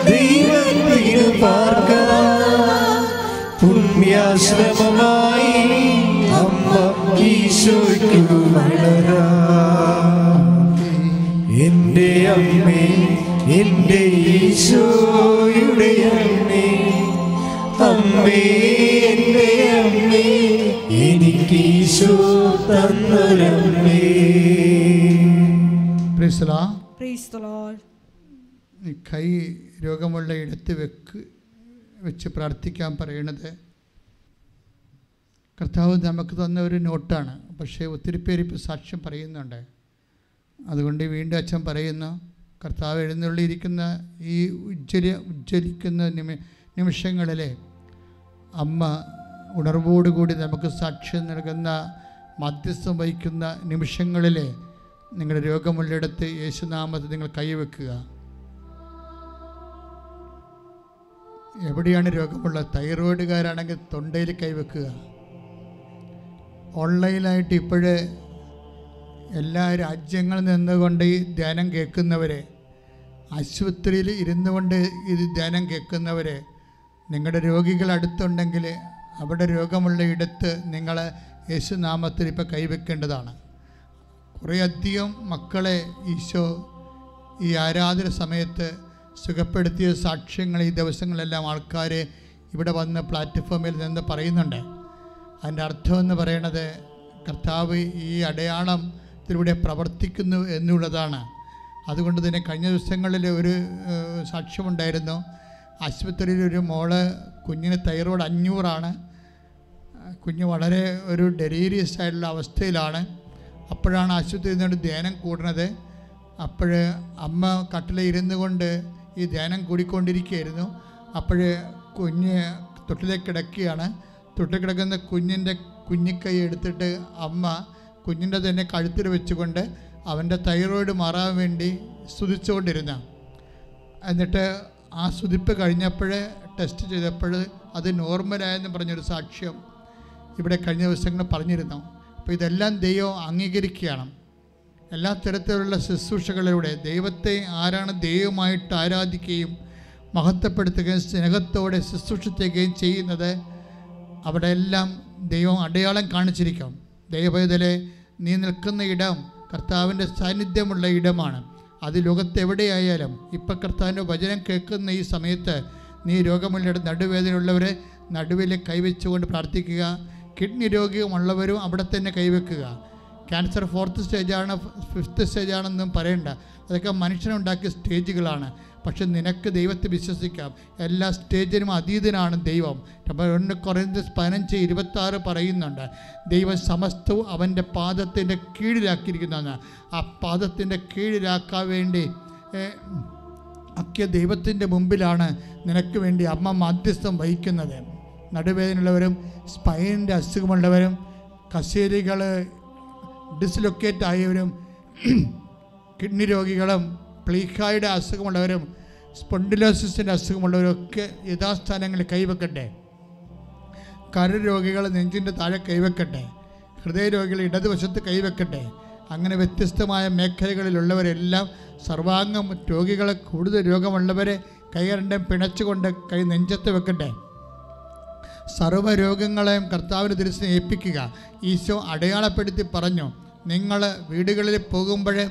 ദൈവത്തിനു പാർക്ക പുണ്യാശ്രമമായി അമ്മ ഈശോയ്ക്കു വളരാ എന്റെ അമ്മേ എന്റെ ഈശോയുടെ അമ്മേ അമ്മേ എന്റെ അമ്മേ എനിക്ക് ഈശോ തന്നൊരമ്മേ. കൈ രോഗമുള്ള ഇടത്ത് വെക്ക് വെച്ച് പ്രാർത്ഥിക്കാൻ പറയണത്. കർത്താവ് നമുക്ക് തന്ന ഒരു നോട്ടാണ്. പക്ഷേ ഒത്തിരി പേര് ഇപ്പോൾ സാക്ഷ്യം പറയുന്നുണ്ട്. അതുകൊണ്ട് വീണ്ടും അച്ഛൻ പറയുന്നു കർത്താവ് എഴുന്നള്ളിയിരിക്കുന്ന ഈ ഉജ്ജ്വല ഉജ്ജ്വലിക്കുന്ന നിമി നിമിഷങ്ങളിൽ അമ്മ ഉണർവോടുകൂടി നമുക്ക് സാക്ഷ്യം നൽകുന്ന മധ്യസ്ഥം വഹിക്കുന്ന നിമിഷങ്ങളിൽ നിങ്ങളുടെ രോഗമുള്ളിടത്ത് യേശുനാമത്തെ നിങ്ങൾ കൈവെക്കുക. എവിടെയാണ് രോഗമുള്ള തൈറോയിഡുകാരാണെങ്കിൽ തൊണ്ടയിൽ കൈവെക്കുക. ഓൺലൈനായിട്ട് ഇപ്പോഴ് എല്ലാ രാജ്യങ്ങളിൽ നിന്നുകൊണ്ട് ഈ ധ്യാനം കേൾക്കുന്നവരെ ആശുപത്രിയിൽ ഇരുന്നു കൊണ്ട് ഇത് ധ്യാനം കേൾക്കുന്നവരെ നിങ്ങളുടെ രോഗികൾ അടുത്തുണ്ടെങ്കിൽ അവിടെ രോഗമുള്ള ഇടത്ത് നിങ്ങൾ യേശുനാമത്തിൽ ഇപ്പോൾ കൈവെക്കേണ്ടതാണ് കുറേയധികം മക്കളെ ഈശോ ഈ ആരാധന സമയത്ത് സുഖപ്പെടുത്തിയ സാക്ഷ്യങ്ങൾ ഈ ദിവസങ്ങളെല്ലാം ആൾക്കാർ ഇവിടെ വന്ന് പ്ലാറ്റ്ഫോമിൽ നിന്ന് പറയുന്നുണ്ട്. അതിന്റെ അർത്ഥമെന്ന് പറയണത് കർത്താവ് ഈ അടയാളത്തിലൂടെ പ്രവർത്തിക്കുന്നു എന്നുള്ളതാണ്. അതുകൊണ്ട് തന്നെ കഴിഞ്ഞ ദിവസങ്ങളിൽ ഒരു സാക്ഷ്യമുണ്ടായിരുന്നു. ആശുപത്രിയിൽ ഒരു മോൾ കുഞ്ഞിന് തൈറോയ്ഡ് അഞ്ഞൂറാണ്. കുഞ്ഞ് വളരെ ഒരു ഡെലീരിയസ് ആയിട്ടുള്ള അവസ്ഥയിലാണ്. അപ്പോഴാണ് ആശുപത്രിയിൽ നിന്നുകൊണ്ട് ധ്യാനം കൂടുന്നത് അപ്പോൾ അമ്മ കട്ടിലിൽ ഇരുന്നു കൊണ്ട് ഈ ധ്യാനം കൂടിക്കൊണ്ടിരിക്കുകയായിരുന്നു. അപ്പോൾ കുഞ്ഞ് തൊട്ടിലേക്ക് കിടക്കുകയാണ്. തൊട്ടിൽ കിടക്കുന്ന കുഞ്ഞിന്റെ കുഞ്ഞിക്കൈ എടുത്തിട്ട് അമ്മ കുഞ്ഞിന്റെ തന്നെ കഴുത്തിൽ വെച്ചുകൊണ്ട് അവന്റെ തൈറോയിഡ് മാറാൻ വേണ്ടി സ്തുതിച്ചുകൊണ്ടിരുന്ന. എന്നിട്ട് ആ സുതിപ്പ് കഴിഞ്ഞപ്പോഴേ ടെസ്റ്റ് ചെയ്തപ്പോൾ അത് നോർമലായെന്ന് പറഞ്ഞൊരു സാക്ഷ്യം ഇവിടെ കഴിഞ്ഞ ദിവസങ്ങൾ പറഞ്ഞിരുന്നു. അപ്പോൾ ഇതെല്ലാം ദൈവം അംഗീകരിക്കുകയാണ്. എല്ലാ തരത്തിലുള്ള ശുശ്രൂഷകളിലൂടെ ദൈവത്തെ ആരാണ് ദൈവമായിട്ട് ആരാധിക്കുകയും മഹത്വപ്പെടുത്തുകയും സ്നേഹത്തോടെ ശുശ്രൂഷിക്കുകയും ചെയ്യുന്നത് അവിടെ എല്ലാം ദൈവം അടയാളം കാണിച്ചിരിക്കും. ദൈവവേദലെ നീ നിൽക്കുന്ന ഇടം കർത്താവിന്റെ സാന്നിധ്യമുള്ള ഇടമാണ്. അത് ലോകത്തെവിടെയായാലും ഇപ്പം കർത്താവിന്റെ വചനം കേൾക്കുന്ന ഈ സമയത്ത് നീ രോഗമുള്ള നടുവേദനയുള്ളവരെ നടുവിൽ കൈവച്ചുകൊണ്ട് പ്രാർത്ഥിക്കുക. കിഡ്നി രോഗമുള്ളവരും അവിടെ തന്നെ കൈവെക്കുക. ക്യാൻസർ ഫോർത്ത് സ്റ്റേജാണ് ഫിഫ്ത്ത് സ്റ്റേജാണെന്നും പറയണ്ട. അതൊക്കെ മനുഷ്യനുണ്ടാക്കിയ സ്റ്റേജുകളാണ്. പക്ഷെ നിനക്ക് ദൈവത്തെ വിശ്വസിക്കാം. എല്ലാ സ്റ്റേജിനും അതീതനാണ് ദൈവം. ഒന്ന് കുറഞ്ഞത് പതിനഞ്ച് ഇരുപത്തി ആറ് പറയുന്നുണ്ട് ദൈവം സമസ്തവും അവന്റെ പാദത്തിന്റെ കീഴിലാക്കിയിരിക്കുന്നതാണ്. ആ പാദത്തിന്റെ കീഴിലാക്കാൻ വേണ്ടി ഒക്കെ ദൈവത്തിന്റെ മുമ്പിലാണ് നിനക്ക് വേണ്ടി അമ്മ മധ്യസ്ഥം വഹിക്കുന്നത്. നടുവേദനയുള്ളവരും സ്പൈനിന്റെ അസുഖമുള്ളവരും കസേരികൾ ഡിസ്ലൊക്കേറ്റ് ആയവരും [clears throat] കിഡ്നി രോഗികളും പ്ലീക്കായുടെ അസുഖമുള്ളവരും സ്പോണ്ടിലോസിസിന്റെ അസുഖമുള്ളവരും ഒക്കെ യഥാസ്ഥാനങ്ങളിൽ കൈവെക്കട്ടെ. കരരോഗികൾ നെഞ്ചിന്റെ താഴെ കൈവെക്കട്ടെ. ഹൃദയരോഗികൾ ഇടതുവശത്ത് കൈവെക്കട്ടെ. അങ്ങനെ വ്യത്യസ്തമായ മേഖലകളിലുള്ളവരെല്ലാം സർവാംഗം രോഗികളെ കൂടുതൽ രോഗമുള്ളവരെ കൈകരണ്ടം പിണച്ചുകൊണ്ട് കൈ നെഞ്ചത്ത് വെക്കട്ടെ. സർവരോഗങ്ങളെയും കർത്താവിന് തിരിച്ച് ഏൽപ്പിക്കുക. ഈശോ അടയാളപ്പെടുത്തി പറഞ്ഞു നിങ്ങൾ വീടുകളിൽ പോകുമ്പോൾ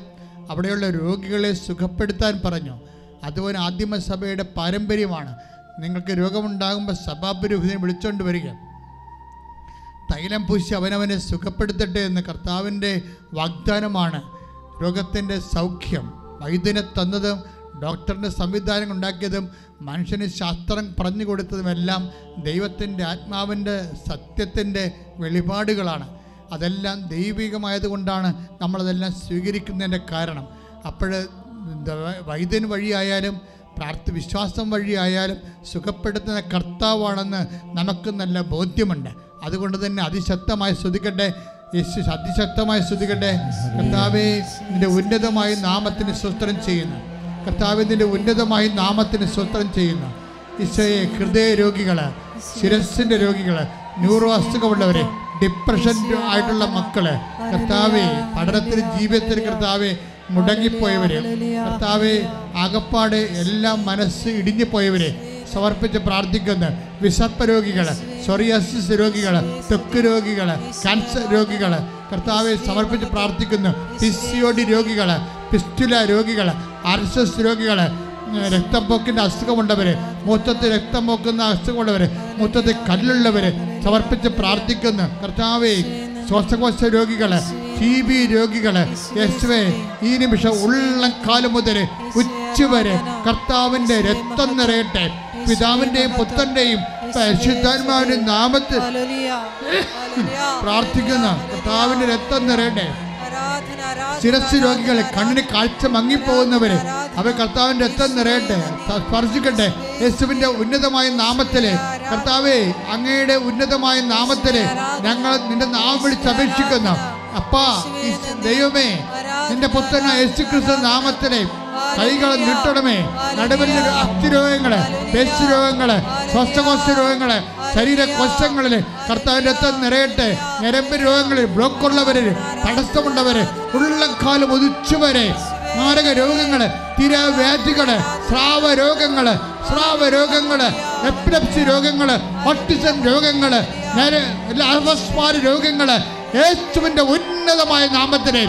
അവിടെയുള്ള രോഗികളെ സുഖപ്പെടുത്താൻ പറഞ്ഞു. അതുപോലെ ആദിമസഭയുടെ പാരമ്പര്യമാണ്. നിങ്ങൾക്ക് രോഗമുണ്ടാകുമ്പോൾ സഭാപുരോഹിതനെ വിളിച്ചുകൊണ്ട് വരിക. തൈലം പൂശി അവനവനെ സുഖപ്പെടുത്തട്ടെ എന്ന് കർത്താവിന്റെ വാഗ്ദാനമാണ്. രോഗത്തിന്റെ സൗഖ്യം. വൈദ്യനെ തന്നതും ഡോക്ടറിന്റെ സംവിധാനം ഉണ്ടാക്കിയതും മനുഷ്യന് ശാസ്ത്രം പറഞ്ഞു കൊടുത്തതുമെല്ലാം ദൈവത്തിന്റെ ആത്മാവിന്റെ സത്യത്തിന്റെ വെളിപാടുകളാണ്. അതെല്ലാം ദൈവികമായതുകൊണ്ടാണ് നമ്മളതെല്ലാം സ്വീകരിക്കുന്നതിന്റെ കാരണം. അപ്പോൾ വൈദ്യൻ വഴിയായാലും പ്രാർത്ഥ വിശ്വാസം വഴിയായാലും സുഖപ്പെടുത്തുന്ന കർത്താവാണെന്ന് നമുക്ക് നല്ല ബോധ്യമുണ്ട്. അതുകൊണ്ട് തന്നെ അതിശക്തമായി ശ്രദ്ധിക്കട്ടെ യേശു അതിശക്തമായി ശ്രദ്ധിക്കട്ടെ കർത്താവെ നിന്റെ ഉന്നതമായ നാമത്തിന് സ്വസ്ത്രം ചെയ്യുന്നു. കർത്താവ് നിന്റെ ഉന്നതമായ നാമത്തിന് സ്വസ്ത്രം ചെയ്യുന്നു. ഈശോയെ ഹൃദയ രോഗികൾ ശിരസിന്റെ രോഗികൾ ന്യൂറോ അസുഖമുള്ളവരെ ഡിപ്രഷൻ ആയിട്ടുള്ള മക്കൾ. കർത്താവെ പഠനത്തിന് ജീവിതത്തിന് കർത്താവെ മുടങ്ങിപ്പോയവര് കർത്താവെ ആകപ്പാട് എല്ലാം മനസ്സ് ഇടിഞ്ഞു പോയവര് സമർപ്പിച്ച് പ്രാർത്ഥിക്കുന്ന വിസർപ്പ രോഗികൾ സൊറിയാസിസ് രോഗികൾ ത്വക്ക് രോഗികൾ ക്യാൻസർ രോഗികൾ കർത്താവെ സമർപ്പിച്ച് പ്രാർത്ഥിക്കുന്നു പി സി ഒ ഡി രോഗികൾ പിസ്റ്റുല രോഗികൾ എസ് രോഗികൾ രക്തപ്പൊക്കിന്റെ അസുഖമുള്ളവർ മുറ്റത്ത് രക്തം പൊക്കുന്ന അസുഖമുള്ളവർ മുറ്റത്ത് കല്ലുള്ളവർ സമർപ്പിച്ച് പ്രാർത്ഥിക്കുന്ന. കർത്താവേ ശ്വാസകോശ രോഗികൾ ടി ബി രോഗികൾ യേശുവെ ഈ നിമിഷം ഉള്ളംകാലം മുതൽ ഉച്ചവരെ കർത്താവിന്റെ രക്തം നിറയട്ടെ. പിതാവിന്റെയും പുത്രന്റെയും പരിശുദ്ധാത്മാവിന്റെ നാമത്തിൽ പ്രാർത്ഥിക്കുന്ന. കർത്താവിന്റെ രക്തം നിറയട്ടെ. ശിരസ് രോഗികളെ കണ്ണിന് കാഴ്ച മങ്ങിപ്പോകുന്നവരെ അവർ കർത്താവിന്റെ രക്തം നിറയട്ടെ സ്പർശിക്കട്ടെ യേശുവിന്റെ ഉന്നതമായ നാമത്തിലെ കർത്താവേ അങ്ങയുടെ ഉന്നതമായ നാമത്തിലെ ഞങ്ങൾ നിന്റെ നാമം വിളിച്ച് അപേക്ഷിക്കുന്നു അപ്പാ ദൈവമേ നിന്റെ പുത്രന യേശു ക്രിസ്തു നാമത്തിലെ കൈകൾ നീട്ടണമേ നടുവിൽ അസ്ഥിരോഗങ്ങൾ പേശുരോഗങ്ങൾ ശ്വാസകോശ രോഗങ്ങൾ ശരീര കോശങ്ങളിൽ കർത്താവിന്റെ രക്തം നിറയട്ടെ. ഞരമ്പ് രോഗങ്ങളിൽ ബ്ലോക്കുള്ളവരിൽ തടസ്സമുള്ളവര് ഉള്ളംകാലം ഒതിച്ചുവരെ മാരക രോഗങ്ങൾ തിരവ്യാധികൾ സ്രാവ രോഗങ്ങൾ സ്രാവ രോഗങ്ങൾ എപ്പിലപ്സി രോഗങ്ങൾ ഓട്ടിസം രോഗങ്ങൾ എല്ലാ അപസ്മാര രോഗങ്ങൾ യേശുവിന്റെ ഉന്നതമായ നാമത്തിന്.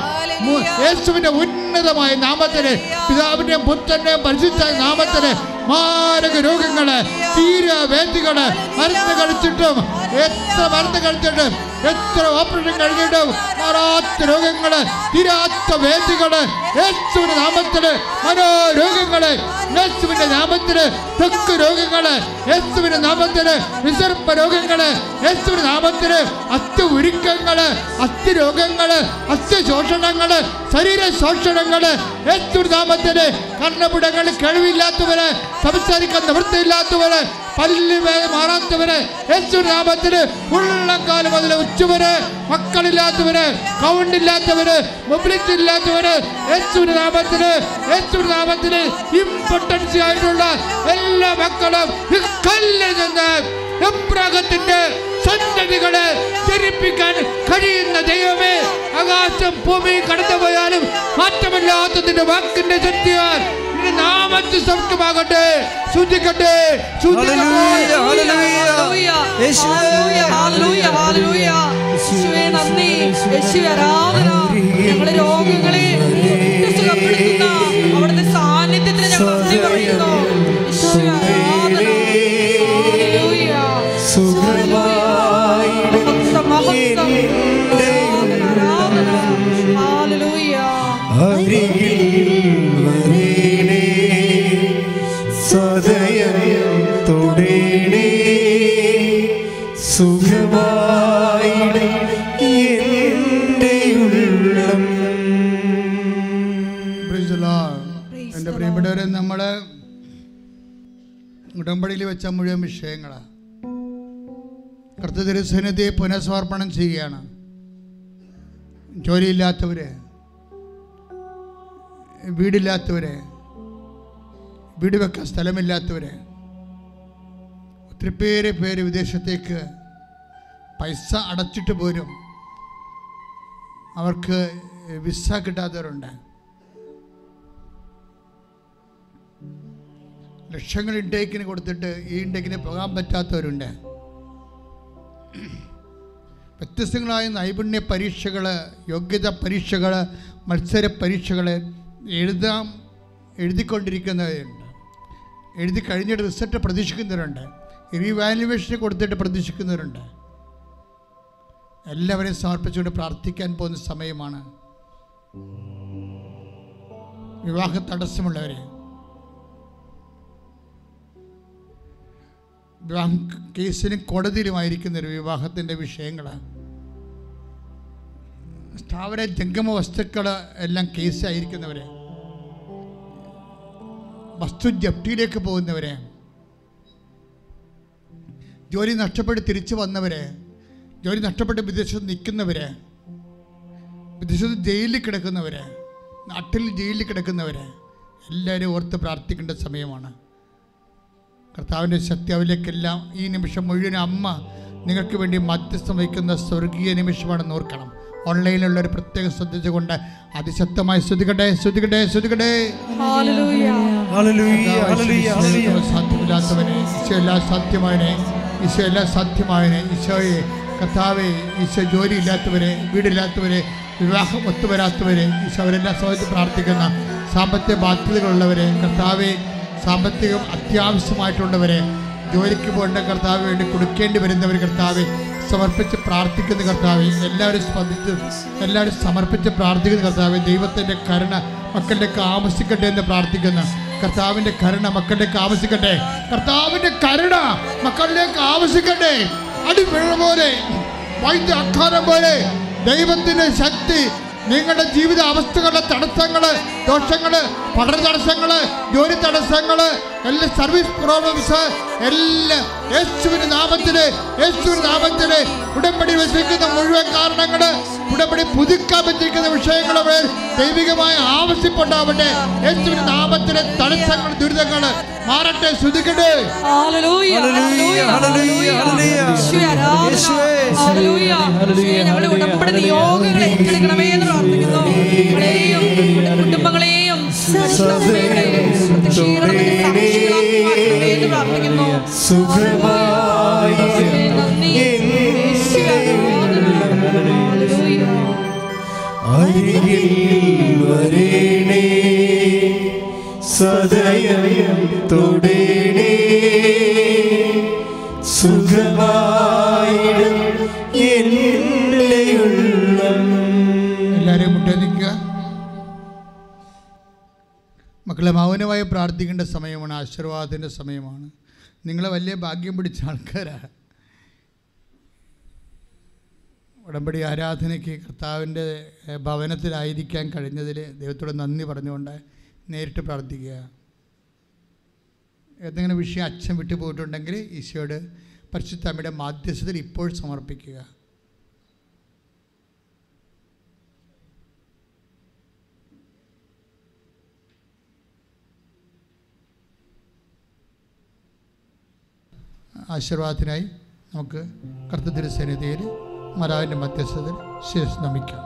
യേശുവിന്റെ ഉന്നതമായ നാമത്തിന്. പിതാവിന്റെയും പുത്രന്റെയും പരിശുദ്ധ നാമത്തിന് മാരക രോഗങ്ങൾ തീരവേദികൾ മരുന്ന് കഴിച്ചിട്ടും എത്ര മരുന്ന് കഴിച്ചിട്ടും എത്ര ഓപ്പറേഷൻ കഴിഞ്ഞിട്ടും മാറാത്ത രോഗങ്ങൾ തീരാത്ത വേദികൾ യേശുവിന്റെ നാമത്തിൽ മനോരോഗങ്ങൾ യേശുവിന്റെ നാമത്തിൽ ത്വക്ക് രോഗങ്ങൾ യേശുവിന്റെ നാമത്തിൽ വിസർപ്പ രോഗങ്ങൾ യേശുവിന്റെ നാമത്തിൽ അത്യ ഉരുക്കങ്ങൾ അത്യ രോഗങ്ങൾ അത്യ ശോഷണങ്ങൾ ശരീര ശോഷണങ്ങൾ യേശുവിന്റെ നാമത്തിൽ കർണപുടങ്ങൾ കഴിവില്ലാത്തവര് സംസാരിക്കാൻ നിവൃത്തിയില്ലാത്തവര് പല്ലി മാറാത്തവര് യേശു നാമത്തിന് ഉള്ളക്കാലം മക്കളില്ലാത്തവര് കൗണ്ടില്ലാത്തവര് മൊബിലിറ്റി ഇല്ലാത്തവര് യേശുവിന്റെ നാമത്തിന് യേശുവിന്റെ ആയിട്ടുള്ള എല്ലാ മക്കളും നിന്ന് എബ്രാഹത്തിന്റെ സന്തതികളെ ജനിപ്പിക്കാൻ കഴിയുന്ന ദൈവമേ. ആകാശം ഭൂമി കടന്നുപോയാലും മാറ്റമില്ലാത്തതിന്റെ വാക്കിന്റെ ശക്തിയാൽ നിന്റെ നാമത്തിൽ സൗഖ്യമാകട്ടെ ശുദ്ധിക്കട്ടെ ഹല്ലേലൂയ, ഹല്ലേലൂയ. ഹല്ലേലൂയ. യേശുവേ. ഹല്ലേലൂയ, ഹല്ലേലൂയ, ഹല്ലേലൂയ. യേശുവേ ആരാധന ഞങ്ങളെ രോഗങ്ങളെ സുഖപ്പെടുത്തുന്ന അവിടുത്തെ സാന്നിധ്യത്തിന് ഞങ്ങൾ പറയുന്നു ഉടമ്പടിയിൽ വെച്ച മുഴുവൻ വിഷയങ്ങളാണ് കർത്തൃസന്നിധിയെ പുനഃസമർപ്പണം ചെയ്യുകയാണ്. ജോലിയില്ലാത്തവര് വീടില്ലാത്തവര് വീട് വെക്കാൻ സ്ഥലമില്ലാത്തവരെ ഒത്തിരി പേര് പേര് വിദേശത്തേക്ക് പൈസ അടച്ചിട്ട് പോരും അവർക്ക് വിസ കിട്ടാത്തവരുണ്ട്. ലക്ഷങ്ങൾ ഇൻടേക്കിന് കൊടുത്തിട്ട് ഈ ഇൻടേക്കിന് പോകാൻ പറ്റാത്തവരുണ്ട്. വ്യത്യസ്തങ്ങളായ നൈപുണ്യ പരീക്ഷകൾ യോഗ്യത പരീക്ഷകൾ മത്സര പരീക്ഷകൾ എഴുതാം എഴുതിക്കൊണ്ടിരിക്കുന്നവരുണ്ട്. എഴുതി കഴിഞ്ഞിട്ട് റിസൾട്ട് പ്രതീക്ഷിക്കുന്നവരുണ്ട്. റീവാലുവേഷന് കൊടുത്തിട്ട് പ്രതീക്ഷിക്കുന്നവരുണ്ട്. എല്ലാവരെയും സമർപ്പിച്ചുകൊണ്ട് പ്രാർത്ഥിക്കാൻ പോകുന്ന സമയമാണ്. വിവാഹ തടസ്സമുള്ളവരെ വിവാഹം കോടതിയിലുമായിരിക്കുന്നൊരു വിവാഹത്തിന്റെ വിഷയങ്ങളാണ്. സ്ഥാവര ജംഗമ വസ്തുക്കൾ എല്ലാം കേസായിരിക്കുന്നവരെ. വസ്തു ജപ്തിയിലേക്ക് പോകുന്നവരെ. ജോലി നഷ്ടപ്പെട്ട് തിരിച്ചു വന്നവരെ. ജോലി നഷ്ടപ്പെട്ട് വിദേശത്ത് നിൽക്കുന്നവരെ. വിദേശത്ത് ജയിലിൽ കിടക്കുന്നവരെ. നാട്ടിൽ ജയിലിൽ കിടക്കുന്നവരെ. എല്ലാവരും ഓർത്ത് പ്രാർത്ഥിക്കേണ്ട സമയമാണ്. കർത്താവിന്റെ ശക്തി അവരിലേക്കെല്ലാം ഈ നിമിഷം മുഴുവൻ അമ്മ നിങ്ങൾക്ക് വേണ്ടി മധ്യസ്ഥം വഹിക്കുന്ന സ്വർഗീയ നിമിഷമാണെന്ന് ഓർക്കണം. ഓൺലൈനിലുള്ള ഒരു പ്രത്യേക ശ്രദ്ധിച്ചുകൊണ്ട് അതിശക്തമായി ശ്രുതികട്ടെ ശ്രുതികട്ടെ ശ്രുതികട്ടെ സാധ്യമില്ലാത്തവനെ ഈശോ എല്ലാ സാധ്യമായനെ ഈശോ എല്ലാ സാധ്യമായനെ ഈശോയെ കർത്താവെ ഈശോ ജോലിയില്ലാത്തവരെ വീടില്ലാത്തവരെ വിവാഹം ഒത്തുവരാത്തവരെ ഈശോ അവരെല്ലാം സമയത്ത് പ്രാർത്ഥിക്കുന്ന സാമ്പത്തിക ബാധ്യതകളുള്ളവരെ കർത്താവെ സാമ്പത്തികം അത്യാവശ്യമായിട്ടുള്ളവരെ ജോലിക്ക് പോകേണ്ട കർത്താവ് വേണ്ടി കൊടുക്കേണ്ടി വരുന്നവർ കർത്താവ് സമർപ്പിച്ച് പ്രാർത്ഥിക്കുന്ന കർത്താവ് എല്ലാവരും സ്പന്ദിച്ച് എല്ലാവരും സമർപ്പിച്ച് പ്രാർത്ഥിക്കുന്ന കർത്താവ് ദൈവത്തിന്റെ കരുണ മക്കളിലേക്ക് ആവശ്യിക്കട്ടെ എന്ന് പ്രാർത്ഥിക്കുന്ന. കർത്താവിന്റെ കരുണ മക്കളിലേക്ക് ആവശ്യിക്കട്ടെ. കർത്താവിന്റെ കരുണ മക്കളിലേക്ക് ആവശ്യിക്കട്ടെ. അടിപിഴ പോലെ വൈദ്യ അക്കാരം പോലെ ദൈവത്തിന്റെ ശക്തി നിങ്ങളുടെ ജീവിത അവസ്ഥകളുടെ തടസ്സങ്ങൾ ദോഷങ്ങൾ പഠന തടസ്സങ്ങൾ ജോലി തടസ്സങ്ങൾ എല്ലാ സർവീസ് പ്രോബ്ലംസ് എല്ലാം യേശുവിന് നാമത്തിൽ യേശുവിന് നാമത്തിൽ ഉടമ്പടി വെച്ചിരിക്കുന്ന മുഴുവൻ കാരണങ്ങൾ ഉടമ്പടി പുതുക്കാൻ പറ്റിയിരിക്കുന്ന വിഷയങ്ങൾ മേൽ ദൈവികമായ ആവശ്യപ്പെട്ടാവട്ടെ യേശുവിന്റെ നാമത്തിലെ തടസ്സങ്ങൾ ദുരിതങ്ങൾ മാറട്ടെ. ശ്രദ്ധിക്കട്ടെ ഹല്ലേലൂയ ഹല്ലേലൂയ ഹല്ലേലൂയ, ഹല്ലേലൂയ. യേശുവേ, ആരാധന. ഹല്ലേലൂയ. യേശുവേ, ഉടമ്പടി നിയോഗങ്ങളെ ഏറ്റെടുക്കണമേ എന്ന് പ്രാർത്ഥിക്കുന്നു. കുടുംബങ്ങളെയും എന്ന് പ്രാർത്ഥിക്കുന്നു. സുഖമായി അരികിൽ വരേണേ? സദയം തൊടേണേ? സുഖമായിടും എല്ലാവരെയും മുട്ടേ നിൽക്കുക. മക്കളെ മൗനമായി പ്രാർത്ഥിക്കേണ്ട സമയമാണ് ആശീർവാദത്തിന്റെ സമയമാണ്. നിങ്ങളെ വലിയ ഭാഗ്യം പിടിച്ച ആൾക്കാരാണ് ഉടമ്പടി ആരാധനയ്ക്ക് കർത്താവിന്റെ ഭവനത്തിലായിരിക്കാൻ കഴിഞ്ഞതിൽ ദൈവത്തോട് നന്ദി പറഞ്ഞുകൊണ്ട് നേരിട്ട് പ്രാർത്ഥിക്കുക. ഏതെങ്കിലും വിഷയം അച്ഛൻ വിട്ടുപോയിട്ടുണ്ടെങ്കിൽ ഈശോയോട് പരിശുദ്ധ അമ്മയുടെ മാധ്യസ്ഥത്തിൽ ഇപ്പോൾ സമർപ്പിക്കുക. ആശീർവാദത്തിനായി നമുക്ക് കർത്തൃ സന്നിധിയിൽ മരാവിന്റെ മധ്യസ്ഥതയിൽ ശിരസ് നമിക്കാം.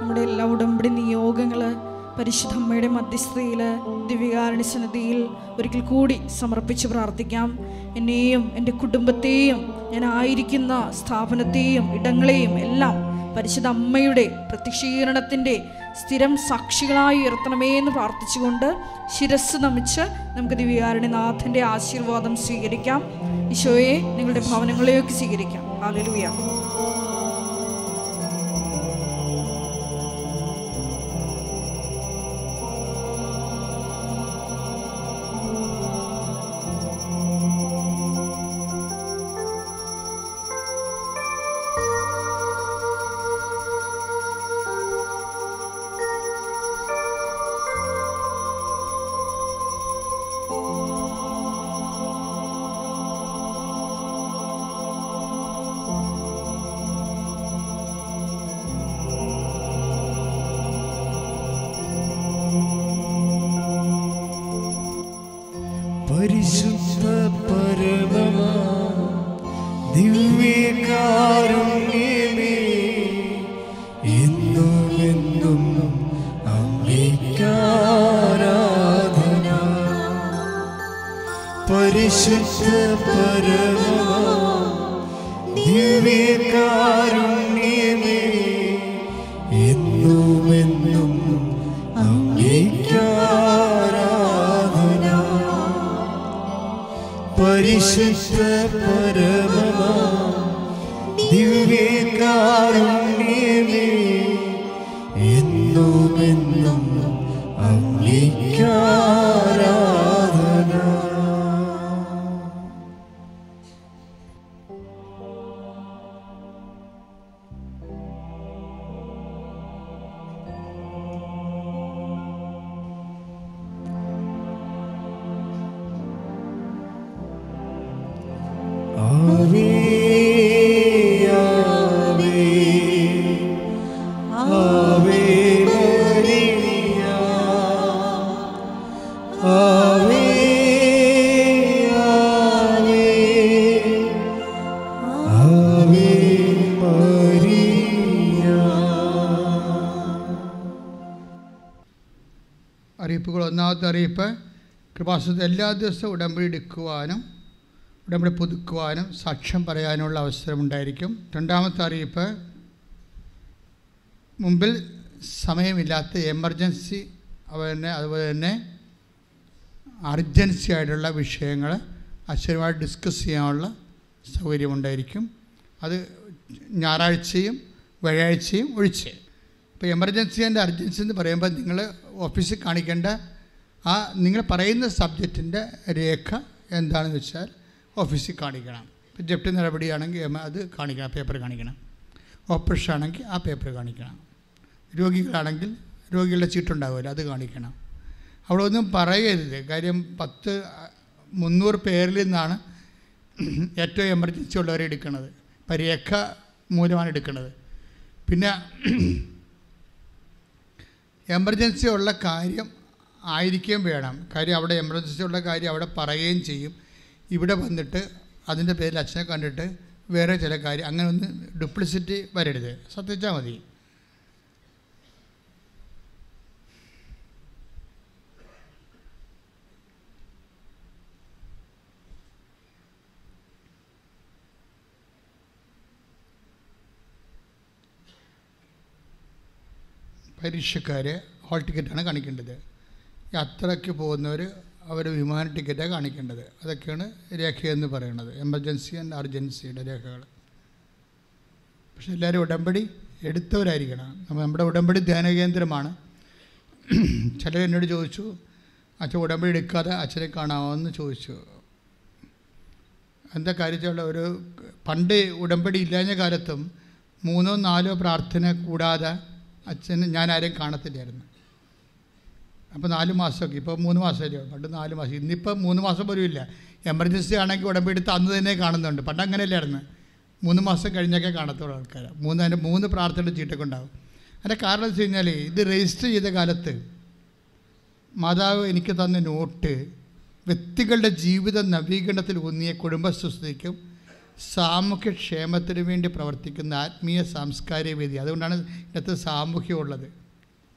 നമ്മുടെ എല്ലാ ഉടമ്പടി നിയോഗങ്ങൾ പരിശുദ്ധ അമ്മയുടെ മധ്യസ്ഥതയിൽ ദിവ്യകാരുണ്യ സന്നിധിയിൽ ഒരിക്കൽ കൂടി സമർപ്പിച്ച് പ്രാർത്ഥിക്കാം. എന്നെയും എന്റെ കുടുംബത്തെയും ഞാൻ ആയിരിക്കുന്ന സ്ഥാപനത്തെയും ഇടങ്ങളെയും എല്ലാം പരിശുദ്ധ അമ്മയുടെ പ്രത്യക്ഷീകരണത്തിന്റെ സ്ഥിരം സാക്ഷികളായി ഉയർത്തണമേ എന്ന് പ്രാർത്ഥിച്ചുകൊണ്ട് ശിരസ് നമിച്ച് നമുക്ക് ദിവ്യകാരുണ്യനാഥന്റെ ആശീർവാദം സ്വീകരിക്കാം. ഈശോയെ നിങ്ങളുടെ ഭവനങ്ങളെയൊക്കെ സ്വീകരിക്കാം. ഹാലലുയ പരിശുദ്ധ പരമ ദിവ്യകാരുണ്യമേ എന്നുമെന്നും അങ്ങേക്കാരാധന കൃപാസനത്തിൽ എല്ലാ ദിവസവും ഉടമ്പടി എടുക്കുവാനും ഉടമ്പടി പുതുക്കുവാനും സാക്ഷ്യം പറയാനുള്ള അവസരമുണ്ടായിരിക്കും രണ്ടാമത്തെ അറിയിപ്പ് മുമ്പിൽ സമയമില്ലാത്ത എമർജൻസി അതുപോലെ അതുപോലെ തന്നെ അർജൻസി ആയിട്ടുള്ള വിഷയങ്ങൾ അച്ഛനുമായിട്ട് ഡിസ്കസ് ചെയ്യാനുള്ള സൗകര്യമുണ്ടായിരിക്കും അത് ഞായറാഴ്ചയും വ്യാഴാഴ്ചയും ഒഴിച്ച്. ഇപ്പോൾ എമർജൻസി ആൻഡ് അർജൻസി എന്ന് പറയുമ്പോൾ നിങ്ങൾ ഓഫീസിൽ കാണിക്കേണ്ട ആ നിങ്ങൾ പറയുന്ന സബ്ജക്റ്റിന്റെ രേഖ എന്താണെന്ന് വെച്ചാൽ ഓഫീസിൽ കാണിക്കണം. ഇപ്പോൾ ജപ്തി നടപടിയാണെങ്കിൽ അത് കാണിക്കണം പേപ്പർ കാണിക്കണം. ഓപ്പറേഷൻ ആണെങ്കിൽ ആ പേപ്പർ കാണിക്കണം. രോഗികളാണെങ്കിൽ രോഗികളുടെ ചീട്ടുണ്ടാവുമല്ലോ അത് കാണിക്കണം. അവിടെ ഒന്നും പറയരുത്. കാര്യം പത്ത് മുന്നൂറ് പേരിൽ നിന്നാണ് ഏറ്റവും എമർജൻസി ഉള്ളവരെ എടുക്കുന്നത്. പരീക്ഷ മൂലമാണ് എടുക്കുന്നത്. പിന്നെ എമർജൻസി ഉള്ള കാര്യം ആയിരിക്കുകയും വേണം. കാര്യം അവിടെ എമർജൻസിയുള്ള കാര്യം അവിടെ പറയുകയും ചെയ്യും. ഇവിടെ വന്നിട്ട് അതിന്റെ പേരിൽ അച്ഛനെ കണ്ടിട്ട് വേറെ ചില കാര്യം അങ്ങനെ ഒന്ന് ഡ്യൂപ്ലിസിറ്റി വരരുത്. ശ്രദ്ധിച്ചാൽ മതി. പരീക്ഷക്കാർ ഹോൾ ടിക്കറ്റാണ് കാണിക്കേണ്ടത്. യാത്രയ്ക്ക് പോകുന്നവർ അവർ വിമാന ടിക്കറ്റാണ് കാണിക്കേണ്ടത്. അതൊക്കെയാണ് രേഖയെന്ന് പറയുന്നത്. എമർജൻസി ആൻഡ് അർജൻസിയുടെ രേഖകൾ പക്ഷെ എല്ലാവരും ഉടമ്പടി എടുത്തവരായിരിക്കണം. നമ്മ- നമ്മുടെ ഉടമ്പടി ധ്യാന കേന്ദ്രമാണ്. ചിലർ എന്നോട് ചോദിച്ചു അച്ഛൻ ഉടമ്പടി എടുക്കാതെ അച്ഛനെ കാണാമോ എന്ന് ചോദിച്ചു. എന്താ കാര്യത്തിലുള്ള ഒരു പണ്ട് ഉടമ്പടി ഇല്ലാഞ്ഞ കാലത്തും മൂന്നോ നാലോ പ്രാർത്ഥന കൂടാതെ അച്ഛന് ഞാൻ ആരെയും കാണത്തില്ലായിരുന്നു. അപ്പോൾ നാല് മാസമൊക്കെ ഇപ്പോൾ മൂന്ന് മാസമല്ലേ. പണ്ട് നാല് മാസം. ഇന്നിപ്പോൾ മൂന്ന് മാസം പോലും ഇല്ല. എമർജൻസി ആണെങ്കിൽ ഉടമ്പടി എടുത്ത് അന്ന് തന്നെ കാണുന്നുണ്ട്. പണ്ട് അങ്ങനെയല്ലായിരുന്നു. മൂന്ന് മാസം കഴിഞ്ഞൊക്കെ കാണത്തുള്ളൂ ആൾക്കാർ മൂന്ന് അതിന്റെ മൂന്ന് പ്രാർത്ഥനയുടെ ചീട്ടൊക്കെ ഉണ്ടാകും അതിന്റെ കാരണം വെച്ച് കഴിഞ്ഞാൽ ഇത് രജിസ്റ്റർ ചെയ്ത കാലത്ത് മാതാവ് എനിക്ക് തന്ന നോട്ട് വ്യക്തികളുടെ ജീവിത നവീകരണത്തിൽ ഊന്നിയ കുടുംബസ്വസ്ഥതയ്ക്കും സാമൂഹ്യക്ഷേമത്തിനു വേണ്ടി പ്രവർത്തിക്കുന്ന ആത്മീയ സാംസ്കാരിക വേദി. അതുകൊണ്ടാണ് ഇന്നത്തെ സാമൂഹ്യമുള്ളത്.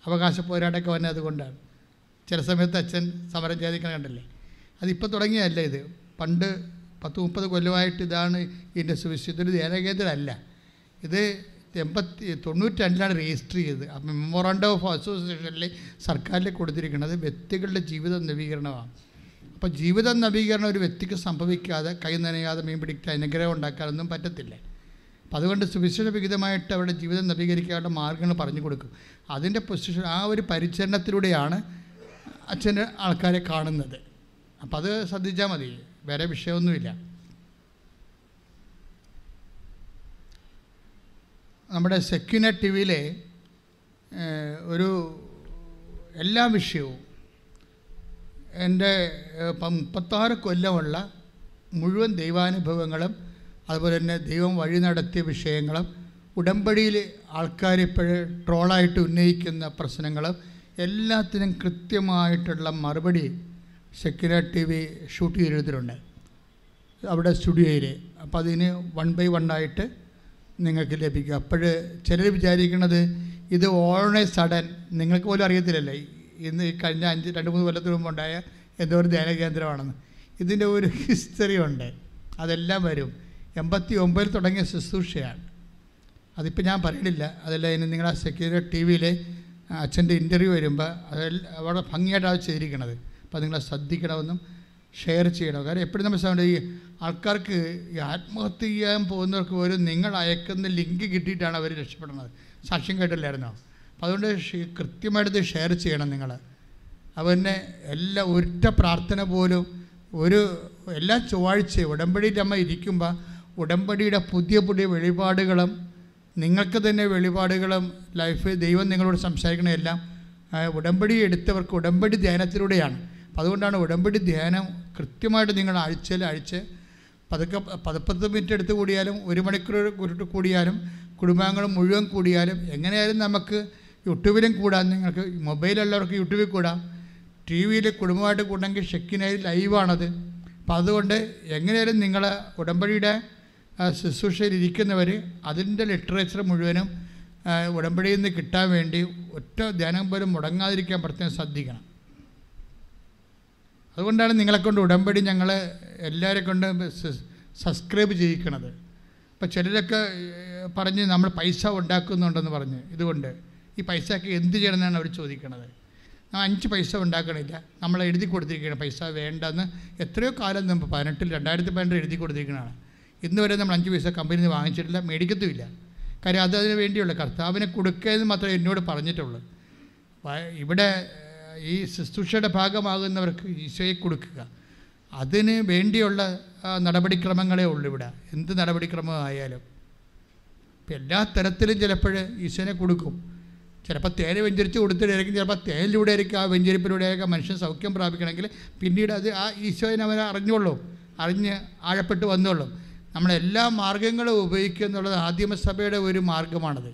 അവകാശ പോരാട്ടമൊക്കെ വന്നത് അതുകൊണ്ടാണ് ചില സമയത്ത് അച്ഛൻ സമരം ചെയ്തിരിക്കണ കണ്ടല്ലേ? അതിപ്പോൾ തുടങ്ങിയല്ല ഇത്. പണ്ട് പത്ത് മുപ്പത് കൊല്ലമായിട്ട് ഇതാണ് ഇതിന്റെ സുവിശേഷം ഇതൊരു ധ്യാനകേന്ദ്രമല്ല ഇത് എൺപത്തി തൊണ്ണൂറ്റി രണ്ടിലാണ് രജിസ്റ്റർ ചെയ്തത്. അപ്പം മെമ്മോറാണ്ടം ഓഫ് അസോസിയേഷനിൽ സർക്കാരിൽ കൊടുത്തിരിക്കുന്നത് വ്യക്തികളുടെ ജീവിത നവീകരണമാണ്. അപ്പോൾ ജീവിത നവീകരണം ഒരു വ്യക്തിക്ക് സംഭവിക്കാതെ കൈ നനയാതെ മീൻ പിടിക്കാൻ അനുഗ്രഹം ഉണ്ടാക്കാനൊന്നും പറ്റത്തില്ല. അപ്പോൾ അതുകൊണ്ട് സുവിശേഷ വിഹിതമായിട്ട് അവരുടെ ജീവിതം നവീകരിക്കാനുള്ള മാർഗങ്ങൾ പറഞ്ഞു കൊടുക്കും. അതിന്റെ പൊസിഷൻ ആ ഒരു പരിചരണത്തിലൂടെയാണ് അച്ഛന്റെ ആൾക്കാരെ കാണുന്നത്. അപ്പം അത് ശ്രദ്ധിച്ചാൽ മതി. വേറെ വിഷയമൊന്നുമില്ല. നമ്മുടെ സെക്യുനർ ടി വിയിലെ ഒരു എല്ലാ വിഷയവും എന്റെ മുപ്പത്താറ് കൊല്ലമുള്ള മുഴുവൻ ദൈവാനുഭവങ്ങളും അതുപോലെ തന്നെ ദൈവം വഴി നടത്തിയ വിഷയങ്ങളും ഉടമ്പടിയിൽ ആൾക്കാരിപ്പോൾ ട്രോളായിട്ട് ഉന്നയിക്കുന്ന പ്രശ്നങ്ങളും എല്ലാത്തിനും കൃത്യമായിട്ടുള്ള മറുപടി സെക്യുലർ ടി വി ഷൂട്ട് ചെയ്തിട്ടുണ്ട് അവിടെ സ്റ്റുഡിയോയിൽ അപ്പോൾ അതിന് വൺ ബൈ വൺ ആയിട്ട് നിങ്ങൾക്ക് ലഭിക്കും. അപ്പോൾ ചിലർ വിചാരിക്കുന്നത് ഇത് ഓൺ സഡൻ നിങ്ങൾക്ക് പോലും അറിയത്തില്ലല്ലേ. ഇന്ന് ഈ കഴിഞ്ഞ അഞ്ച് രണ്ട് മൂന്ന് കൊല്ലത്തിന് മുമ്പ് ഉണ്ടായ എന്തോ ഒരു ധ്യാന കേന്ദ്രമാണെന്ന്. ഇതിന്റെ ഒരു ഹിസ്റ്ററി ഉണ്ട്. അതെല്ലാം വരും. എൺപത്തി ഒമ്പതിൽ തുടങ്ങിയ ശുശ്രൂഷയാണ്. അതിപ്പോൾ ഞാൻ പറയണില്ല. അതല്ല ഇനി നിങ്ങൾ ആ ടി വിയിൽ അച്ഛന്റെ ഇന്റർവ്യൂ വരുമ്പോൾ അതെല്ലാം അവിടെ ഭംഗിയായിട്ടാണ് ചെയ്തിരിക്കണത്. അപ്പോൾ നിങ്ങളെ ശ്രദ്ധിക്കണമെന്നും ഷെയർ ചെയ്യണം. കാരണം എപ്പോഴും നമ്മൾ സാധനം ഈ ആൾക്കാർക്ക് ഈ ആത്മഹത്യ ചെയ്യാൻ പോകുന്നവർക്ക് പോലും നിങ്ങൾ അയക്കുന്ന ലിങ്ക് കിട്ടിയിട്ടാണ് അവർ രക്ഷപ്പെടുന്നത്. സാക്ഷ്യം കേട്ടില്ലായിരുന്നോ? അപ്പോൾ അതുകൊണ്ട് കൃത്യമായിട്ട് ഷെയർ ചെയ്യണം നിങ്ങൾ അവനെ എല്ലാ ഒറ്റ പ്രാർത്ഥന പോലും ഒരു എല്ലാ ചൊവ്വാഴ്ചയും ഉടമ്പടിയിൽ അമ്മ ഇരിക്കുമ്പോൾ ഉടമ്പടിയുടെ പുതിയ പുതിയ വെളിപാടുകളും നിങ്ങൾക്ക് തന്നെ വെളിപാടുകളും ലൈഫ് ദൈവം നിങ്ങളോട് സംസാരിക്കണമെല്ലാം ഉടമ്പടി എടുത്തവർക്ക് ഉടമ്പടി ധ്യാനത്തിലൂടെയാണ്. അപ്പം അതുകൊണ്ടാണ് ഉടമ്പടി ധ്യാനം കൃത്യമായിട്ട് നിങ്ങൾ ആഴ്ചയിൽ ആഴ്ച പതുക്കെ പതിപ്പത്ത് മിനിറ്റ് എടുത്ത് കൂടിയാലും ഒരു മണിക്കൂർ കൂടിയാലും കുടുംബാംഗങ്ങൾ മുഴുവൻ കൂടിയാലും എങ്ങനെയായാലും നമുക്ക് യൂട്യൂബിലും കൂടാം നിങ്ങൾക്ക് മൊബൈലുള്ളവർക്ക് യൂട്യൂബിൽ കൂടാം ടി വിയിൽ കുടുംബമായിട്ട് കൂടെങ്കിൽ ഷെക്കിനായി ലൈവാണത് അപ്പം അതുകൊണ്ട് എങ്ങനെയായാലും നിങ്ങളെ ഉടമ്പടിയുടെ ഇരിക്കുന്നവർ അതിന്റെ ലിറ്ററേച്ചർ മുഴുവനും ഉടമ്പടിയിൽ നിന്ന് കിട്ടാൻ വേണ്ടി ഒറ്റ ധ്യാനം പോലും മുടങ്ങാതിരിക്കാൻ പ്രത്യേകം ശ്രദ്ധിക്കണം. അതുകൊണ്ടാണ് നിങ്ങളെക്കൊണ്ട് ഉടമ്പടി ഞങ്ങൾ എല്ലാവരെ കൊണ്ട് സബ്സ്ക്രൈബ് ചെയ്യിക്കണത്. അപ്പോൾ ചിലരൊക്കെ പറഞ്ഞ് നമ്മൾ പൈസ ഉണ്ടാക്കുന്നുണ്ടെന്ന് പറഞ്ഞ്. ഇതുകൊണ്ട് ഈ പൈസയ്ക്ക് എന്ത് ചെയ്യണമെന്നാണ് അവർ ചോദിക്കണത്. അഞ്ച് പൈസ ഉണ്ടാക്കണില്ല. നമ്മൾ എഴുതി കൊടുത്തിരിക്കുകയാണ്. പൈസ വേണ്ടെന്ന്. എത്രയോ കാലം മുമ്പ് പതിനെട്ടിൽ രണ്ടായിരത്തി പതിനെട്ടിൽ എഴുതി ഇന്ന് വരെ നമ്മൾ അഞ്ച് പൈസ കമ്പനിയിൽ നിന്ന് വാങ്ങിച്ചിട്ടില്ല മേടിക്കത്തുമില്ല. കാര്യം അത് അതിന് വേണ്ടിയുള്ള കർത്താവിനെ കൊടുക്കുക എന്ന് മാത്രമേ എന്നോട് പറഞ്ഞിട്ടുള്ളൂ. ഇവിടെ ഈ ശുശ്രൂഷയുടെ ഭാഗമാകുന്നവർക്ക് ഈശോയെ കൊടുക്കുക. അതിന് വേണ്ടിയുള്ള നടപടിക്രമങ്ങളേ ഉള്ളൂ ഇവിടെ. എന്ത് നടപടിക്രമമായാലും. ഇപ്പം എല്ലാ തരത്തിലും ചിലപ്പോൾ ഈശോനെ കൊടുക്കും. ചിലപ്പോൾ തേൻ വെഞ്ചരിച്ച് കൊടുത്തിട്ടായിരിക്കും ചിലപ്പോൾ തേനിലൂടെ ആയിരിക്കും ആ വെഞ്ചരിപ്പിലൂടെ ആയിരിക്കും മനുഷ്യൻ സൗഖ്യം പ്രാപിക്കണമെങ്കിൽ പിന്നീട് അത് ആ ഈശോനെ അവൻ അറിഞ്ഞോളും അറിഞ്ഞ് ആഴപ്പെട്ട് വന്നോളും നമ്മളെല്ലാ മാർഗങ്ങളും ഉപയോഗിക്കുക എന്നുള്ളത് ആദിമസഭയുടെ ഒരു മാർഗമാണത്.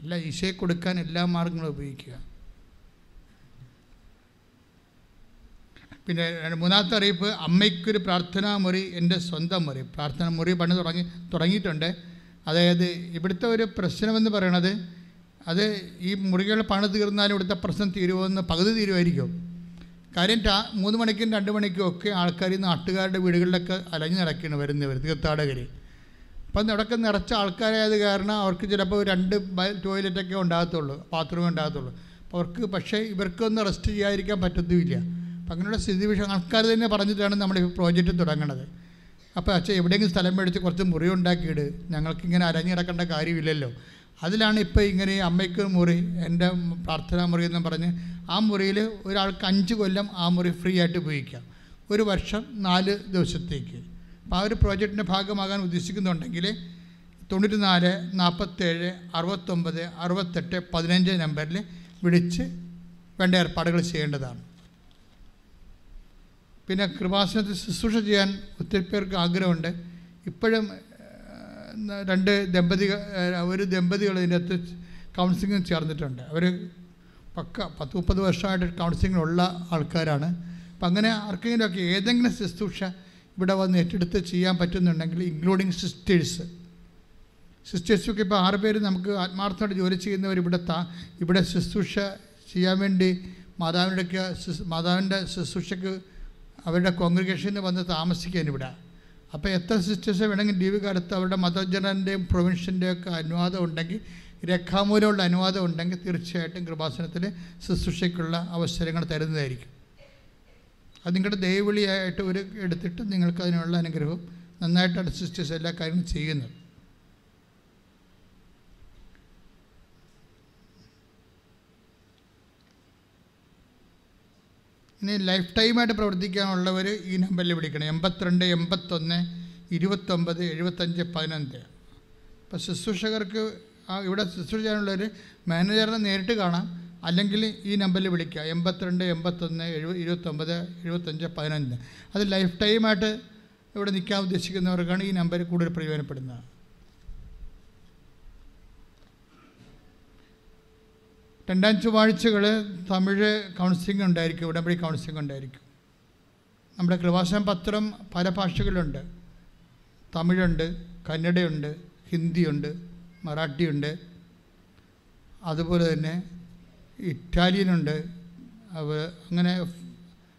എല്ലാ ഈശോയെ കൊടുക്കാൻ എല്ലാ മാർഗങ്ങളും ഉപയോഗിക്കുക. പിന്നെ മൂന്നാമത്തെ അറിയിപ്പ് അമ്മയ്ക്കൊരു പ്രാർത്ഥനാ മുറി എന്റെ സ്വന്തം മുറി. പ്രാർത്ഥന മുറി പണി തുടങ്ങി തുടങ്ങിയിട്ടുണ്ട്. അതായത് ഇവിടുത്തെ ഒരു പ്രശ്നമെന്ന് പറയണത് അത് ഈ മുറികൾ പണി തീർന്നാലും ഇവിടുത്തെ പ്രശ്നം തീരുമോ തീരുമെന്ന് പകുതി തീരുമായിരിക്കും. കാര്യം രാ മൂന്ന് മണിക്കും രണ്ട് മണിക്കും ഒക്കെ ആൾക്കാർ നാട്ടുകാരുടെ വീടുകളിലൊക്കെ അലഞ്ഞു നടക്കുകയാണ് വരുന്നവർ തീർത്ഥാടകർ അപ്പം നടക്ക നിറച്ച ആൾക്കാരായത് കാരണം അവർക്ക് ചിലപ്പോൾ രണ്ട് ടോയ്ലറ്റൊക്കെ ഉണ്ടാകത്തുള്ളൂ ബാത്റൂമേ ഉണ്ടാകത്തുള്ളൂ. അപ്പോൾ അവർക്ക് പക്ഷേ ഇവർക്കൊന്നും റെസ്റ്റ് ചെയ്യാതിരിക്കാൻ പറ്റത്തുമില്ല. അപ്പം അങ്ങനെയുള്ള സ്ഥിതി വിഷയം ആൾക്കാർ തന്നെ പറഞ്ഞിട്ടാണ് നമ്മൾ ഈ പ്രോജക്റ്റ് തുടങ്ങണത്. അപ്പോൾ അച്ഛൻ എവിടെയെങ്കിലും സ്ഥലം മേടിച്ച് കുറച്ച് മുറി ഉണ്ടാക്കിയിട്. ഞങ്ങൾക്കിങ്ങനെ ഇങ്ങനെ കിടക്കേണ്ട കാര്യമില്ലല്ലോ. അതിലാണ് ഇപ്പോൾ ഇങ്ങനെ അമ്മയ്ക്ക് മുറി എന്റെ പ്രാർത്ഥനാ മുറി എന്ന് പറഞ്ഞ് ആ മുറിയിൽ ഒരാൾക്ക് അഞ്ച് കൊല്ലം ആ മുറി ഫ്രീ ആയിട്ട് ഉപയോഗിക്കാം. ഒരു വർഷം നാല് ദിവസത്തേക്ക്. അപ്പോൾ ആ ഒരു പ്രോജക്റ്റിന്റെ ഭാഗമാകാൻ ഉദ്ദേശിക്കുന്നുണ്ടെങ്കിൽ തൊണ്ണൂറ്റി നാല് നാൽപ്പത്തേഴ് അറുപത്തൊമ്പത് അറുപത്തെട്ട് പതിനഞ്ച് നമ്പറിൽ വിളിച്ച് വേണ്ട ഏർപ്പാടുകൾ ചെയ്യേണ്ടതാണ്. പിന്നെ കൃപാസനത്തിൽ ശുശ്രൂഷ ചെയ്യാൻ ഒത്തിരി പേർക്ക് ആഗ്രഹമുണ്ട്. ഇപ്പോഴും രണ്ട് ദമ്പതികൾ ഒരു ദമ്പതികൾ ഇതിനകത്ത് കൗൺസിലിംഗ് ചേർന്നിട്ടുണ്ട്. അവർ പക്ക പത്ത് മുപ്പത് വർഷമായിട്ട് കൗൺസിലിങ്ങിലുള്ള ആൾക്കാരാണ്. അപ്പം അങ്ങനെ ആർക്കെങ്കിലുമൊക്കെ ഏതെങ്കിലും ശുശ്രൂഷ ഇവിടെ വന്ന് ഏറ്റെടുത്ത് ചെയ്യാൻ പറ്റുന്നുണ്ടെങ്കിൽ ഇൻക്ലൂഡിങ് സിസ്റ്റേഴ്സ് സിസ്റ്റേഴ്സൊക്കെ ഇപ്പോൾ ആറ് പേര് നമുക്ക് ആത്മാർത്ഥമായിട്ട് ജോലി ചെയ്യുന്നവർ ഇവിടെ താ ഇവിടെ ശുശ്രൂഷ ചെയ്യാൻ വേണ്ടി മാതാവിന്റെയൊക്കെ മാതാവിന്റെ ശുശ്രൂഷയ്ക്ക് അവരുടെ കോൺഗ്രിഗേഷനിൽ വന്ന് താമസിക്കാൻ ഇവിടെ. അപ്പോൾ എത്ര സിസ്റ്റേഴ്സ് വേണമെങ്കിൽ ലീവ് കാലത്ത് അവരുടെ മതജനന്റെയും പ്രൊവിൻഷന്റെയും ഒക്കെ അനുവാദം ഉണ്ടെങ്കിൽ രേഖാമൂലമുള്ള അനുവാദം ഉണ്ടെങ്കിൽ തീർച്ചയായിട്ടും കൃപാസനത്തിൽ ശുശ്രൂഷയ്ക്കുള്ള അവസരങ്ങൾ തരുന്നതായിരിക്കും. അത് നിങ്ങളുടെ ദയവിളിയായിട്ട് ഒരു എടുത്തിട്ട് നിങ്ങൾക്ക് അതിനുള്ള അനുഗ്രഹവും നന്നായിട്ടാണ് സിസ്റ്റേഴ്സ് എല്ലാ കാര്യങ്ങളും ചെയ്യുന്നത്. ഇനി ലൈഫ് ടൈമായിട്ട് പ്രവർത്തിക്കാനുള്ളവർ ഈ നമ്പറിൽ വിളിക്കണം എൺപത്തിരണ്ട് എൺപത്തൊന്ന് ഇരുപത്തൊമ്പത് എഴുപത്തഞ്ച് പതിനഞ്ച്. ഇപ്പോൾ ശുശ്രൂഷകർക്ക് ഇവിടെ ശുശ്രൂഷ ചെയ്യാനുള്ളവർ മാനേജറിനെ നേരിട്ട് കാണാം. അല്ലെങ്കിൽ ഈ നമ്പറിൽ വിളിക്കുക. എൺപത്തിരണ്ട് എൺപത്തൊന്ന് എഴുപ ഇരുപത്തൊമ്പത് എഴുപത്തഞ്ച് പതിനഞ്ച്. അത് ലൈഫ് ടൈമായിട്ട് ഇവിടെ നിൽക്കാൻ ഉദ്ദേശിക്കുന്നവർക്കാണ് ഈ നമ്പർ കൂടുതൽ പ്രയോജനപ്പെടുന്നത്. രണ്ടാം ചൊവ്വാഴ്ചകൾ തമിഴ് കൗൺസിലിംഗ് ഉണ്ടായിരിക്കും ഉടമ്പടി കൗൺസിലിംഗ് ഉണ്ടായിരിക്കും. നമ്മുടെ കൃപാസനം പത്രം പല ഭാഷകളുണ്ട് തമിഴുണ്ട് കന്നഡയുണ്ട് ഹിന്ദിയുണ്ട് മറാഠിയുണ്ട്. അതുപോലെ തന്നെ ഇറ്റാലിയനുണ്ട്. അവ അങ്ങനെ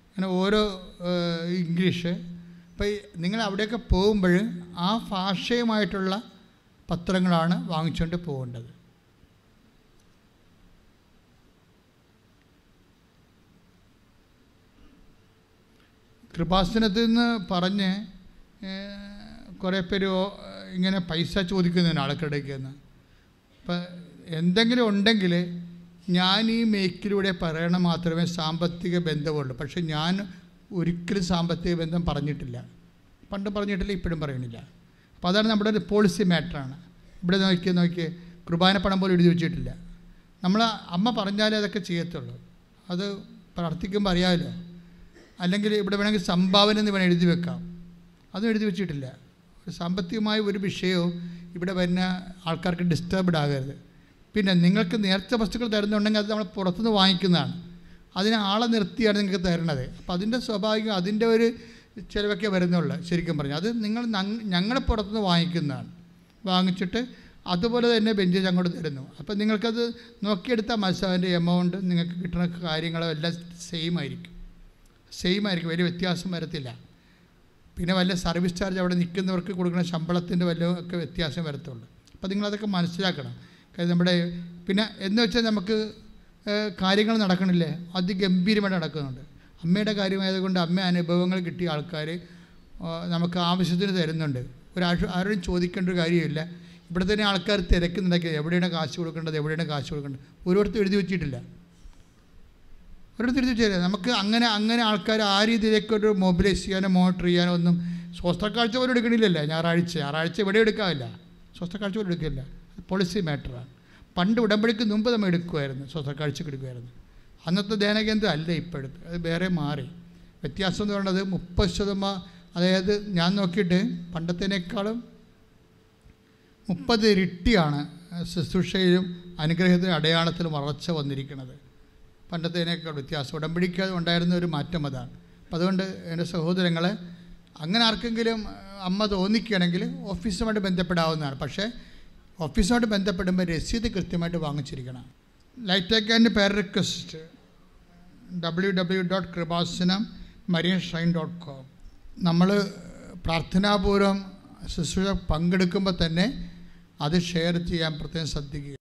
അങ്ങനെ ഓരോ ഇംഗ്ലീഷ്. അപ്പോൾ നിങ്ങൾ അവിടെയൊക്കെ പോകുമ്പോൾ ആ ഭാഷയുമായിട്ടുള്ള പത്രങ്ങളാണ് വാങ്ങിച്ചുകൊണ്ട് പോകേണ്ടത്. കൃപാസനത്തിൽ നിന്ന് പറഞ്ഞ് കുറേ പേര് ഇങ്ങനെ പൈസ ചോദിക്കുന്നതിന് ആൾക്കിടയ്ക്ക് നിന്ന്. അപ്പം എന്തെങ്കിലും ഉണ്ടെങ്കിൽ ഞാൻ ഈ മേക്കിലൂടെ പറയണ മാത്രമേ സാമ്പത്തിക ബന്ധമുള്ളൂ. പക്ഷെ ഞാൻ ഒരിക്കലും സാമ്പത്തിക ബന്ധം പറഞ്ഞിട്ടില്ല. പണ്ട് പറഞ്ഞിട്ടില്ല ഇപ്പോഴും പറയണില്ല അപ്പോൾ അതാണ് നമ്മുടെ ഒരു പോളിസി മാറ്ററാണ് ഇവിടെ നോക്കി നോക്കി കുർബാന പണം പോലും എഴുതി വെച്ചിട്ടില്ല. നമ്മൾ അമ്മ പറഞ്ഞാലേ അതൊക്കെ ചെയ്യത്തുള്ളൂ. അത് പ്രാർത്ഥിക്കുമ്പോൾ അറിയാമല്ലോ അല്ലെങ്കിൽ ഇവിടെ വേണമെങ്കിൽ സംഭാവന എന്ന് വേണം എഴുതി വെക്കാം. അതും എഴുതി വെച്ചിട്ടില്ല. സാമ്പത്തികമായ ഒരു വിഷയവും ഇവിടെ വരുന്ന ആൾക്കാർക്ക് ഡിസ്റ്റർബ്ഡ് ആകരുത്. പിന്നെ നിങ്ങൾക്ക് നേർച്ച വസ്തുക്കൾ തരുന്നുണ്ടെങ്കിൽ അത് നമ്മൾ പുറത്തുനിന്ന് വാങ്ങിക്കുന്നതാണ്. അതിന് ആളെ നിർത്തിയാണ് നിങ്ങൾക്ക് തരണത്. അപ്പോൾ അതിന്റെ സ്വാഭാവികം അതിന്റെ ഒരു ചിലവൊക്കെ വരുന്നുള്ളൂ ശരിക്കും പറഞ്ഞു അത് നിങ്ങൾ ഞങ്ങളെ പുറത്തുനിന്ന് വാങ്ങിക്കുന്നതാണ്. വാങ്ങിച്ചിട്ട് അതുപോലെ തന്നെ ബെഞ്ചേജ് അങ്ങോട്ട് തരുന്നു. അപ്പോൾ നിങ്ങൾക്കത് നോക്കിയെടുത്താൽ മനസ്സിലാവിന്റെ എമൗണ്ട് നിങ്ങൾക്ക് കിട്ടുന്ന കാര്യങ്ങളും എല്ലാം സെയിം ആയിരിക്കും. സെയിം ആയിരിക്കും. വലിയ വ്യത്യാസം വരത്തില്ല. പിന്നെ വല്ല സർവീസ് ചാർജ് അവിടെ നിൽക്കുന്നവർക്ക് കൊടുക്കുന്ന ശമ്പളത്തിന്റെ വല്ല ഒക്കെ വ്യത്യാസം വരത്തുള്ളൂ. അപ്പോൾ നിങ്ങളതൊക്കെ മനസ്സിലാക്കണം. കാര്യം നമ്മുടെ പിന്നെ എന്ന് വെച്ചാൽ നമുക്ക് കാര്യങ്ങൾ നടക്കണില്ലേ? അതിഗംഭീരമായിട്ട് നടക്കുന്നുണ്ട്. അമ്മയുടെ കാര്യമായതുകൊണ്ട് അമ്മ അനുഭവങ്ങൾ കിട്ടിയ ആൾക്കാർ നമുക്ക് ആവശ്യത്തിന് തരുന്നുണ്ട്. ഒരു ആരോടും ചോദിക്കേണ്ട ഒരു കാര്യമില്ല. ഇവിടെ തന്നെ ആൾക്കാർ തിരക്കുന്നുണ്ടെങ്കിൽ എവിടെയാണ് കാശ് കൊടുക്കേണ്ടത് എവിടെയാണ് കാശ് കൊടുക്കേണ്ടത്? ഓരോരുത്തർ എഴുതി വെച്ചിട്ടില്ല. ഒരിടത്ത് തിരിച്ചു വെച്ചില്ല നമുക്ക് അങ്ങനെ അങ്ങനെ ആൾക്കാർ ആ രീതിയിലേക്ക് ഒരു മൊബിലൈസ് ചെയ്യാനോ മോണിറ്റർ ചെയ്യാനോ ഒന്നും സ്വസ്ഥക്കാഴ്ച പോലും എടുക്കണില്ലല്ലേ? ഞായറാഴ്ച. ഞായറാഴ്ച ഇവിടെ എടുക്കാവില്ല സ്വസ്ഥക്കാഴ്ച പോലും എടുക്കില്ല പോളിസി മാറ്ററാണ് പണ്ട് ഉടമ്പടിക്ക് മുമ്പ് നമ്മൾ എടുക്കുമായിരുന്നു. സ്വസ്ഥക്കാഴ്ചക്ക് എടുക്കുമായിരുന്നു. അന്നത്തെ ധ്യാനകേന്ദ്രം അല്ല ഇപ്പോഴത്തെ. അത് വേറെ മാറി. വ്യത്യാസം എന്ന് പറയുന്നത് മുപ്പത് ശതമാനം അതായത് ഞാൻ നോക്കിയിട്ട് പണ്ടത്തേനേക്കാളും മുപ്പത് ഇരട്ടിയാണ് ശുശ്രൂഷയിലും അനുഗ്രഹത്തിലും അടയാളത്തിലും വളർച്ച വന്നിരിക്കുന്നത്. പണ്ടത്തേനേക്കാൾ വ്യത്യാസം. ഉടമ്പടിക്ക് ഉണ്ടായിരുന്ന ഒരു മാറ്റം അതാണ്. അപ്പം അതുകൊണ്ട് എന്റെ സഹോദരങ്ങളെ അങ്ങനെ ആർക്കെങ്കിലും അമ്മ തോന്നിക്കുകയാണെങ്കിൽ ഓഫീസുമായിട്ട് ബന്ധപ്പെടാവുന്നതാണ്. പക്ഷേ ഓഫീസുമായിട്ട് ബന്ധപ്പെടുമ്പോൾ രസീത് കൃത്യമായിട്ട് വാങ്ങിച്ചിരിക്കണം. ലൈറ്റേക്ക് and prayer request. W W dot Kripasanam Marian shine dot com നമ്മൾ പ്രാർത്ഥനാപൂർവം ശുശ്രൂഷ പങ്കെടുക്കുമ്പോൾ തന്നെ അത് ഷെയർ ചെയ്യാൻ പ്രത്യേകം ശ്രദ്ധിക്കുക.